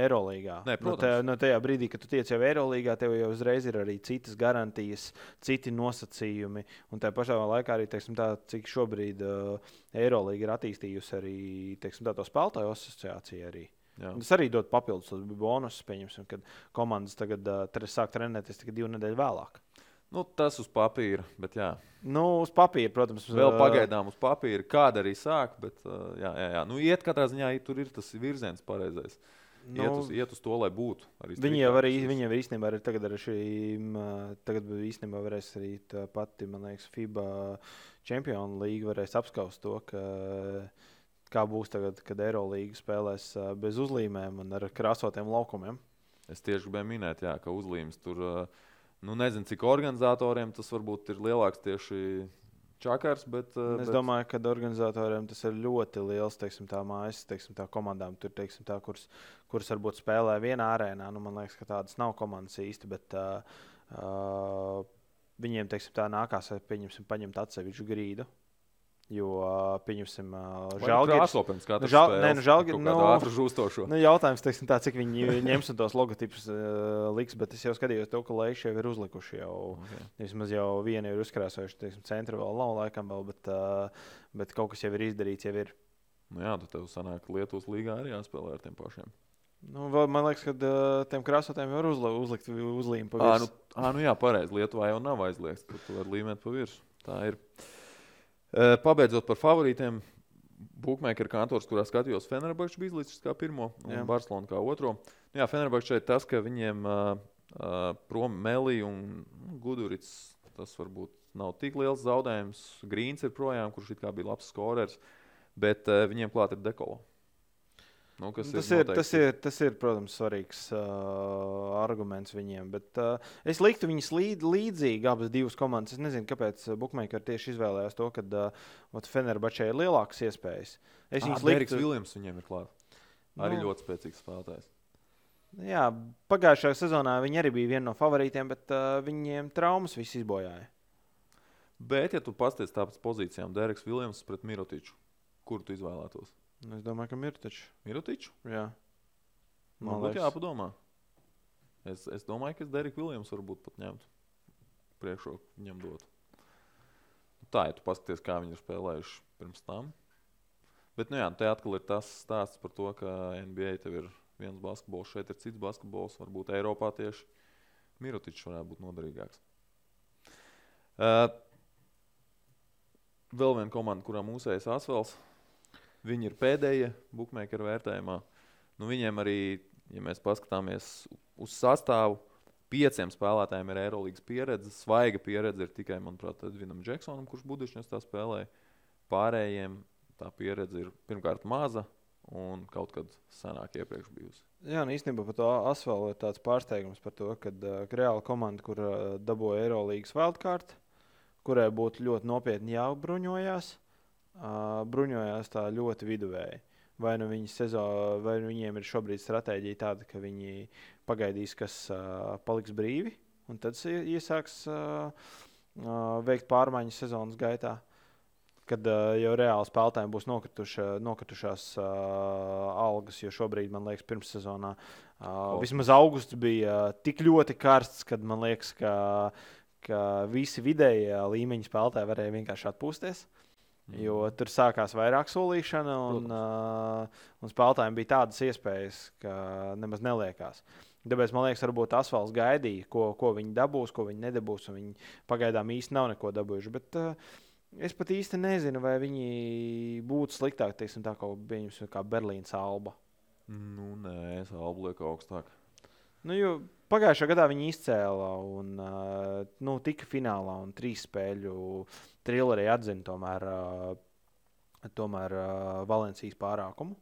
Eirolandā. No, tā, no tajā brīdī, kad tu tiec jau Eirolandā, tev jau uzreiz ir arī citas garantijas, citi nosacījumi. Un tajā pašā laikā arī, teiksim, tā, cik šobrīd uh, Eirolanda ir attīstījusi arī teiksim, tā, to spēlētāju asociāciju. Arī. Tas arī dod papildus bonusus, pieņemsim, kad komandas tagad uh, sāk trenēties tikai divu nedēļu vēlāk. Nu, tas uz papīra, bet jā. Nu, uz papīra, protams. Vēl pagaidām uz papīra, kāda arī sāk, bet uh, jā, jā, jā. Nu, iet katrā ziņā, tur ir tas virziens pareizais. Nu, iet, uz, iet uz to, lai būtu. Viņi jau arī, viņi jau īstenībā ir tagad ar šīm, tagad īstenībā varēs arī pati, man liekas, FIBA Champions League varēs apskaust to, ka uh, kā būs tagad, kad Eirolandā spēlēs bez uzlīmēm un ar krāsotiem laukumiem. Es tieši gribēju minēt, jā, ka uzlīmes tur, nu, nezinu, cik organizatoriem tas varbūt ir lielāks tieši čakars. Bet, es bet... domāju, ka organizatoriem tas ir ļoti liels, teiksim, tā mājas, teiksim, tā komandām, tur, teiksim, tā, kuras, kuras varbūt spēlē vienā arēnā. Nu, man liekas, ka tādas nav komandas īsti. Bet, uh, uh, Viņiem, teiksim, tā nākās, pieņemsim, paņemt atsevišķu grīdu, Jo, pieņemsim, žēlgājis. Nu, žal, nē, nu, žēlgi, nu, nu, jautājums, teiksim, tā, cik viņi <laughs> ņems tos logotipus uh, liks, bet es jau skatījos to, ka Leiši jau ir uzlikuši. Jau, okay. Vismaz jau vienu ir uzkrāsojuši, teiksim, centra vēl nav laikam vēl, bet, uh, bet kaut kas jau ir izdarīts, jau ir. Nu jā, tad tev sanāk Lietuvas līgā arī jāspēlē ar tiem pašiem. Nu, vēl, man liekas, ka uh, tiem krāsotiem var uzla, uzlikt uzlīmi pa virsmu. Ah, nu, ah, nu jā, pareizi. Lietuvā jau nav aizliegts, ka tu vari līmēt pa virsmu. Tā ir. Pabeidzot par favorītiem, Bookmaker kantors, kurā skatījos, Fenerbahčs bija izlīdzis kā pirmo un jā. Barcelona kā otro. Nu, jā, Fenerbahčs šeit tas, ka viņiem uh, uh, prom Melī un Gudurits, tas varbūt nav tik liels zaudējums. Grīns ir projām, kurš it kā bija labs skorers, bet uh, viņiem klāt ir dekolo. Nu, tas, ir, ir, tas, ir, tas ir, protams, svarīgs uh, arguments viņiem. Bet uh, es liktu viņus līd, līdzīgi, abas divas komandas. Es nezinu, kāpēc Bookmaker tieši izvēlējās to, ka uh, Fenerbačē ir lielākas iespējas. Es viņus liktu. Eriks Viljams viņiem ir klāts. Arī nu, ļoti spēcīgs spēlētājs. Jā, pagājušajā sezonā viņi arī bija viena no favorītiem, bet uh, viņiem traumas viss izbojāja. Bet, ja tu pasties tāpēc pozīcijām, Deriks Viljams pret Mirotiču, kur tu izvēlētos? Nu, es domāju, ka Mirtičs. Mirtičs? Jā. Man būtu jāpadomā. Es, es domāju, ka es Deriku Viljams varbūt pat ņemtu. Priekšroku viņam dot. Tā, ja tu paskaties, kā viņi ir spēlējuši pirms tam. Bet, nu jā, te atkal ir tas stāsts par to, ka NBA tev ir viens basketbols, šeit ir cits basketbols, varbūt Eiropā tieši Mirotičs varētu būt noderīgāks. Uh, vēl viena komanda, kurā mūsējas Asvels Viņi ir pēdējie bookmaker vērtējumā. Nu, viņiem arī ja mēs paskatāmies uz sastāvu, pieciem spēlētājiem ir Eirolandes pieredze. Svaiga pieredze ir tikai, manuprāt, Edvinam Džeksonam, kurš Budišņos tā spēlēja. Pārējiem tā pieredze ir pirmkārt maza un kaut kad senāk iepriekš bijusi. Jā, nu īstenībā par to asfaltam ir tāds pārsteigums par to, ka uh, reāla komanda, kur uh, dabūja Eirolandes wildcard, kurai būtu ļoti nopietni jābruņojas, uh, bruņojās tā ļoti viduvēji. Vai nu, sezo, vai nu viņiem ir šobrīd stratēģija tāda, ka viņi pagaidīs, kas uh, paliks brīvi, un tad iesāks uh, uh, veikt pārmaiņas sezonas gaitā. Kad uh, jau reāli spēlētājiem būs nokrituša, nokritušās uh, algas, jo šobrīd, man liekas, pirmssezonā uh, vismaz augusts bija uh, tik ļoti karsts, kad man liekas, ka, ka visi vidējie līmeņa spēlētāji varēja vienkārši atpūsties. Mm. Jo tur sākās vairāk solīšana, un, uh, un spēlētājiem bija tādas iespējas, ka nemaz neliekās. Tāpēc man liekas, varbūt asfalts gaidīja, ko, ko viņi dabūs, ko viņi nedabūs. Viņi pagaidām īsti nav neko dabūjuši. Bet, uh, es pat īsti nezinu, vai viņi būtu sliktāki, teiksim, tā kā, kā Berlīnas alba. Nu, nē, es albu lieku augstāk. Nu, jo pagājušā gadā viņi izcēla un uh, nu, tika finālā un trīs spēļu trilerī atzina tomēr, uh, tomēr uh, Valencijas pārākumu.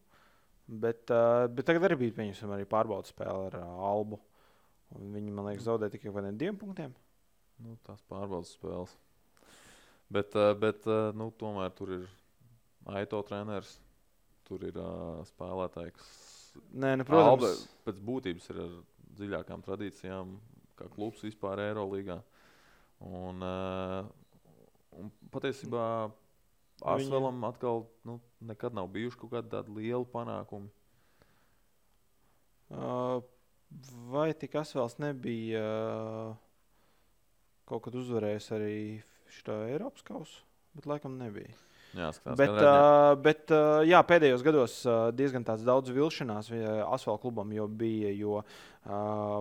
Bet, uh, bet tagad arī bija pieņemsim, arī pārbaudas spēle ar uh, Albu. Un viņi, man liekas, zaudēja tikai par diviem punktiem. Nu, tās pārbaudas spēles. Bet, uh, bet uh, nu, tomēr tur ir Aito treneris. Tur ir uh, spēlētāji, kas. Nē, nu, protams, Alba pēc būtības ir ar dziļākām tradīcijām, kā klubs vispār Eirolandā. Un, uh, un patiesībā Arsenālam atkal nu, nekad nav bijuši kaut kādi tādi lieli panākumi. Uh, vai tik Asvels nebija uh, kaut kad uzvarējis arī šo Eiropas kausu? Bet laikam nebija. Jā, skatās, bet, uh, bet uh, jā, pēdējos gados uh, diezgan daudz vilšanās Asfēlta klubam jau bija. Jo, uh,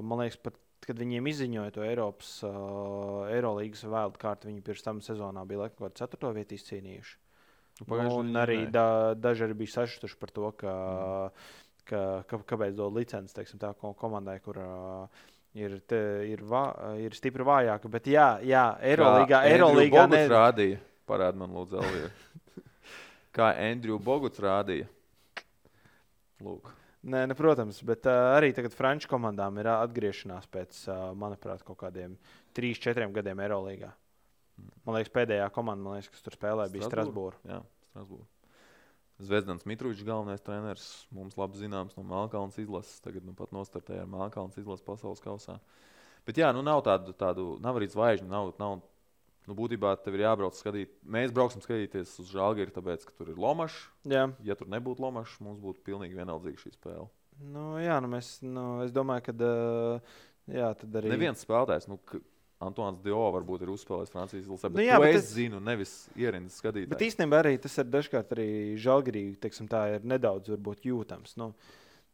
man liekas, pat kad viņiem izziņoja to Eiropas, uh, Eirolandes vēlkārtu, viņi pirms tam sezonā bija laikam, 4. vietā izcīnījuši. Nu, un arī da, daži arī bija sašutuši par to, ka, mm. ka, ka, kāpēc dod licenci teiksim, tā, komandai, kur uh, ir, te, ir, vā, ir stipri vājāka. Bet jā, jā Eirolandā ne... rādīja. Parādi man, lūdzu, Elvija. Kā Andrew Boguts rādīja. Lūk. Nē, ne, protams, bet uh, arī tagad Frančijas komandām ir atgriešanās pēc, uh, manuprāt, kaut kādiem 3-4 gadiem Eirolandā. Man liekas, pēdējā komanda, liekas, kas tur spēlēja, bija Strasbūra. Jā, Strasbūra. Zvezdans Mitrovičs, galvenais treneris, mums labi zināms no Melnkalnes izlases. Tagad nu, pat nostartēja ar Melnkalnes izlases pasaules kausā. Bet jā, nu nav tādu, tādu nav arī zvaigžņu. Nav, nav, nu, būtībā tev ir jābrauc skatīt. Mēs brauksim skatīties uz Žāģeri, tāpēc, ka tur ir Lomašs. Ja tur nebūtu Lomašs, mums būtu pilnīgi vienaldzīga šī spēle. Nu, jā, nu mēs, nu, es domāju, ka uh, jā, tad arī. Neviens spēlētājs. Nu, Antons Dio varbūt ir uzspēlējis Francijas izlasē, bet, nu, jā, bet es zinu, nevis ierindas skatītājs. Bet īstenībā arī tas ir dažkārt arī žēlgrīgi, teiksim, tā ir nedaudz jūtams. Nu,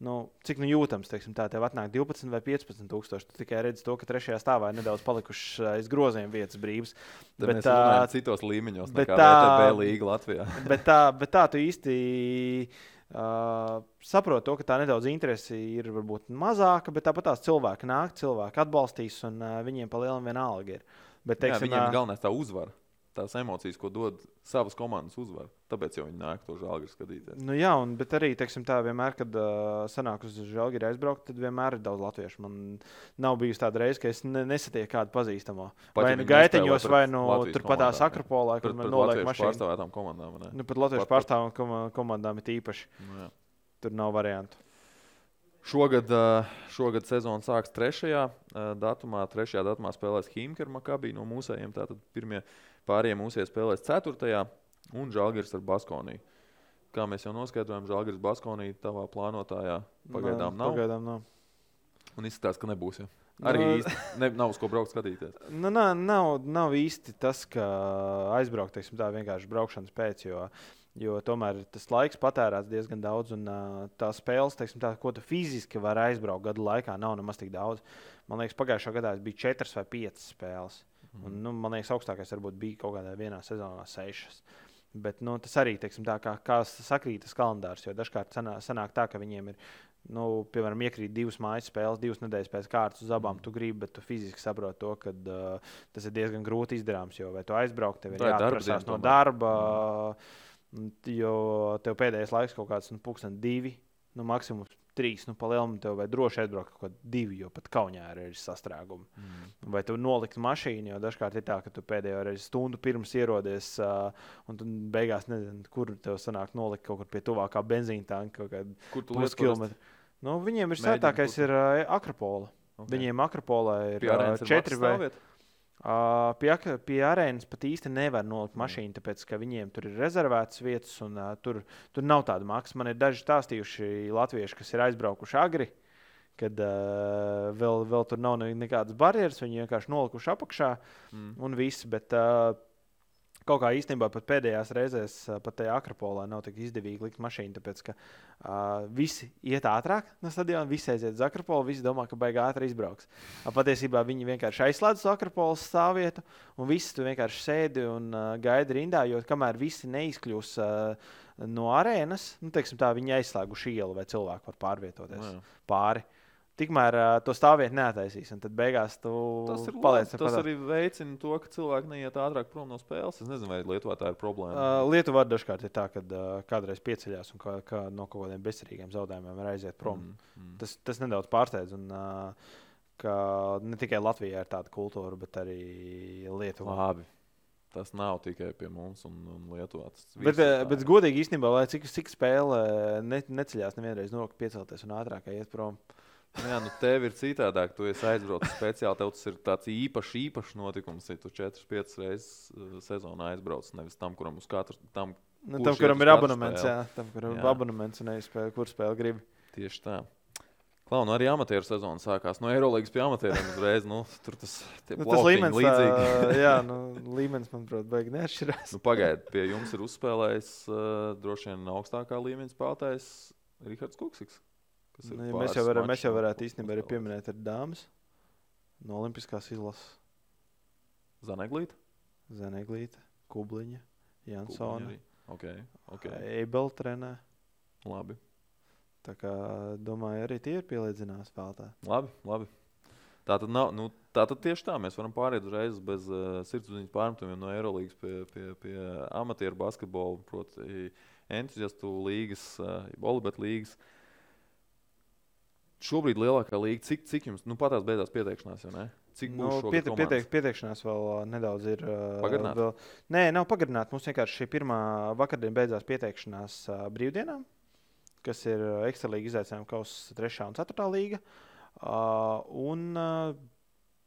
nu, cik nu jūtams, teiksim, tā tev atnāk 12 vai 15 tūkstoši. Tu tikai redzi to, ka trešajā stāvā ir nedaudz palikušas aiz groziem vietas brīvas. Tad bet tā ir citos līmeņos, bet tā ir līga Latvijā. <laughs> bet, tā, bet tā tu īsti Uh, saprotu, to, ka tā nedaudz interese ir varbūt mazāka, bet tāpat tās cilvēki nāk, cilvēki atbalstīs, un uh, viņiem pa lielam vienalga ir. Bet, teiksim, Jā, viņiem galvenais tā uzvara tās emocijas, ko dod savas komandas uzvara. Tāpēc jau viņi nāk to žēlgāri skatīties. Nu, jā, un, bet arī teiksim, tā, vienmēr, kad uh, sanāk uz žēlgāri aizbraukt, tad vienmēr ir daudz latviešu. Man nav bijusi tāda reize, ka es ne, nesatieku kādu pazīstamo. Pat, vai nu gaiteņos, vai nu turpat tās akropolā, kur man noliek mašīnu. Pārstāvētām komandām. Ne? Nu, pat latviešu pārstāvētām komandām ir īpaši. Nu, jā. Tur nav variantu. Šogad, šogad sezona sāksies 3. datumā. 3. datumā spēlēs Himkera Makabī no mūsējiem. Tātad pirmie Pārējie mūsu spēlēs 4. Un Žalgiris ar Baskoniju. Kā mēs jau noskaidrojām, Žalgiris Baskonija tavā plānotājā pagaidām nav. Pagaidām nav. Un izskatās, ka nebūs. Ja? Arī no, īsti ne, nav uz ko braukt skatīties. Nu, nav, nav, nav īsti tas, ka aizbraukt teiksim, tā vienkārši braukšanas pēc. Jo, jo tomēr tas laiks patērēts diezgan daudz, un uh, tā spēles, teiksim, tā, ko tu fiziski vari aizbraukt gadu laikā, nav nemaz tik daudz. Man liekas, pagājušā gadā bija četras vai piecas spēles. Mm. Un, nu, man liekas, augstākais varbūt bija kaut kādā vienā sezonā sešas. Bet nu, tas arī teiksim, tā, kā, kā sakrīt tas kalendārs. Jo dažkārt sanāk, sanāk tā, ka viņiem ir nu, piemēram, iekrīt divas mājas spēles, divas nedēļas pēc kārtas uz abām, tu gribi, bet tu fiziski saproti to, ka uh, tas ir diezgan grūti izdarāms. Jo vai tu aizbraukt, tev ir jāatprasās no darba, jo tev pēdējais laiks kaut kāds nu, pūkstens divi, nu, maksimums trīs, nu, palielināt, tev vai droši aizbraukt kaut kādā divi, jo pat kaunijā ir sastrēgumi. Mm. Vai tu nolikt mašīnu, jo dažkārt ir tā, ka tu pēdējo reizi stundu pirms ierodies, uh, un tu beigās nezini, kur tev sanāk nolikt kaut kur pie tuvākā benzīna tanka, kaut kādā puskilometrā. Nu, viņiem ir sētākais ir uh, Akropola. Okay. Viņiem Akropolā ir uh, četri vai četri. Uh, pie, pie arēnas pat īsti nevar nolikt mašīnu, tāpēc ka viņiem tur ir rezervētas vietas, un uh, tur, tur nav tāda maksa. Man ir daži stāstījuši latvieši, kas ir aizbraukuši agri, kad uh, vēl, vēl tur nav nekādas barjeras. Viņi vienkārši nolikuši apakšā mm. un viss. Bet, uh, Kaut kā īstenībā pat pēdējās reizēs, pat tajā Akropolā, nav tik izdevīgi likt mašīnu, tāpēc ka uh, visi iet ātrāk no stadiona, visi aiziet uz Akropolu, visi domā, ka baigā ātri izbrauks. Uh, patiesībā viņi vienkārši aizslēdz Akropolas stāvvietu, un visi tur vienkārši sēdi un uh, gaida rindā, jo kamēr visi neizkļūs uh, no arēnas, nu, teiksim, tā, viņi aizslēguši ielu vai cilvēku var pārvietoties no, jā. pāri. Tikmēr uh, to stāvvietu neataisīs. Tad beigās tu tas ir paliec. Tas arī veicina to, ka cilvēki neiet ātrāk prom no spēles. Es nezinu, vai Lietuvā tā ir problēma. Uh, Lietuvā dažkārt ir tā, ka uh, kādreiz pieceļās un kā, kā no kaut kādiem bezcerīgiem zaudējumiem var aiziet prom. Mm, mm. Tas, tas nedaudz pārsteidz. Un, uh, ka ne tikai Latvijā ir tāda kultūra, bet arī Lietuvā. Labi. Tas nav tikai pie mums un, un Lietuvā. Bet, bet godīgi īstenībā, lai cik, cik spēle ne, neceļās nevienreiz nokļūt, piecelties un ātrāk iet prom. Uh, jā, nu tev ir citādāk. Tu esi aizbraucis speciāli. Tev tas ir tāds īpašs, īpašs notikums. Ja tu 4-5 reizes uh, sezonā aizbrauc. Nevis tam, kuram uz katru tam. Nu, tam, kuram ir abonements, jā, tam, kuram ir abonements un neizspēlē, kur spēle grib. Tieši tā. Klau, nu arī amatieru sezona sākās no Eirolandes pie amatieriem uzreiz. Nu, tur tas, nu, tas līmenis līdzīgi. Tā, jā, <laughs> nu, līmenis, manuprāt, baigi neatšķirās. nu, Pagaidiet, pie jums ir uzspēlējis uh, droši vien augstākā līmeņa spēlētājs Rihards Kuksiks. Nu, ja mēs, jau varam, mēs jau varētu īstenībā arī pieminēt ar dāmas no Olimpiskās izlases. Zaneglīte. Zaneglīte, Kubliņa, Jansona. Okay, okay. Eibel trenē. Labi. Tā kā domāju, arī tie ir pielīdzināti spēlētāji. Labi, labi. Tā tad, nav, nu, tā tad tieši tā. Mēs varam pāriet uzreiz bez uh, sirdsapziņas pārmetumiem no Eirolandes pie, pie, pie amatieru basketbola, proti, entuziastu līgas, uh, Bolibet līgas. Uh, šobrīd lielākā līnija, cik, cik jums nu, patās beidzās pieteikšanās? Cik nu, piete, pieteik, pieteikšanās vēl nedaudz ir. Pagarināta? Nē, nav pagarināta. Mums vienkārši šī pirmā vakardiena beidzās pieteikšanās uh, brīvdienām, kas ir ekstralīga izaicinājuma kausa 3 un 4 līga. Uh, un, uh,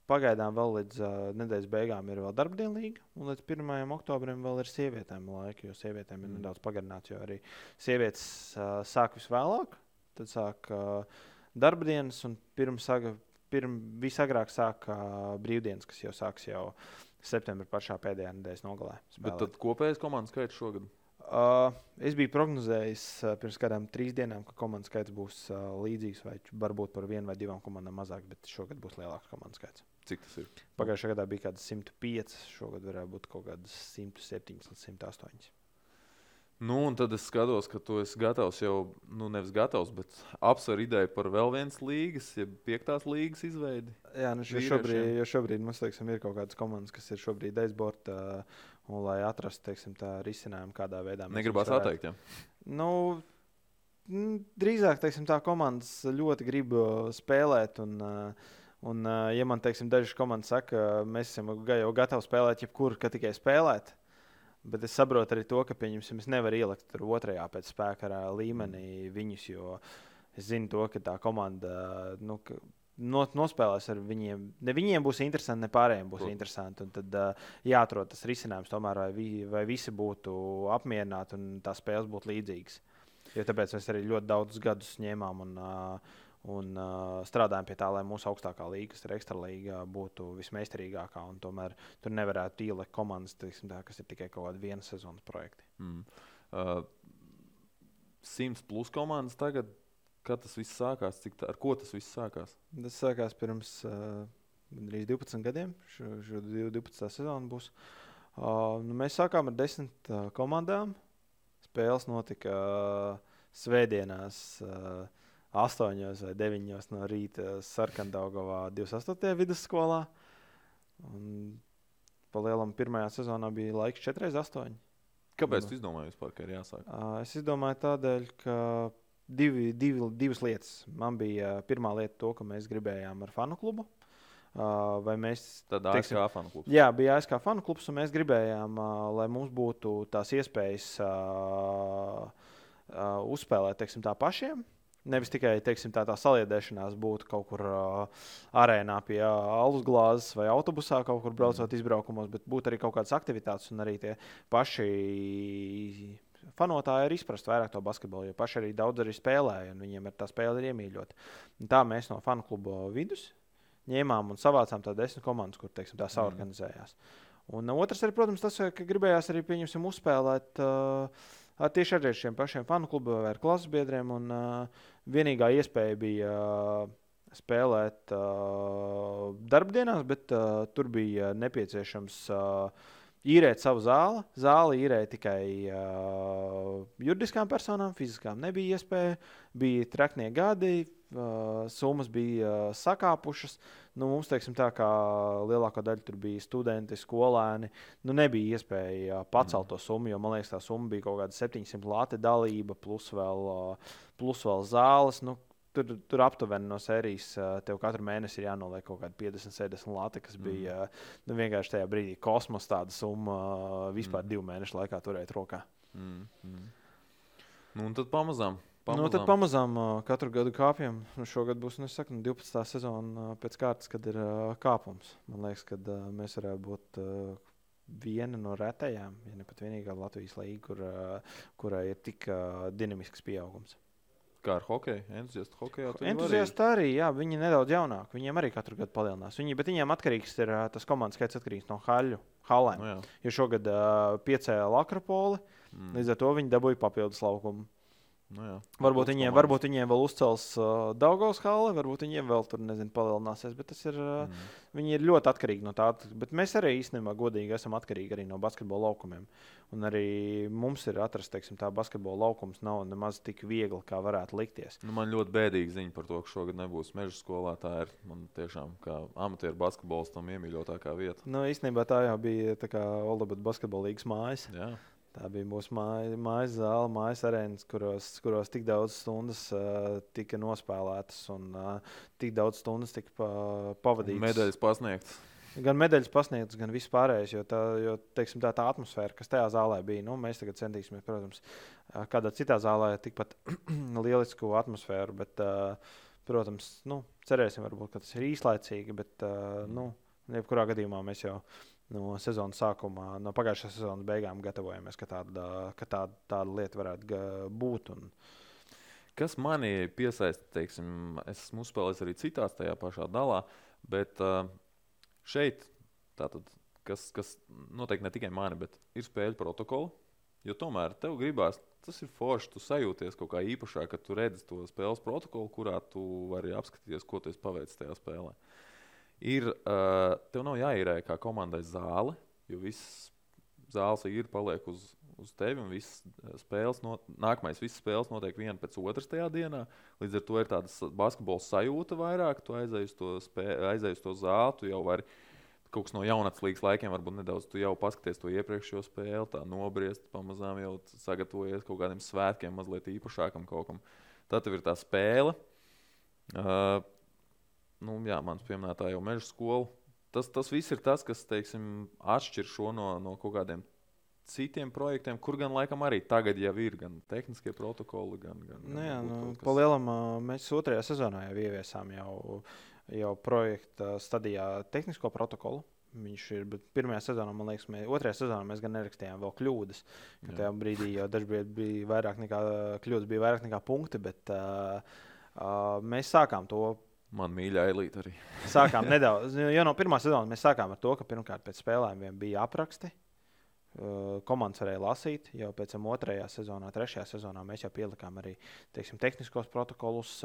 Pagaidām vēl līdz uh, nedēļas beigām ir vēl darbdienu līga, un līdz 1. oktobrim vēl ir sievietēm laika, jo sievietēm ir mm. nedaudz pagarināts, jo arī sievietes uh, sāk visvēlāk. Tad sāk uh, darba dienas, un pirms, pirms visagrāk sāk uh, brīvdienas, kas jau sāks jau septembrī pašā pēdējā nedēļas nogalē. Spēlēt. Bet tad kopējais komandas skaits šogad? Uh, es biju prognozējis uh, pirms kādām trīs dienām, ka komandas skaits būs uh, līdzīgs, vai varbūt par vienu vai divām komandām mazāk, bet šogad būs lielāks komandas skaits. Cik tas ir? Pagājušajā gadā bija kaut kāds 105, šogad varētu būt kaut kāds 107 līdz 108. Nu, un tad es skatos, ka tu esi gatavs jau, nu, nevis gatavs, bet apsver ideju par vēl vienas līgas, ja piektās līgas izveidi. Jā, nu, jo šobrīd, jo šobrīd mums teiksim, ir kaut kādas komandas, kas ir šobrīd aizborta, un lai atrastu teiksim, tā risinājumu, kādā veidā mēs Negribās atteikt. Ja? Nu, drīzāk teiksim, tā komandas ļoti grib spēlēt. Un, un, ja man teiksim, dažas komandas saka, mēs esam jau gatavi spēlēt, jebkur, ka tikai spēlēt Bet es saprotu arī to, ka es nevaru ielikt tur otrajā pēc spēka līmenī viņus, jo es zinu, to, ka tā komanda nu, nospēlēs ar viņiem. Ne viņiem būs interesanti, ne pārējiem būs Ko? interesanti. Tad uh, jāatrod tas risinājums, tomēr, vai, vi, vai visi būtu apmierināti un tās spēles būtu līdzīgas. Jo tāpēc mēs arī ļoti daudzus gadus ņēmām. Un, uh, un uh, strādājam pie tā, lai mūsu augstākā līnija, kas ir ekstra līnija, būtu vismeistarīgākā. Tomēr tur nevarētu ielikt komandas, teiksim, tā, kas ir tikai kaut kāda viena sezonas projekta. Mm. Uh, 100 plus komandas tagad. Kad tas viss sākās? Tā, ar ko tas viss sākās? Tas sākās pirms uh, 12 gadiem. Šo, šo 12. sezonu būs. Uh, nu, mēs sākām ar desmit uh, komandām. Spēles notika uh, svētdienās. Uh, 8 vai 9 no rīta Sarkandaugovā 28. vidusskolā. Un pa lielam pirmajā sezonā bija laiks 4,8. Kāpēc jūs izdomājāt, vispār, ka ir jāsāk? Es izdomāju tādēļ, ka divi, divi, divas lietas. Man bija pirmā lieta, to, ka mēs gribējām ar fanu klubu. Vai mēs tādā teiksim, ASK fanu klubs? Jā, bija ASK fanu klubs, un mēs gribējām, lai mums būtu tās iespējas uh, uh, uzspēlēt teiksim, tā pašiem. Nevis tikai teiksim, tā, tā saliedēšanās būtu kaut kur uh, arēnā pie uh, alus glāzes vai autobusā, kaut kur braucot mm. izbraukumos, bet būtu arī kaut kādas aktivitātes un arī tie paši fanotāji ir izprast vairāk to basketbolu, jo paši arī daudz arī spēlēja, un viņiem ir tā spēle ir iemīļota. Un tā mēs no fanu kluba vidus ņēmām un savācām tādu desmit komandas, kur teiksim, tā saorganizējās. Mm. Un otrs, arī, protams, tas, ka gribējās arī uzspēlēt. Uh, tieši ar šiem pašiem fanu klubiem vai klases biedriem. Un, uh, vienīgā iespēja bija uh, spēlēt uh, darbdienās, bet uh, tur bija nepieciešams uh, īrēt savu zāli. Zāli īrēja tikai uh, juridiskām personām, fiziskām nebija iespēja. Bija traknie gadi, uh, summas bija uh, sakāpušas. Nu, mums, teiksim, tā kā lielākā daļa tur bija studenti, skolēni, nu, nebija iespēja uh, pacelt to summu, jo man liekas, tā summa bija kaut kāda 700 lati dalība, plus vēl, uh, plus vēl zāles. Nu, tur, tur aptuveni no sērijas tev katru mēnesi ir jānoliek kaut kāda 50, 70 lati, kas mm. bija nu, vienkārši tajā brīdī kosmos tāda summa vispār mm. divu mēnešu laikā turēt rokā. Mm. Mm. Nu, un tad pamazām. Pamazām. Nu, tad pamazām uh, katru gadu kāpjam. Nu, šogad būs nu, saku, 12. sezona uh, pēc kārtas, kad ir uh, kāpums. Man liekas, ka uh, mēs varētu būt uh, viena no retajām, ja ne pat vienīgā Latvijas līnija, kur, uh, kurai ir tik uh, dinamisks pieaugums. Kā ar hokeju? Entuziastu hokeju. Entuziasti arī, jā, viņi nedaudz jaunāki. Viņiem arī katru gadu palielinās. Viņi, bet viņiem atkarīgs ir tas komandas skaits atkarīgs no haļu, halēm. No nu jo šogad uh, piecēla Akropoli, mm. līdz ar to viņi dabūja papildus laukumu. Nu jā, varbūt, viņiem, komandas. varbūt viņiem vēl uzcels uh, Daugaus hale, varbūt viņiem vēl tur nezinu, palielināsies. Bet tas ir, uh, mm. viņi ir ļoti atkarīgi no tā. Bet mēs arī īstenībā godīgi esam atkarīgi arī no basketbola laukumiem. Un arī mums ir atrast, teiksim, tā basketbola laukums nav nemaz tik viegli, kā varētu likties. Nu, man ļoti bēdīgi ziņa par to, ka šogad nebūs meža skolā. Tā ir man tiešām kā amatieru basketbolistam iemīļotākā vieta. Nu, īstenībā tā jau bija Olabas basketbola līgas mājas. Jā. Tā bija mūsu māja, mājas zāle, mājas arēnas, kuros, kuros tik daudz stundas uh, tika nospēlētas un uh, tik daudz stundas tika pa, pavadītas. Medaļas pasniegtas. Gan medaļas pasniegtas, gan viss pārējais. Jo, tā, jo teiksim, tā, tā atmosfēra, kas tajā zālē bija, nu, mēs tagad centīsimies, protams, kādā citā zālē tikpat <clears throat> lielisku atmosfēru. Bet, uh, protams, nu, cerēsim, varbūt, ka tas ir īslaicīgi, bet, uh, nu, jebkurā gadījumā mēs jau no sezonas sākuma, no pagājušās sezonas beigām gatavojamies, ka tāda, ka tāda, tāda lieta varētu būt. Un... Kas manī piesaista, teiksim, es esmu uzspēlējis arī citās tajā pašā dalā, bet uh, šeit, tātad, kas, kas noteikti ne tikai mani, bet ir spēļu protokoli. Jo tomēr tev gribās, tas ir forši. Tu sajūties kaut kā īpašāk, kad tu redzi to spēles protokolu, kurā tu vari apskatīties, ko tu esi paveicis tajā spēlē. Uh, ir, uh, tev nav jāīrē kā komandai zāle, jo viss zāles ir paliek uz, uz tevi un viss spēles, no, nākamais visas spēles notiek viena pēc otras tajā dienā. Līdz ar to ir tāda basketbola sajūta vairāk, tu aizej uz to, spē, aizej uz to zāli, tu jau vari kaut kas no jaunatnes laikiem, varbūt nedaudz tu jau paskaties to iepriekšējo spēli, tā nobriest, pamazām jau sagatavojies kaut kādiem svētkiem, mazliet īpašākam kaut kam. Tad tev ir tā spēle. Uh, nu, jā, mans pieminētā jau meža skola. Tas, tas viss ir tas, kas teiksim, atšķir šo no, no kaut kādiem citiem projektiem, kur gan laikam arī tagad jau ir gan tehniskie protokoli, gan. gan nu, nu, kas... Palielam, mēs otrajā sezonā jau ieviesām jau, jau projekta stadijā tehnisko protokolu. Viņš ir, bet pirmajā sezonā, man liekas, mēs, otrajā sezonā mēs gan nerakstījām vēl kļūdas. Tajā brīdī jau dažkārt bija vairāk nekā kļūdas, bija vairāk nekā punkti, bet uh, uh, mēs sākām to Man mīļā elīte arī. <laughs> sākām nedaudz. Jau no pirmā sezonas mēs sākām ar to, ka pirmkārt pēc spēlēm bija apraksti. Komandas varēja lasīt jau pēc tam otrajā sezonā, trešajā sezonā mēs jau pielikām arī teiksim, tehniskos protokolus,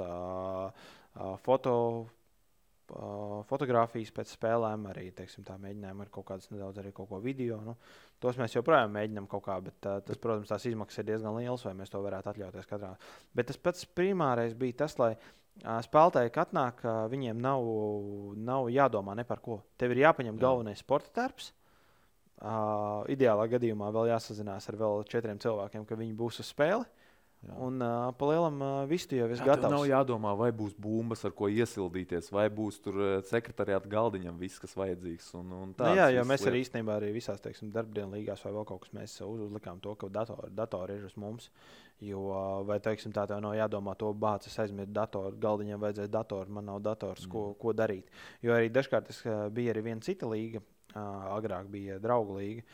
foto, fotografijas pēc spēlēm, arī teiksim, mēģinājām ar kaut kādas nedaudz arī kaut ko video. Nu, tos mēs joprojām mēģinām kaut kā, bet tas, protams, tās izmaksas ir diezgan lielas, vai mēs to varētu atļauties katrā. Bet tas pats primārais bija tas, lai uh, spēlētāji, kad uh, viņiem nav, nav jādomā par ko. Tev ir jāpaņem Jā. galvenais sporta darbs. Uh, ideālā gadījumā vēl jāsazinās ar vēl četriem cilvēkiem, ka viņi būs uz spēli. Jā. Un uh, pa lielam uh, viss tu jau esi gatavs. Nav jādomā, vai būs bumbas, ar ko iesildīties, vai būs tur uh, sekretariāta galdiņam viss, kas vajadzīgs. Un, un nu, jā, jo mēs arī īstenībā arī visās teiksim, darbdienu līgās vai vēl kaut kas mēs uzlikām to, ka datori, datori ir uz mums. Jo, vai teiksim, tā tev nav jādomā, to bācis aizmirst datoru, galdiņam vajadzēs datoru, man nav dators, mm. ko, ko darīt. Jo arī dažkārt tas bija arī viena cita līga, uh, agrāk bija draugu līga.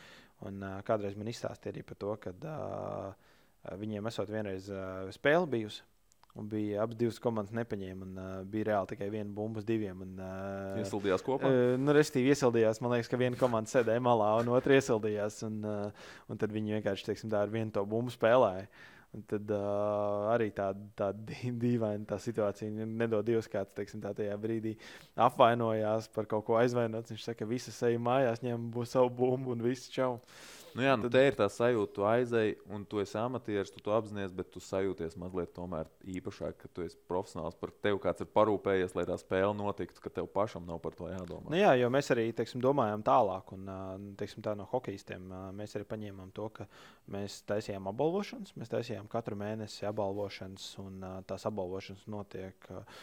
Un uh, kādreiz man izstāstīja arī par to, ka uh, Viņiem esot vienreiz uh, spēle bijusi. Un bija abas divas komandas nepaņēma. Un, uh, bija reāli tikai viena bumba uz diviem. Un, uh, iesildījās kopā. Uh, nu, Restīvi iesildījās. Man liekas, ka viena komanda sēdēja malā, un otra iesildījās. Un, uh, un tad viņi vienkārši teiksim, tā ar vienu to bumbu spēlēja. Un tad uh, arī tāda tā <laughs> dīvaina tā situācija. Nedod Dievs, kāds teiksim, tā tajā brīdī apvainojās par kaut ko aizvainots. Viņš saka, ka visi seja mājās, ņem savu bumbu un viss čau. Nu, jā, nu, tad... te ir tā sajūta, tu aizēji, un tu esi amatieris, tu to apzinājies, bet tu sajūties mazliet īpašāk, ka tu esi profesionāls. Par tevi kāds ir parūpējies, lai tā spēle notiktu, ka tev pašam nav par to jādomā. Nu, jā, jo mēs arī teiksim, domājam tālāk, un teiksim, tā no hokeistiem mēs arī paņēmām to, ka mēs taisījām apbalvošanas, mēs taisījām katru mēnesi apbalvošanas, un tās apbalvošanas notiek uh,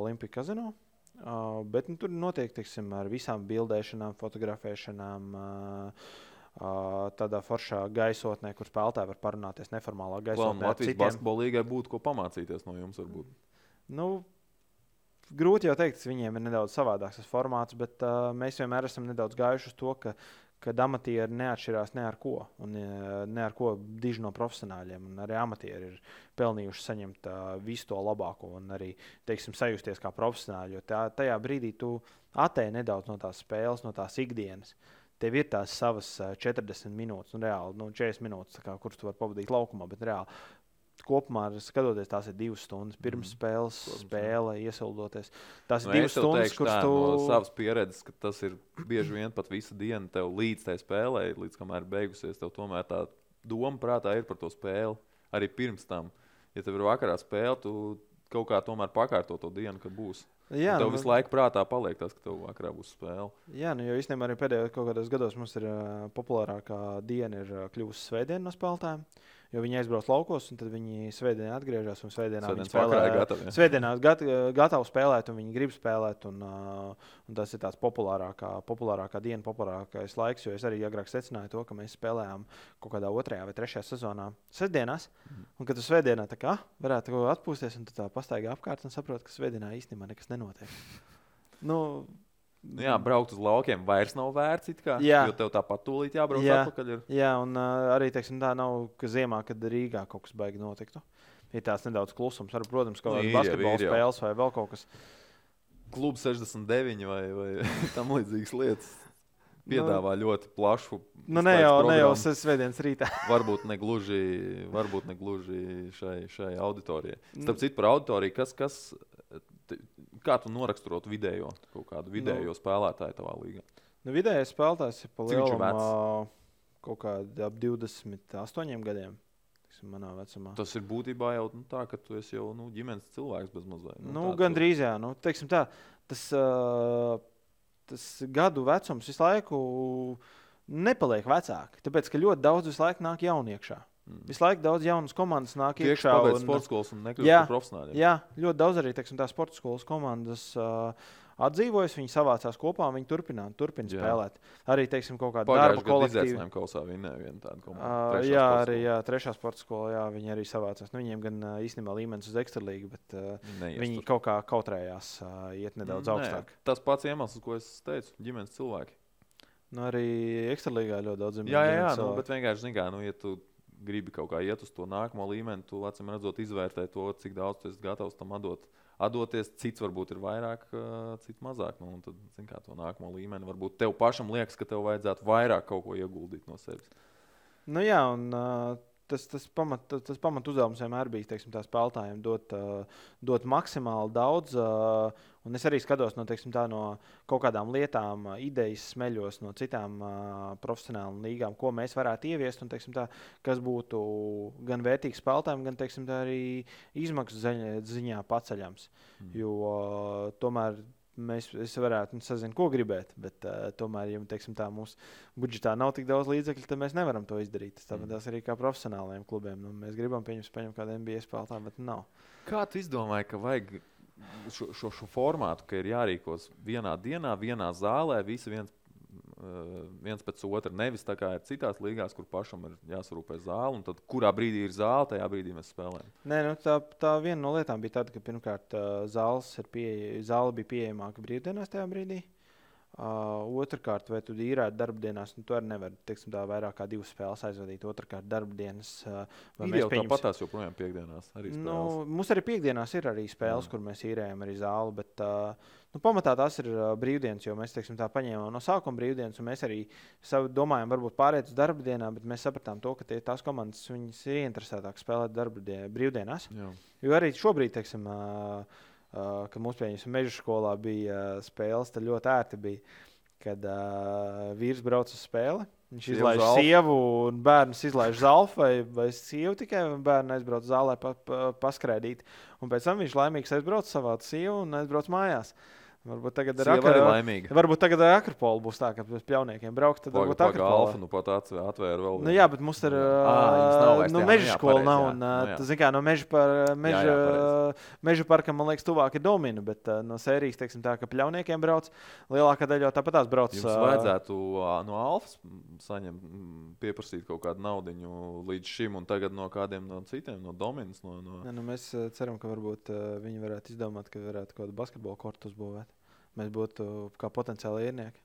Olimpijas kazino. Uh, bet nu, tur notiek teiksim, ar visām bildēšanām, fotografēšanām. Uh, tādā foršā gaisotnē, kur spēlētāji var parunāties neformālā gaisotnē. Latvijas basketbola līgai būtu ko pamācīties no jums, varbūt. Nu, grūti jau teikt, viņiem ir nedaudz savādāks formāts, bet uh, mēs vienmēr esam nedaudz gājuši uz to, ka, kad amatieri neatšķirās ne ar ko, un ne ar ko diži no profesionāļiem. Arī amatieri ir pelnījuši saņemt uh, visu to labāko un arī teiksim, sajusties kā profesionāļi. Jo tā, tajā brīdī tu attēji nedaudz no tās spēles, no tās ikdienas. Uh, tev ir tās savas 40 minūtes, nu, reāli nu, 40 minūtes, kā, kuras tu vari pavadīt laukumā. Bet reāli kopumā, skatoties, tās ir divas stundas pirms mm. spēles, mm. spēle, iesildoties. Tās nu, ir divas stundas, kuras tu no savas pieredzes, ka tas ir bieži vien pat visu dienu tev līdz tai spēlē, līdz kamēr beigusies, tev tomēr tā doma prātā ir par to spēli. Arī pirms tam, ja tev ir vakarā spēle, tu kaut kā tomēr pakārto to dienu, ka būs. Jā, tev nu, visu laiku prātā paliek tas, ka tev vakarā būs spēle. Jā, nu, jo īstenībā arī pēdējos gados mums ir uh, populārākā diena ir uh, kļuvusi svētdiena no spēlētājiem. Uh, jo viņi aizbrauc laukos, un tad viņi svētdienā atgriežas. Un svētdienā viņi spēlē gatavi. Svētdienā gat, gatavi spēlēt, un viņi grib spēlēt. Un, uh, un tas ir tāds populārākā, populārākā diena, populārākais laiks. Jo es arī agrāk secināju to, ka mēs spēlējām kaut kādā otrajā vai trešajā sezonā sestdienās. Mm. Un kad tu svētdienā tā kā varētu atpūsties, un tā pastaigā apkārt un saproti, ka svētdienā īstenībā nekas nenotiek. Nu jā, braukt uz laukiem vairs nav vērts. Kā, jā, jo tev tāpat tūlīt jābrauc jā, atpakaļ. Ir. Jā, un uh, arī teiksim, tā nav, ka ziemā, kad Rīgā kaut kas baigs notiktu. Ir tās nedaudz klusums, arī, protams, kaut kādas basketbola spēles vai vēl kaut kas. Klubs 69 vai, vai <laughs> tam līdzīgas lietas. Piedāvā nu, ļoti plašu. Nu, ne jau, programmu. ne jau svētdienas rītā. <laughs> varbūt ne gluži, varbūt ne gluži šai, šai auditorijai. Starp nu. citu, par auditoriju, kas, kas kā tu noraksturotu vidējo, kādu vidējo nu, spēlētāju tavā līgā? Nu, vidējais spēlētājs ir palielinājums kaut kādā ap 28 gadiem. Tas ir būtībā jau nu, tā, ka tu esi jau nu, ģimenes cilvēks mazliet. Nu, nu, Gan drīz, jā. Nu, tā, tas, uh, tas gadu vecums visu laiku nepaliek vecāk. Tāpēc, ka ļoti daudz visu laiku nāk jauniekšā. Mm. Visu laiku daudz jaunas komandas nāk iekšā. Tieši un, sporta skolas un nekļūst par profesionāļiem. Jā, ļoti daudz arī teiksim, tās sporta skolas komandas. Uh, Atdzīvojas, viņi savācās kopā, viņi turpina, turpina spēlēt. Arī, teiksim, kaut kāda darba kolektīva. Kausā vinēja viena tāda komanda. Uh, jā, arī jā, trešā sporta skola, jā, viņi arī savācās. Nu, viņiem gan īstenībā līmenis uz ekstralīgu, bet uh, viņi kaut kā kautrējās uh, iet nedaudz Nē, augstāk. Tas pats iemesls, ko es teicu, ģimenes cilvēki. Nu, arī ekstralīgā ļoti daudz zīmējumu. Jā, jā, jā nu, bet vienkārši, zin kā, nu, ja tu gribi kaut kā iet uz to nākamo līmeni, tu acīm redzot, izvērtē to, cik daudz tu esi gatavs tam atdot. Atdoties, cits varbūt ir vairāk, cits mazāk. Nu, tad, zin, kā to nākamo līmeni, varbūt tev pašam liekas, ka tev vajadzētu vairāk kaut ko ieguldīt no sevis. Nu jā, un uh, tas, tas pamat, tas pamat uzdevums vienmēr bija teiksim, spēlētājiem dot, uh, dot maksimāli daudz. Uh, un es arī skatos no, teiksim, tā, no kaut kādām lietām, uh, idejas smeļos no citām uh, profesionālām līgām, ko mēs varētu ieviest. Un, teiksim, tā, kas būtu gan vērtīgs spēlētājiem, gan teiksim, tā, arī izmaksu ziņā paceļams. Mm. Jo uh, tomēr mēs varētu nu, sazināt, ko gribēt. Bet, uh, tomēr, ja teiksim, tā, mūsu budžetā nav tik daudz līdzekļu, tad mēs nevaram to izdarīt. Tāpat mm. arī kā profesionāliem klubiem. Nu, mēs gribam pieņemt, paņemt kādu NBA spēlētāju, bet nav. Kā tu izdomāji, ka vajag šo, šo, šo formātu, ka ir jārīkos vienā dienā, vienā zālē, visi viens viens pēc otra. Nevis tā kā ir citās līgās, kur pašam ir jāsarūpē zāle, un tad kurā brīdī ir zāle, tajā brīdī mēs spēlējam. Nē, nu, tā, tā viena no lietām bija tāda, ka pirmkārt eh, zāles pie, zāle bija pieejamāka brīvdienās tajā brīdī. Uh, Otrakārt, vai tu īrētu darbdienās, nu, tu arī nevari teiksim, tā, vairāk kā divas spēles aizvadīt. Otrakārt, darbdienas. Uh, vai mēs pieņemsim... tāpatās joprojām piekdienās? Nu, mums arī piekdienās ir arī spēles, Jā. kur mēs īrējam arī zāli. Bet, uh, Nu, pamatā tas ir uh, brīvdienas, jo mēs teiksim, tā paņēmām no sākuma brīvdienas, un mēs arī savu, domājam, varbūt pāriet uz darba dienām, bet mēs sapratām to, ka tie, tās komandas ir ieinteresētākas spēlēt darba dien, brīvdienās. Jā. Jo arī šobrīd, teiksim, uh, uh, kad mums pieņemsim meža skolā bija uh, spēles, tad ļoti ērti bija, kad uh, vīrs brauc uz spēli. Viņš Sievu izlaiž zalfu. sievu, un bērns izlaiž zelfu, vai, vai sievu tikai bērnu aizbrauc zālē pa, pa, paskraidīt. Un pēc tam viņš laimīgs aizbrauc savā sievu un aizbrauc mājās. Uh, Varbūt tagad ar Akropolu. Varbūt tagad ar Akropolu būs tā, ka pēc pļauniekiem braukt. Tad varbūt Akropolu. Nu, pat atvēra vēl. Nu, jā, bet mums ir. Uh, nu, meža skola nav. Un, uh, nu, kā, no meža, par, meža, jā, jā, meža parkam, man liekas, tuvāk ir domina. Bet uh, no sērijas, teiksim tā, ka pļauniekiem brauc. Lielākā daļa jau tāpat tās brauc. Jums uh, vajadzētu uh, no Alfas saņemt, pieprasīt kaut kādu naudu līdz šim, un tagad no kādiem no citiem, no Dominas. No, no... Ja, nu, mēs ceram, ka varbūt uh, viņi varētu izdomāt, ka varētu kaut kādu basketbolu kortu uzbūvēt mēs būtu kā potenciāli iernieki.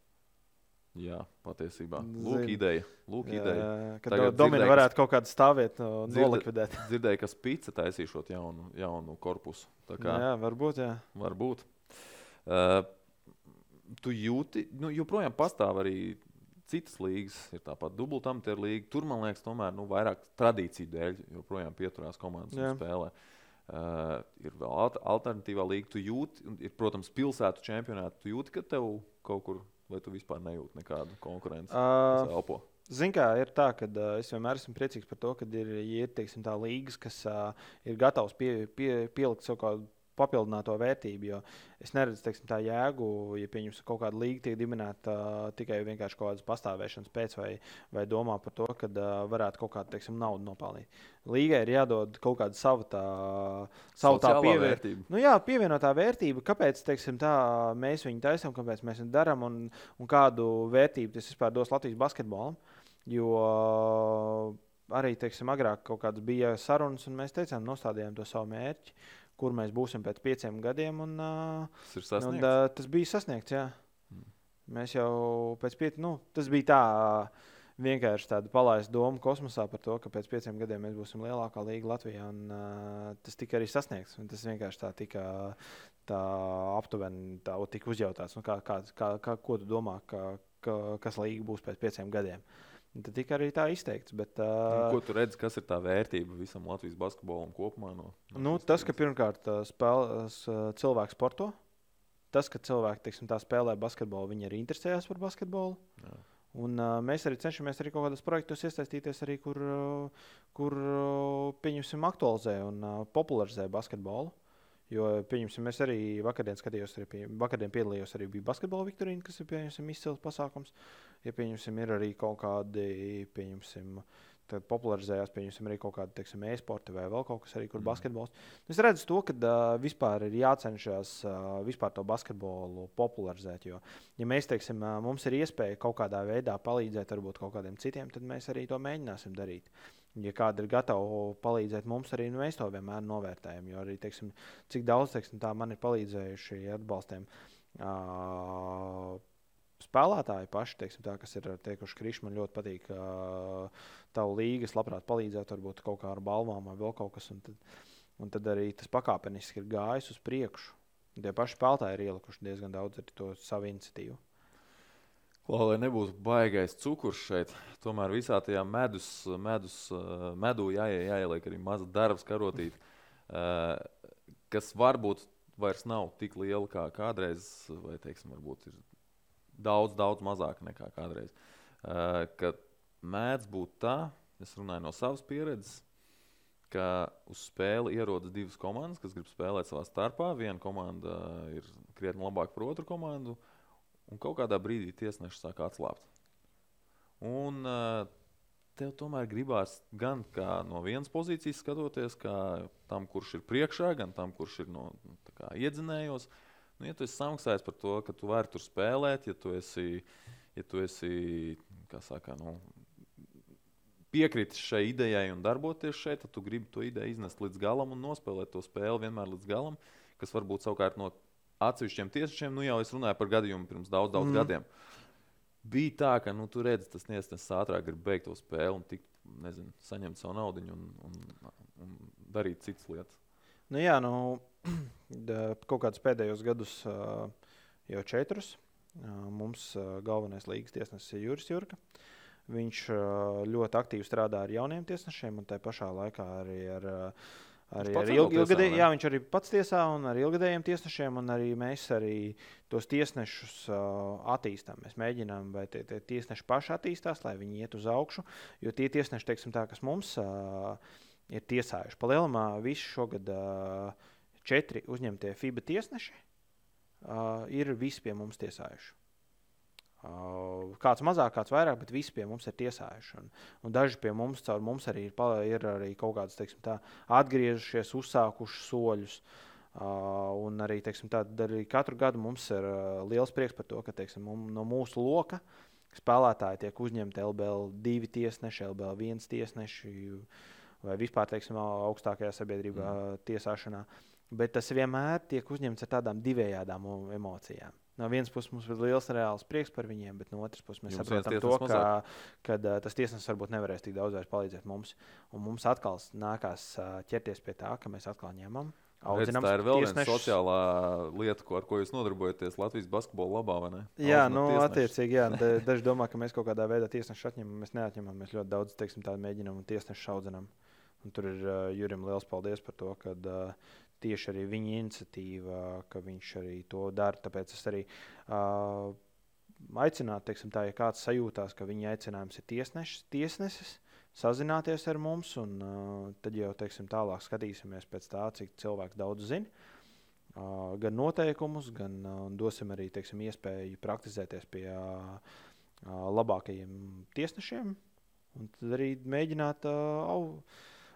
Jā, patiesībā. Lūk, Zin. ideja. Lūk, jā, ideja. Kad Domina dzirdēju, varētu kaut kādu stāvēt un dzirde, nolikvidēt. <laughs> dzirdēju, ka spīca taisīšot jaunu, jaunu korpusu. Tā kā, jā, varbūt. Jā. Varbūt. Uh, tu jūti, nu, joprojām pastāv arī citas līgas, ir tāpat dubultamtēra līga. Tur, man liekas, tomēr nu, vairāk tradīciju dēļ joprojām pieturās komandas spēlē. Uh, Uh, ir vēl alternatīvā līnija. Tu jūti, ir, protams, pilsētu čempionāti. Tu jūti, ka tev kaut kur, vai tu vispār nejūti nekādu konkurenci? Uh, Ziniet, kā ir tā, ka uh, es vienmēr esmu priecīgs par to, ka ir, ja ir teiksim, tā līgas, kas uh, ir gatavs pie, pie, pielikt savu kādu papildināto vērtību. Jo es neredzu teiksim, tā jēgu, ja pieņems kaut kāda līga tiek dibināta uh, tikai vienkārši kaut kādas pastāvēšanas pēc, vai, vai domā par to, ka uh, varētu kaut kādu teiksim, naudu nopelnīt. Līgai ir jādod kaut kāda sava tā, savu tā pievienotā nu, jā, pievienotā vērtība. Kāpēc teiksim, tā, mēs viņu taisām, kāpēc mēs viņu darām un, un kādu vērtību tas vispār dos Latvijas basketbolam? Jo arī teiksim, agrāk bija sarunas, un mēs teicām, nostādījām to savu mērķi kur mēs būsim pēc pieciem gadiem. Un, tas ir sasniegts. Un, uh, tas bija sasniegts. Jā. Mm. Mēs jau pēc pieciem, nu, tas bija tā. Vienkārši tāda palaista doma kosmosā par to, ka pēc pieciem gadiem mēs būsim lielākā līga Latvijā. Un, uh, tas tika arī sasniegts. Tas vienkārši tā tika tā aptuveni tā, tika uzjautāts. Nu, kā, kā, kā, kā, ko tu domā, ka, ka, kas līga būs pēc pieciem gadiem? Uh, Tad tika arī tā izteikts. Bet, uh, ko tu redzi, kas ir tā vērtība visam Latvijas basketbolam kopumā? No, no nu, tas, ka pirmkārt spēl, cilvēks sporto, tas, ka cilvēki teiksim, spēlē basketbolu, viņi arī interesējas par basketbolu. Jā. Un, uh, mēs arī cenšamies arī kaut kādos projektos iesaistīties, arī, kur, uh, kur uh, pieņemsim, aktualizē un uh, popularizē basketbolu. Jo, pieņemsim, es arī vakardien skatījos, arī pie, vakardien piedalījos arī basketbola viktorīnā, kas ir pieņemsim, izcils pasākums. Ja pieņemsim, ir arī kaut kādi, pieņemsim, tad popularizējās, pieņemsim, arī kaut kāda, teiksim, e-sporta vai vēl kaut kas arī, kur mm. basketbols. Es redzu to, ka uh, vispār ir jācenšas uh, vispār to basketbolu popularizēt, jo, ja mēs, teiksim, uh, mums ir iespēja kaut kādā veidā palīdzēt varbūt kaut kādiem citiem, tad mēs arī to mēģināsim darīt ja kāda ir gatava palīdzēt mums, arī nu, mēs to vienmēr novērtējam. Jo arī, teiksim, cik daudz teiksim, man ir palīdzējuši atbalstiem. Uh, spēlētāji paši, teiksim, tā, kas ir teikuši, ka man ļoti patīk uh, tavu līgu, es labprāt palīdzētu, varbūt kaut kā ar balvām vai vēl kaut kas. Un tad, un tad arī tas pakāpeniski ir gājis uz priekšu. Tie paši spēlētāji ir ielikuši diezgan daudz to savu iniciatīvu. Lai nebūtu baigais cukurs šeit, tomēr visā tajā medus, medus, medū jāie, jāieliek arī maza darbs karotīt, kas varbūt vairs nav tik liela kā kādreiz, vai teiksim, varbūt ir daudz, daudz mazāka nekā kādreiz. Kad mēdz būt tā, es runāju no savas pieredzes, ka uz spēli ierodas divas komandas, kas grib spēlēt savā starpā. Viena komanda ir krietni labāka par otru komandu. Uh, Un kaut kādā brīdī tiesneši sāk atslābt. Un uh, tev tomēr gribās gan no vienas pozīcijas skatoties, kā tam, kurš ir priekšā, gan tam, kurš ir no, kā, iedzinējos. Nu, ja tu esi samaksājis par to, ka tu vari tur spēlēt, ja tu esi, ja tu esi saka, nu, piekritis šai idejai un darboties šeit, tad tu gribi to ideju iznest līdz galam un nospēlēt to spēli vienmēr līdz galam, kas varbūt savukārt no atsevišķiem tiesnešiem, nu jau es runāju par gadījumu pirms daudz, daudz mm. gadiem. Bija tā, ka nu, tur redzat, tas tiesnesis ātrāk grib beigt to spēli un tikt, nezinu, saņemt savu naudu un, un, un darīt citas lietas. Nu, jā, nu, kaut kādus pēdējos gadus, jau četrus, mums galvenais līgas tiesnesis ir Juris Jurka. Viņš ļoti aktīvi strādā ar jauniem tiesnešiem un tā pašā laikā arī ar Arī ar ilg, ilgadē, jā, viņš arī pats tiesā un ar ilgadējiem tiesnešiem, un arī mēs arī tos tiesnešus uh, attīstām. Mēs mēģinām, lai tie, tie tiesneši paši attīstās, lai viņi iet uz augšu. Jo tie tiesneši, teiksim, tā, kas mums uh, ir tiesājuši, palielinājumā visi šogad uh, četri uzņemtie FIBA tiesneši uh, ir visi pie mums tiesājuši. Kāds mazāk, kāds vairāk, bet visi pie mums ir tiesājuši. Un, un daži pie mums, caur mums arī ir, ir arī kaut kādas tā, atgriezušies, uzsākuši soļus. Uh, un arī, teiksim, tā, arī katru gadu mums ir uh, liels prieks par to, ka teiksim, mum, no mūsu loka spēlētāji tiek uzņemti LBL divi tiesneši, LBL viens tiesneši vai vispār teiksim, augstākajā sabiedrībā mm. tiesāšanā. Bet tas vienmēr tiek uzņemts ar tādām divējādām emocijām. No vienas puses mums ir liels reāls prieks par viņiem, bet no otras puses mēs Jums saprotam to, ka uh, tas tiesnesis varbūt nevarēs tik daudz palīdzēt mums. Un mums atkal nākās ķerties pie tā, ka mēs atkal ņemam. Redz, tā ir vēl viena sociālā lieta, ko, ar ko jūs nodarbojaties Latvijas basketbola labā. Jā, nu, tiesnešus. attiecīgi, jā, daži domā, ka mēs kaut kādā veidā tiesnešu atņemam. Mēs neatņemam, mēs ļoti daudz teiksim, mēģinām un tiesnešu audzinām. Un tur ir uh, Jurim liels paldies par to, ka uh, tieši arī viņa iniciatīva, ka viņš arī to dara. Tāpēc es arī uh, aicinātu, teiksim, tā, ja kāds sajūtās, ka viņa aicinājums ir tiesnešs, tiesnesis, sazināties ar mums, un uh, tad jau teiksim, tālāk skatīsimies pēc tā, cik cilvēks daudz zina. Uh, gan noteikumus, gan uh, dosim arī teiksim, iespēju praktizēties pie uh, labākajiem tiesnešiem, un tad arī mēģināt uh,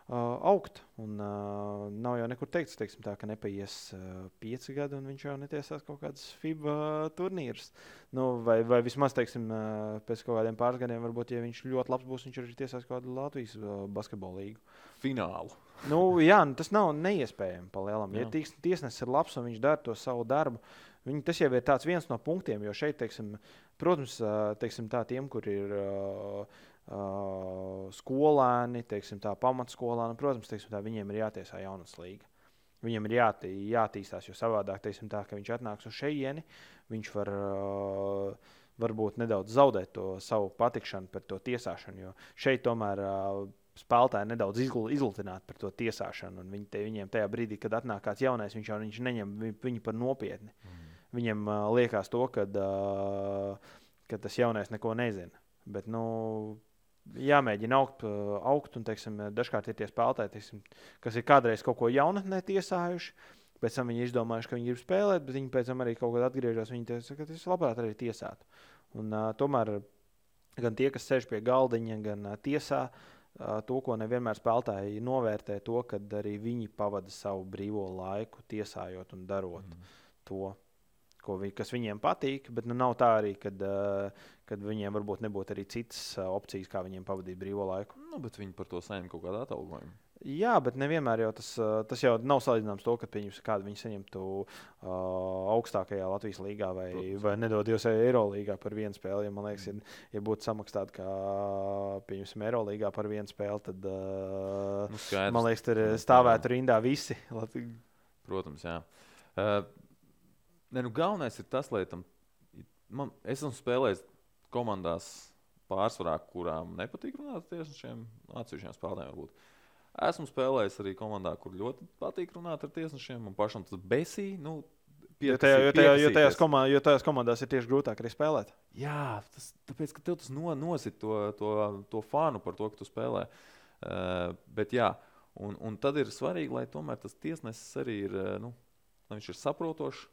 augt. Un, uh, nav jau nekur teikts, teiksim, tā, ka nepaies uh, pieci gadi, un viņš jau netiesās kaut kādas FIBA turnīrus. Nu, vai, vai vismaz teiksim, uh, pēc kaut kādiem pāris gadiem, varbūt, ja viņš ļoti labs būs, viņš arī tiesās kaut kādu Latvijas uh, basketbola līgu. Finālu. nu, jā, nu, tas nav neiespējami palielam. Ja ties, tiesnesis ir labs un viņš dara to savu darbu, viņi, tas jau ir viens no punktiem, jo šeit, teiksim, protams, teiksim, tā, tiem, kur ir. Uh, uh, skolēni, teiksim, tā, pamatskolēni, protams, teiksim, tā, viņiem ir jātiesā jaunas līga. Viņam ir jātī, jātīstās, jo savādāk, teiksim, tā, ka viņš atnāks uz šejieni, viņš var uh, varbūt nedaudz zaudēt to savu patikšanu par to tiesāšanu. Jo šeit tomēr uh, spēlētāji nedaudz izlutināti par to tiesāšanu. Viņi te, viņiem tajā brīdī, kad atnāk kāds jaunais, viņš jau viņš neņem viņu par nopietni. Mm. Viņam uh, liekas, to, kad, uh, ka tas jaunais neko nezina. Bet, nu, jāmēģina augt, augt un teiksim, dažkārt ir tie spēlētāji, teiksim, kas ir kādreiz kaut ko jaunatnē tiesājuši. Pēc tam viņi izdomājuši, ka viņi grib spēlēt, bet viņi pēc tam arī kaut kad atgriežas. Viņi teica, ka tas labāk arī tiesātu. Un, uh, tomēr gan tie, kas sēž pie galdiņa, gan uh, tiesā, uh, to, ko nevienmēr spēlētāji novērtē, to, ka arī viņi pavada savu brīvo laiku tiesājot un darot mm. to vi, kas viņiem patīk, bet nu, nav tā arī, kad, uh, kad viņiem varbūt nebūtu arī citas uh, opcijas, kā viņiem pavadīt brīvo laiku. Nu, bet viņi par to saņem kaut kādu atalgojumu. Jā, bet nevienmēr jau tas, uh, tas jau nav salīdzināms to, ka kādu viņi saņemtu uh, augstākajā Latvijas līgā vai, Protams. vai nedodies Eirolīgā par vienu spēli. Ja, man liekas, ja, ja būtu samaksāta kā pieņemsim Eirolīgā par vienu spēli, tad uh, nu, skaidrs. man liekas, tur stāvētu rindā visi. Protams, jā. Uh, Ne, nu, galvenais ir tas, lai tam. Man, es esmu spēlējis komandās pārsvarā, kurām nepatīk runāt ar tiesnešiem, atsevišķiem spēlētājiem varbūt. Esmu spēlējis arī komandā, kur ļoti patīk runāt ar tiesnešiem, un pašam tas besī. Nu, Jo, tajā, jo, tajā, jo, tajās komā, jo tajās komandās ir tieši grūtāk arī spēlēt. Jā, tas, tāpēc, ka tev tas no, nosit to, to, to fanu par to, ka tu spēlē. Uh, bet jā, un, un tad ir svarīgi, lai tomēr tas tiesnesis arī ir, nu, viņš ir saprotošs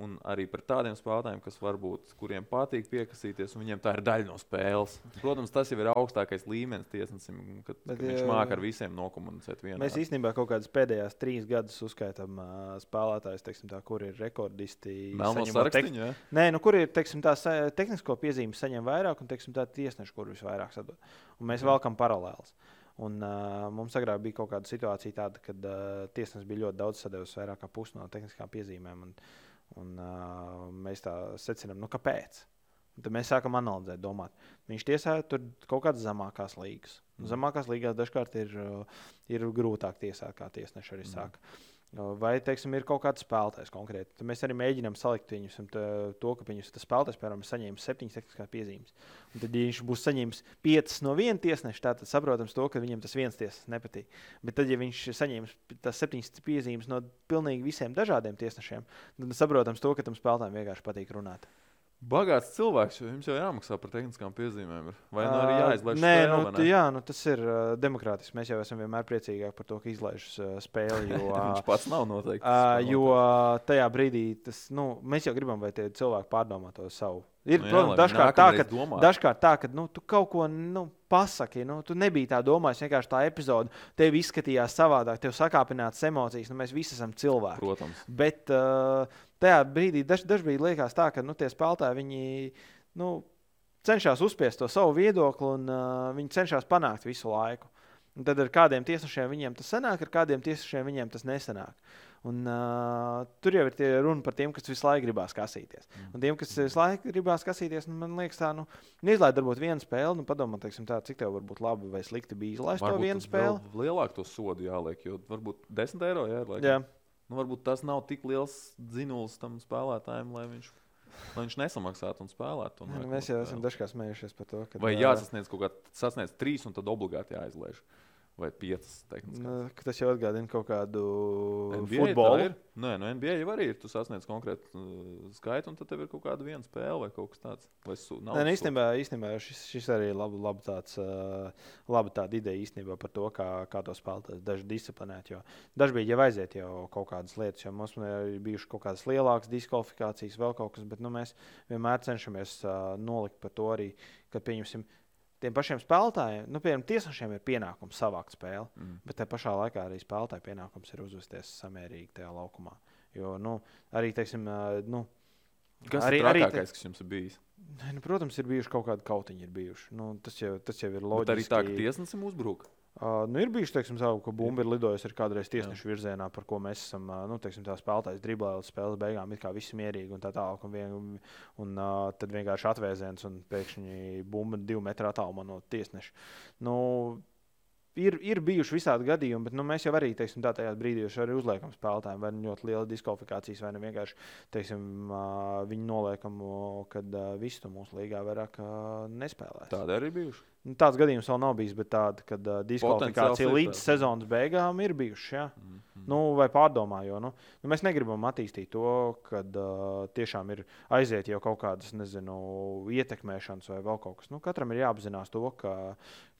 Un arī par tādiem spēlētājiem, kas varbūt, kuriem patīk piekasīties, un viņiem tā ir daļa no spēles. Protams, tas jau ir augstākais līmenis tiesnesim, kad, Bet, kad viņš māca ar visiem nokomunicēt. Vienā. Mēs īstenībā kaut kādas pēdējās trīs gadus uzskaitām uh, spēlētājus, tā, kur ir rekordisti. Melno sarakstiņu, ja? Nē, nu, kur ir teiksim, tā, tehnisko piezīmi saņem vairāk, un teiksim, tā tiesneši, kur visvairāk sadod. Un mēs Jā. valkam paralēlus. Un, uh, mums agrāk bija kaut kāda situācija, tāda, kad uh, tiesnesis bija ļoti daudz sadevis vairāk kā pusi no tehniskām piezīmēm. Un, uh, Un, uh, mēs tā secinām, nu, kāpēc. Un tad mēs sākam analizēt, domāt. Viņš tiesāja tur kaut kādas zemākās līnijas. Mm. Zemākās līnijās dažkārt ir, ir grūtāk tiesāt, kā tiesneši arī mm. saka. Mm. Vai teiksim, ir kaut kāds spēlētājs konkrēti. Tad mēs arī mēģinām salikt viņus to, ka viņus tas spēlētājs, piemēram, saņēma septiņas tehniskās piezīmes. Un tad, ja viņš būs saņēmis piecas no viena tiesneša, tad saprotams, to, ka viņam tas viens tiesnesis nepatīk. Bet tad, ja viņš saņēmis tās septiņas piezīmes no pilnīgi visiem dažādiem tiesnešiem, tad saprotams, to, ka tam spēlētājam vienkārši patīk runāt. Bagāts cilvēks, jo jums jau jāmaksā par tehniskām piezīmēm. Vai nu arī jāizlaiž nē, spēle? Nu? Jā, nu, tas ir uh, demokrātiski. Mēs jau esam vienmēr priecīgāki par to, ka izlaiž uh, spēli. Jo, uh, <laughs> Viņš pats nav noteikti. Uh, jo uh, tajā brīdī tas, nu, mēs jau gribam, lai tie cilvēki pārdomā to savu. Ir, nu, jā, protams, dažkārt tā, ka, dažkārt tā, ka nu, tu kaut ko nu, pasaki. Nu, tu nebija tā domājis, vienkārši tā epizode tev izskatījās savādāk, tev sakāpināts emocijas. Nu, mēs visi esam cilvēki. Protams. Bet, uh, tajā brīdī daž, dažbrīd liekas tā, ka nu, tie spēlētāji viņi, nu, cenšas uzspiest to savu viedokli un uh, viņi cenšas panākt visu laiku. Un tad ar kādiem tiesnešiem viņiem tas sanāk, ar kādiem tiesnešiem viņiem tas nesanāk. Un, uh, tur jau ir runa par tiem, kas visu laiku gribās kasīties. Un tiem, kas visu laiku gribās kasīties, nu, man liekas, tā, nu, izlaiž varbūt vienu spēli, nu, padomā, teiksim, tā, cik tev varbūt labi vai slikti bija izlaist to vienu spēli. Lielāku to sodu jāliek, jo varbūt 10 eiro jāliek. Jā. Nu, varbūt tas nav tik liels dzinulis tam spēlētājam, lai viņš, lai viņš nesamaksātu un spēlētu. Un nu, mēs jau esam dažkārt smējušies par to, ka. Vai jāsasniedz kaut kāds sasniedz trīs, un tad obligāti jāizlaiž. Uh, vai piecas. Nu, tas jau atgādina kaut kādu NBA futbolu. Nē, no NBA jau arī ir. Tu sasniedz konkrētu uh, skaitu, un tad tev ir kaut kāda viena spēle vai kaut kas tāds. Su, Nē, nu, īstenībā, īstenībā šis, šis arī ir laba, laba, tāds, uh, laba tāda ideja īstenībā par to, kā, kā to spēlēt, daži disciplinēt. Jo daži bija jau aiziet jau kaut kādas lietas, jo mums ir bijušas kaut kādas lielākas diskvalifikācijas, vēl kaut kas, bet nu, mēs vienmēr cenšamies uh, nolikt par to arī, ka pieņemsim tiem pašiem spēlētājiem, nu, piemēram, tiesnešiem ir pienākums savākt spēli, mm. bet tajā pašā laikā arī spēlētāja pienākums ir uzvesties samērīgi tajā laukumā. Jo, nu, arī, teiksim, nu, kas arī, ir trakākais, te... kas jums ir bijis? Nu, protams, ir bijuši kaut kādi kautiņi, bijuši. Nu, tas, jau, tas jau ir loģiski. Bet arī tā, ka tiesnesim uzbruk. Uh, nu, ir bijuši, teiksim, tā, ka bumba ir lidojusi ar kādreiz tiesnešu virzienā, par ko mēs esam, uh, nu, teiksim, tā spēlētājs driblē līdz spēles beigām, it kā viss mierīgi un tā tālāk. Un, vien, un, uh, tad vienkārši atvēziens un pēkšņi bumba divu metru attālumā no tiesneša. Nu, Ir, ir bijuši visādi gadījumi, bet nu, mēs jau arī teiksim, tā, tajā brīdī arī uzliekam spēlētājiem, vai nu ļoti liela diskvalifikācijas, vai nu vienkārši teiksim, viņu noliekam, kad visu mūsu līgā vairāk nespēlē. Tāda arī bijuši. Nu, tāds gadījums vēl nav bijis, bet tāda, kad uh, diskvalifikācija līdz sezonas beigām ir bijuši. Ja? Mm -hmm. nu, vai pārdomā, jo nu, nu, mēs negribam attīstīt to, ka uh, tiešām ir aiziet jau kaut kādas, nezinu, ietekmēšanas vai vēl kaut kas. Nu, katram ir jāapzinās to, ka,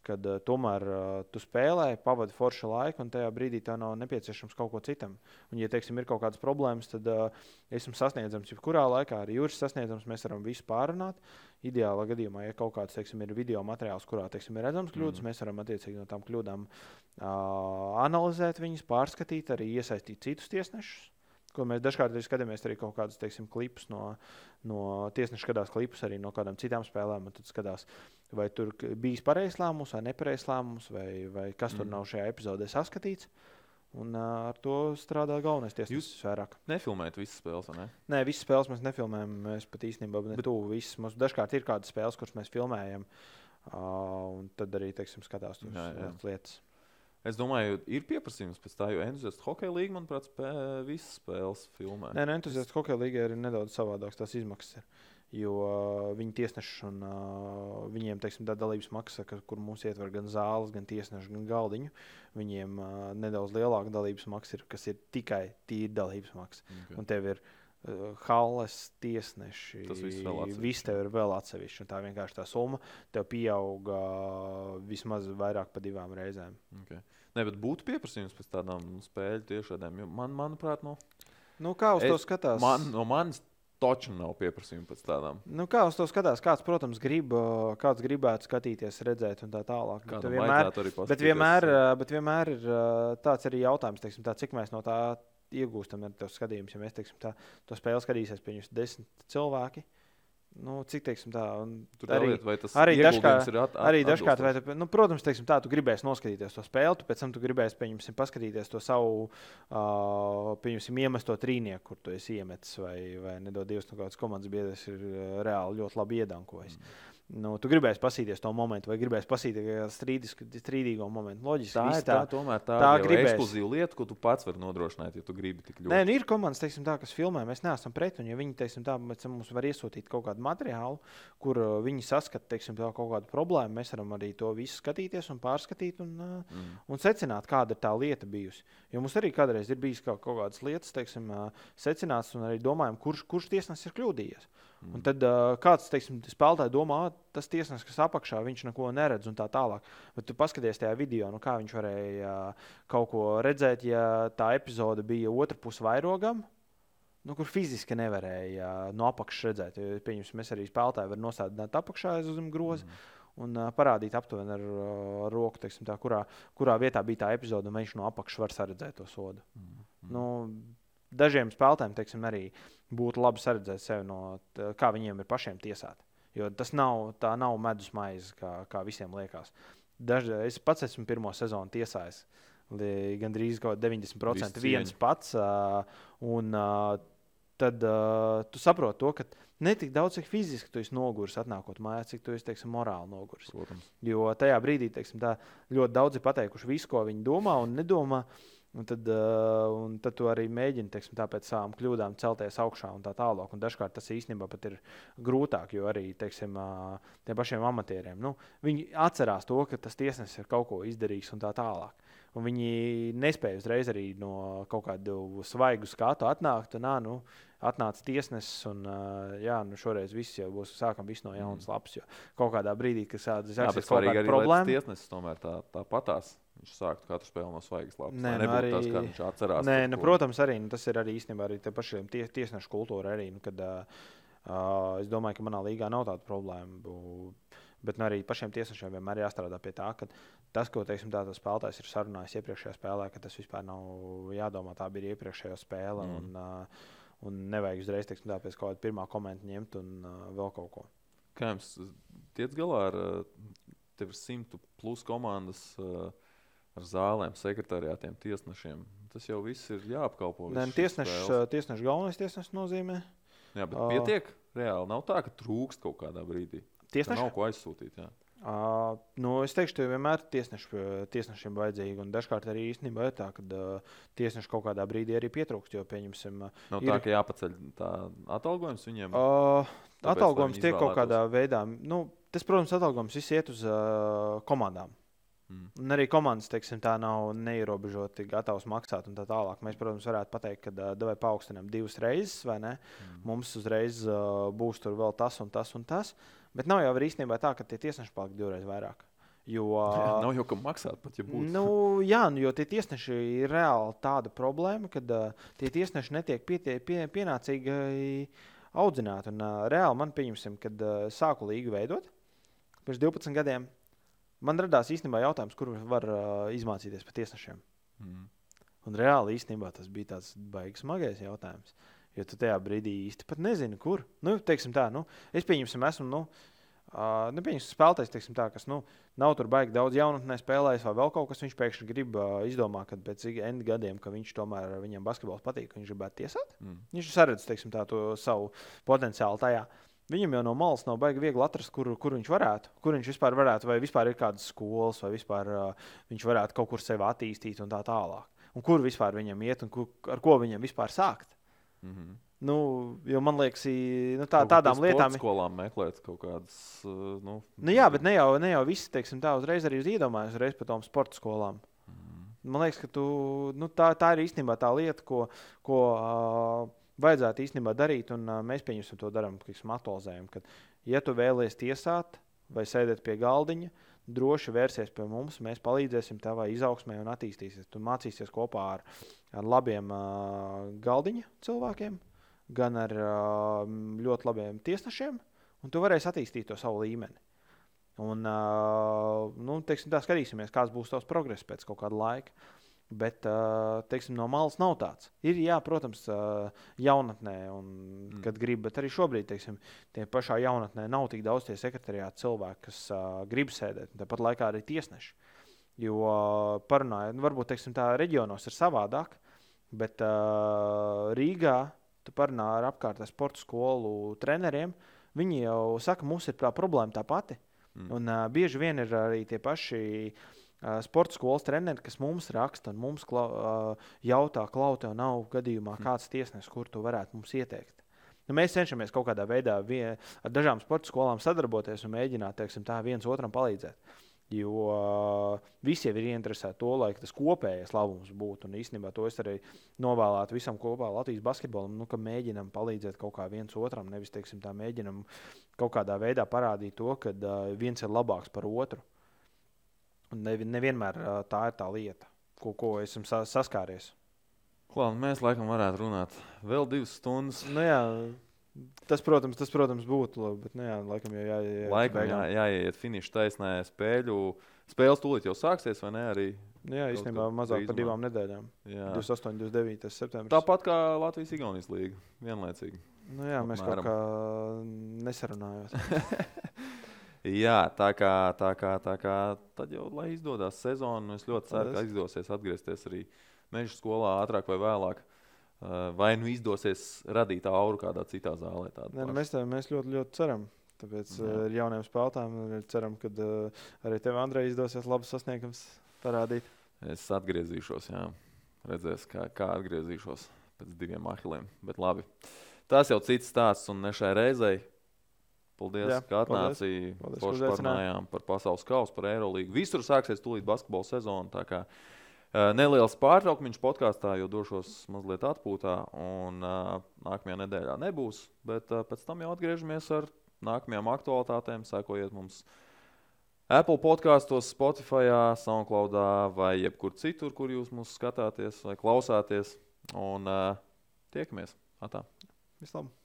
kad uh, tomēr uh, tu spēlē, pavadi foršu laiku, un tajā brīdī tev nav nepieciešams kaut ko citam. Un, ja teiksim, ir kaut kādas problēmas, tad uh, esmu sasniedzams jebkurā laikā, arī jūras sasniedzams, mēs varam visu pārunāt. Ideālā gadījumā, ja kaut kāds teiksim, ir video materiāls, kurā teiksim, ir redzams kļūdas, mm. mēs varam attiecīgi no tām kļūdām uh, analizēt viņas, pārskatīt, arī iesaistīt citus tiesnešus. Ko mēs dažkārt arī skatāmies arī kaut kādus teiksim, klipus no, no tiesneša, skatās klipus arī no kādām citām spēlēm. Tad skatās, vai tur bijis pareizs lēmums vai nepareizs lēmums, vai, vai kas mm. tur nav šajā epizodē saskatīts. Un uh, ar to strādā galvenais tiesnesis. Jūs vairāk nefilmējat visas spēles, vai ne? Nē, visas spēles mēs nefilmējam. Mēs pat īstenībā ne tuvu visas. Mums dažkārt ir kādas spēles, kuras mēs filmējam. Uh, un tad arī, teiksim, skatās tās lietas. Es domāju, ir pieprasījums pēc tā, jo entuziastu hokeja līnija, manuprāt, spē, visas spēles filmē. Nē, nē entuziastu hokeja līnija ir nedaudz savādāks. Tās izmaksas ir. Jo viņi tiesneši un uh, viņiem teiksim, tā dalības maksa, ka, kur mums ietver gan zāles, gan tiesneši, gan galdiņu, viņiem uh, nedaudz lielāka dalības maksa ir, kas ir tikai tīra dalības maksa. Okay. Un tev ir uh, halles, tiesneši. Tas viss vēl atsevišķi. Viss tev ir vēl atsevišķi. Tā vienkārši tā summa tev pieaug uh, vismaz vairāk par divām reizēm. Okay. Ne, bet būtu pieprasījums pēc tādām spēļu tiešādēm. Man, manuprāt, no, nu, kā uz es, to skatās? Man, no manas Taču nav pieprasījuma pēc tādām. Nu, kā uz to skatās? Kāds, protams, grib, kāds gribētu skatīties, redzēt, un tā tālāk. Bet vienmēr, bet, vienmēr, bet vienmēr ir tāds arī jautājums, teiksim, tā, cik mēs no tā iegūstam ar to skatījumu. Ja mēs teiksim, tā, to spēli skatīsies pie jums desmit cilvēki, Nu, cik teiksim, tā arī, lieta, arī dažkārt, ir at, at, arī dažkārt vai, nu, protams, teiksim, tā, tu gribēsi noskatīties to spēli, tu pēc tam tu gribēsi pieņemsim, paskatīties to savu uh, pieņemsim, iemesto trīnieku, kur tu esi iemetis, vai, vai nedod Dievs, no kādas komandas biedrs ir reāli ļoti labi iedankojis. Mm nu, tu gribēsi pasīties to momentu, vai gribēsi pasīties strīdisku, strīdīgo momentu. Loģiski, tā ir tā, tā, tā, tā gribēs... ekskluzīva lieta, ko tu pats vari nodrošināt, ja tu gribi tik ļoti. Nē, nu, ir komandas, teiksim, tā, kas filmē, mēs neesam pret, un ja viņi teiksim, tā, mums var iesūtīt kaut kādu materiālu, kur uh, viņi saskata teiksim, tā, kaut kādu problēmu, mēs varam arī to visu skatīties un pārskatīt un, uh, mm. un secināt, kāda ir tā lieta bijusi. Jo mums arī kādreiz ir bijis kaut, kaut kādas lietas, teiksim, uh, secināts, un arī domājam, kurš, kurš tiesnesis ir kļūdījies. Mm. Un tad uh, kāds teiksim, spēlētāji domā, tas tiesnesis, kas apakšā, viņš neko neredz un tā tālāk. Bet tu paskaties tajā video, nu, kā viņš varēja uh, kaut ko redzēt, ja tā epizode bija otrā pusē vairogam. Nu, kur fiziski nevarēja uh, no apakšas redzēt. Pieņemsim, mēs arī spēlētāji varam nostādīt apakšā uz groza. Mm. Un uh, parādīt aptuveni ar, ar roku, teiksim, tā, kurā, kurā vietā bija tā epizode, un viņš no apakšas var redzēt to sodu. Mm. Mm. Nu, dažiem spēlētājiem, teiksim, arī būtu labi redzēt sevi no tā, kā viņiem ir pašiem tiesāti. Jo tas nav, nav medus maize, kā, kā visiem liekas. Daži, es pats esmu pirmo sezonu tiesājis. Gandrīz 90% viens pats. Un, tad tu saproti to, ka ne tik daudz, cik fiziski tu esi noguris, atnākot mājās, cik tu esi teiksim, morāli noguris. Protams. Jo tajā brīdī teiksim, tā, ļoti daudzi pateikuši visu, ko viņi domā un nedomā. Uh, Un tad, uh, un tad tu arī mēģini teiksim, pēc savām kļūdām celties augšā un tā tālāk. Un dažkārt tas īstenībā pat ir grūtāk, jo arī teiksim, uh, tiem pašiem amatieriem nu, viņi atcerās to, ka tas tiesnesis ir kaut ko izdarījis un tā tālāk. Un viņi nespēja uzreiz arī no kaut kāda svaigu skatu atnākt. Un, nu, atnāca tiesnesis, un uh, jā, nu šoreiz viss jau būs sākam visu no jaunas mm. lapas. Jo kaut kādā brīdī, kad sāksies kaut kāda problēma, tiesnesis tomēr tā, tā patās. Viņš sāktu katru spēli no svaigas lapas. Nē, nu arī, tas, viņš atcerās. Nē, nu, protams, arī nu, tas ir arī īstenībā arī pašiem tie, tiesnešu kultūra. Arī, nu, kad, uh, uh, es domāju, ka manā līgā nav tāda problēma. Bet nu, arī pašiem tiesnešiem vienmēr jāstrādā pie tā, ka tas, ko teiksim, tā, tas spēlētājs ir sarunājis iepriekšējā spēlē, ka tas vispār nav jādomā. Tā bija iepriekšējā spēle. Mm. Un, uh, un nevajag uzreiz teiksim, tā, pēc kaut kāda pirmā komentāra ņemt un uh, vēl kaut ko. Kā jums tiek galā ar tev simtu plus komandas? Uh, ar zālēm, sekretariātiem, tiesnešiem. Tas jau viss ir jāapkalpo. Nē, nu, tiesneša, uh, galvenais tiesnesis nozīmē. Jā, bet uh, pietiek. Reāli nav tā, ka trūkst kaut kādā brīdī. Tiesneša nav ko aizsūtīt. Jā. Uh, nu, es teikšu, ka vienmēr tiesneši, tiesnešiem vajadzīgi. Un dažkārt arī īstenībā ir tā, ka uh, tiesneši kaut kādā brīdī arī pietrūkst. Jo, pieņemsim, uh, nav ir... tā, ka jāpaceļ tā atalgojums viņiem. Uh, atalgojums tiek kaut kādā veidā. Nu, tas, protams, atalgojums viss iet uz uh, komandām. Mm. Un arī komandas teiksim, tā nav neierobežoti gatavs maksāt un tā tālāk. Mēs, protams, varētu pateikt, ka uh, devai paaugstinām divas reizes, vai ne? Mm. Mums uzreiz uh, būs tur vēl tas un tas un tas. Bet nav jau īstenībā tā, ka tie tiesneši paliek divreiz vairāk. Jo, <laughs> jā, nav jau kam maksāt, pat ja būtu. Nu, jā, nu, jo tie tiesneši ir reāli tāda problēma, ka uh, tie tiesneši netiek pietie, pie, pienācīgi audzināti. Un, uh, reāli man pieņemsim, kad uh, sāku līgu veidot pirms 12 gadiem. Man radās īstenībā jautājums, kur var uh, izmācīties par tiesnešiem. Mm. Un reāli īstenībā tas bija tāds baigs smagais jautājums. Jo tu tajā brīdī īsti pat nezini, kur. Nu, teiksim tā, nu, es pieņemsim, esmu. Nu, Uh, nepieņemsim, spēlētājs, teiksim, tā, kas nu, nav tur baigi daudz jaunatnē spēlējis, vai vēl kaut kas. Viņš pēkšņi grib uh, izdomāt, ka pēc N gadiem, ka viņš tomēr viņam basketbols patīk, ka viņš gribētu tiesāt. Mm. Viņš saredz teiksim, tā, savu potenciālu tajā. Viņam jau no malas nav baigi viegli atrast, kur, kur viņš varētu, kur viņš vispār varētu, vai vispār ir kādas skolas, vai vispār uh, viņš varētu kaut kur sevi attīstīt un tā tālāk. Un kur vispār viņam iet un kur, ar ko viņam vispār sākt. Mm -hmm. Nu, jo man liekas, nu, tā, tādām lietām. Skolām meklēt kaut kādas. Nu, nu, jā, bet ne jau, ne jau visi, teiksim, tā uzreiz arī iedomājas uzreiz par tām sporta skolām. Mm. Man liekas, ka tu, nu, tā, tā ir īstenībā tā lieta, ko, ko uh, vajadzētu īstenībā darīt. Un, uh, mēs pieņemsim to darām, kā aktualizējam. Kad, ja tu vēlies tiesāt vai sēdēt pie galdiņa, droši vērsies pie mums. Mēs palīdzēsim tavai izaugsmē un attīstīsies. Tu mācīsies kopā ar, ar labiem uh, galdiņa cilvēkiem gan ar uh, ļoti labiem tiesnešiem, un tu varēsi attīstīt to savu līmeni. Un, uh, nu, teiksim, tā skatīsimies, kāds būs tavs progress pēc kaut kāda laika. Bet teiksim, no malas nav tāds. Ir, jā, protams, jaunatnē, un, mm. kad grib, bet arī šobrīd, teiksim, tie pašā jaunatnē nav tik daudz tie sekretariāti cilvēki, kas grib sēdēt. Tāpat laikā arī tiesneši. Jo parunājot, nu, varbūt teiksim, tā reģionos ir savādāk, bet Rīgā tu parunā ar apkārtējā sporta skolu treneriem, viņi jau saka, mums ir tā problēma tā pati. Mm. Un, bieži vien ir arī tie paši uh, sporta skolas treneri, kas mums raksta un mums klau, jautā, klau, tev nav gadījumā mm. kāds tiesnesis, kur tu varētu mums ieteikt. Nu, mēs cenšamies kaut kādā veidā vien, ar dažām sporta skolām sadarboties un mēģināt teiksim, tā viens otram palīdzēt. Jo uh, visi ir ieinteresēti to, lai tas kopējais labums būtu. Un īstenībā to es arī novēlētu visam kopā Latvijas basketbolam, nu, ka mēģinam palīdzēt kaut kā viens otram. Nevis teiksim, tā mēģinam kaut kādā veidā parādīt to, ka uh, viens ir labāks par otru. Un nevi, nevienmēr tā ir tā lieta, ko, ko esam sa saskāries. Klāt, mēs laikam varētu runāt vēl divas stundas. Nu, jā, Tas, protams, tas, protams, būtu labi, bet, nu, jā, laikam jau jāiet. Laikam jā, jāiet finiša taisnē spēļu. Spēles tūlīt jau sāksies, vai ne? Arī nu jā, īstenībā mazāk par divām nedēļām. Jā. 28, 29. septembris. Tāpat kā Latvijas-Igaunijas līga, vienlaicīgi. Nu jā, mēs Apmēram. kaut kā nesarunājām. <laughs> jā, tā kā, tā kā, tā kā tad jau, lai izdodas sezona, es ļoti ceru, ka izdosies atgriezties arī meža skolā ātrāk vai vēlāk. Eh, vai nu izdosies radīt auru kādā citā zālē. Ne, nu, mēs, tā, mēs ļoti, ļoti ceram. Tāpēc Jā. ar jauniem spēlētājiem ceram, ka uh, arī tev, Andrej, izdosies labs sasniegums parādīt. Es atgriezīšos, jā. Redzēs, kā, kā atgriezīšos pēc diviem ahiliem. Bet labi. Tas jau cits stāsts un ne šai reizei. Paldies, Jā, ka atnācījāt. Forši parunājām par pasaules kausu, par Eirolīgu. Visur sāksies tūlīt basketbola sezona. Eh, neliels pārtraukums podkāstā, jo došos mazliet atpūtā, un uh, nākamajā nedēļā nebūs. Bet uh, pēc tam jau atgriežamies ar nākamajām aktualitātēm. Sekojiet mums Apple podkāstos, Spotify, SoundCloud vai jebkur citur, kur jūs mūs skatāties vai klausāties. Un uh, tiekamies! Atā. Vislabāk!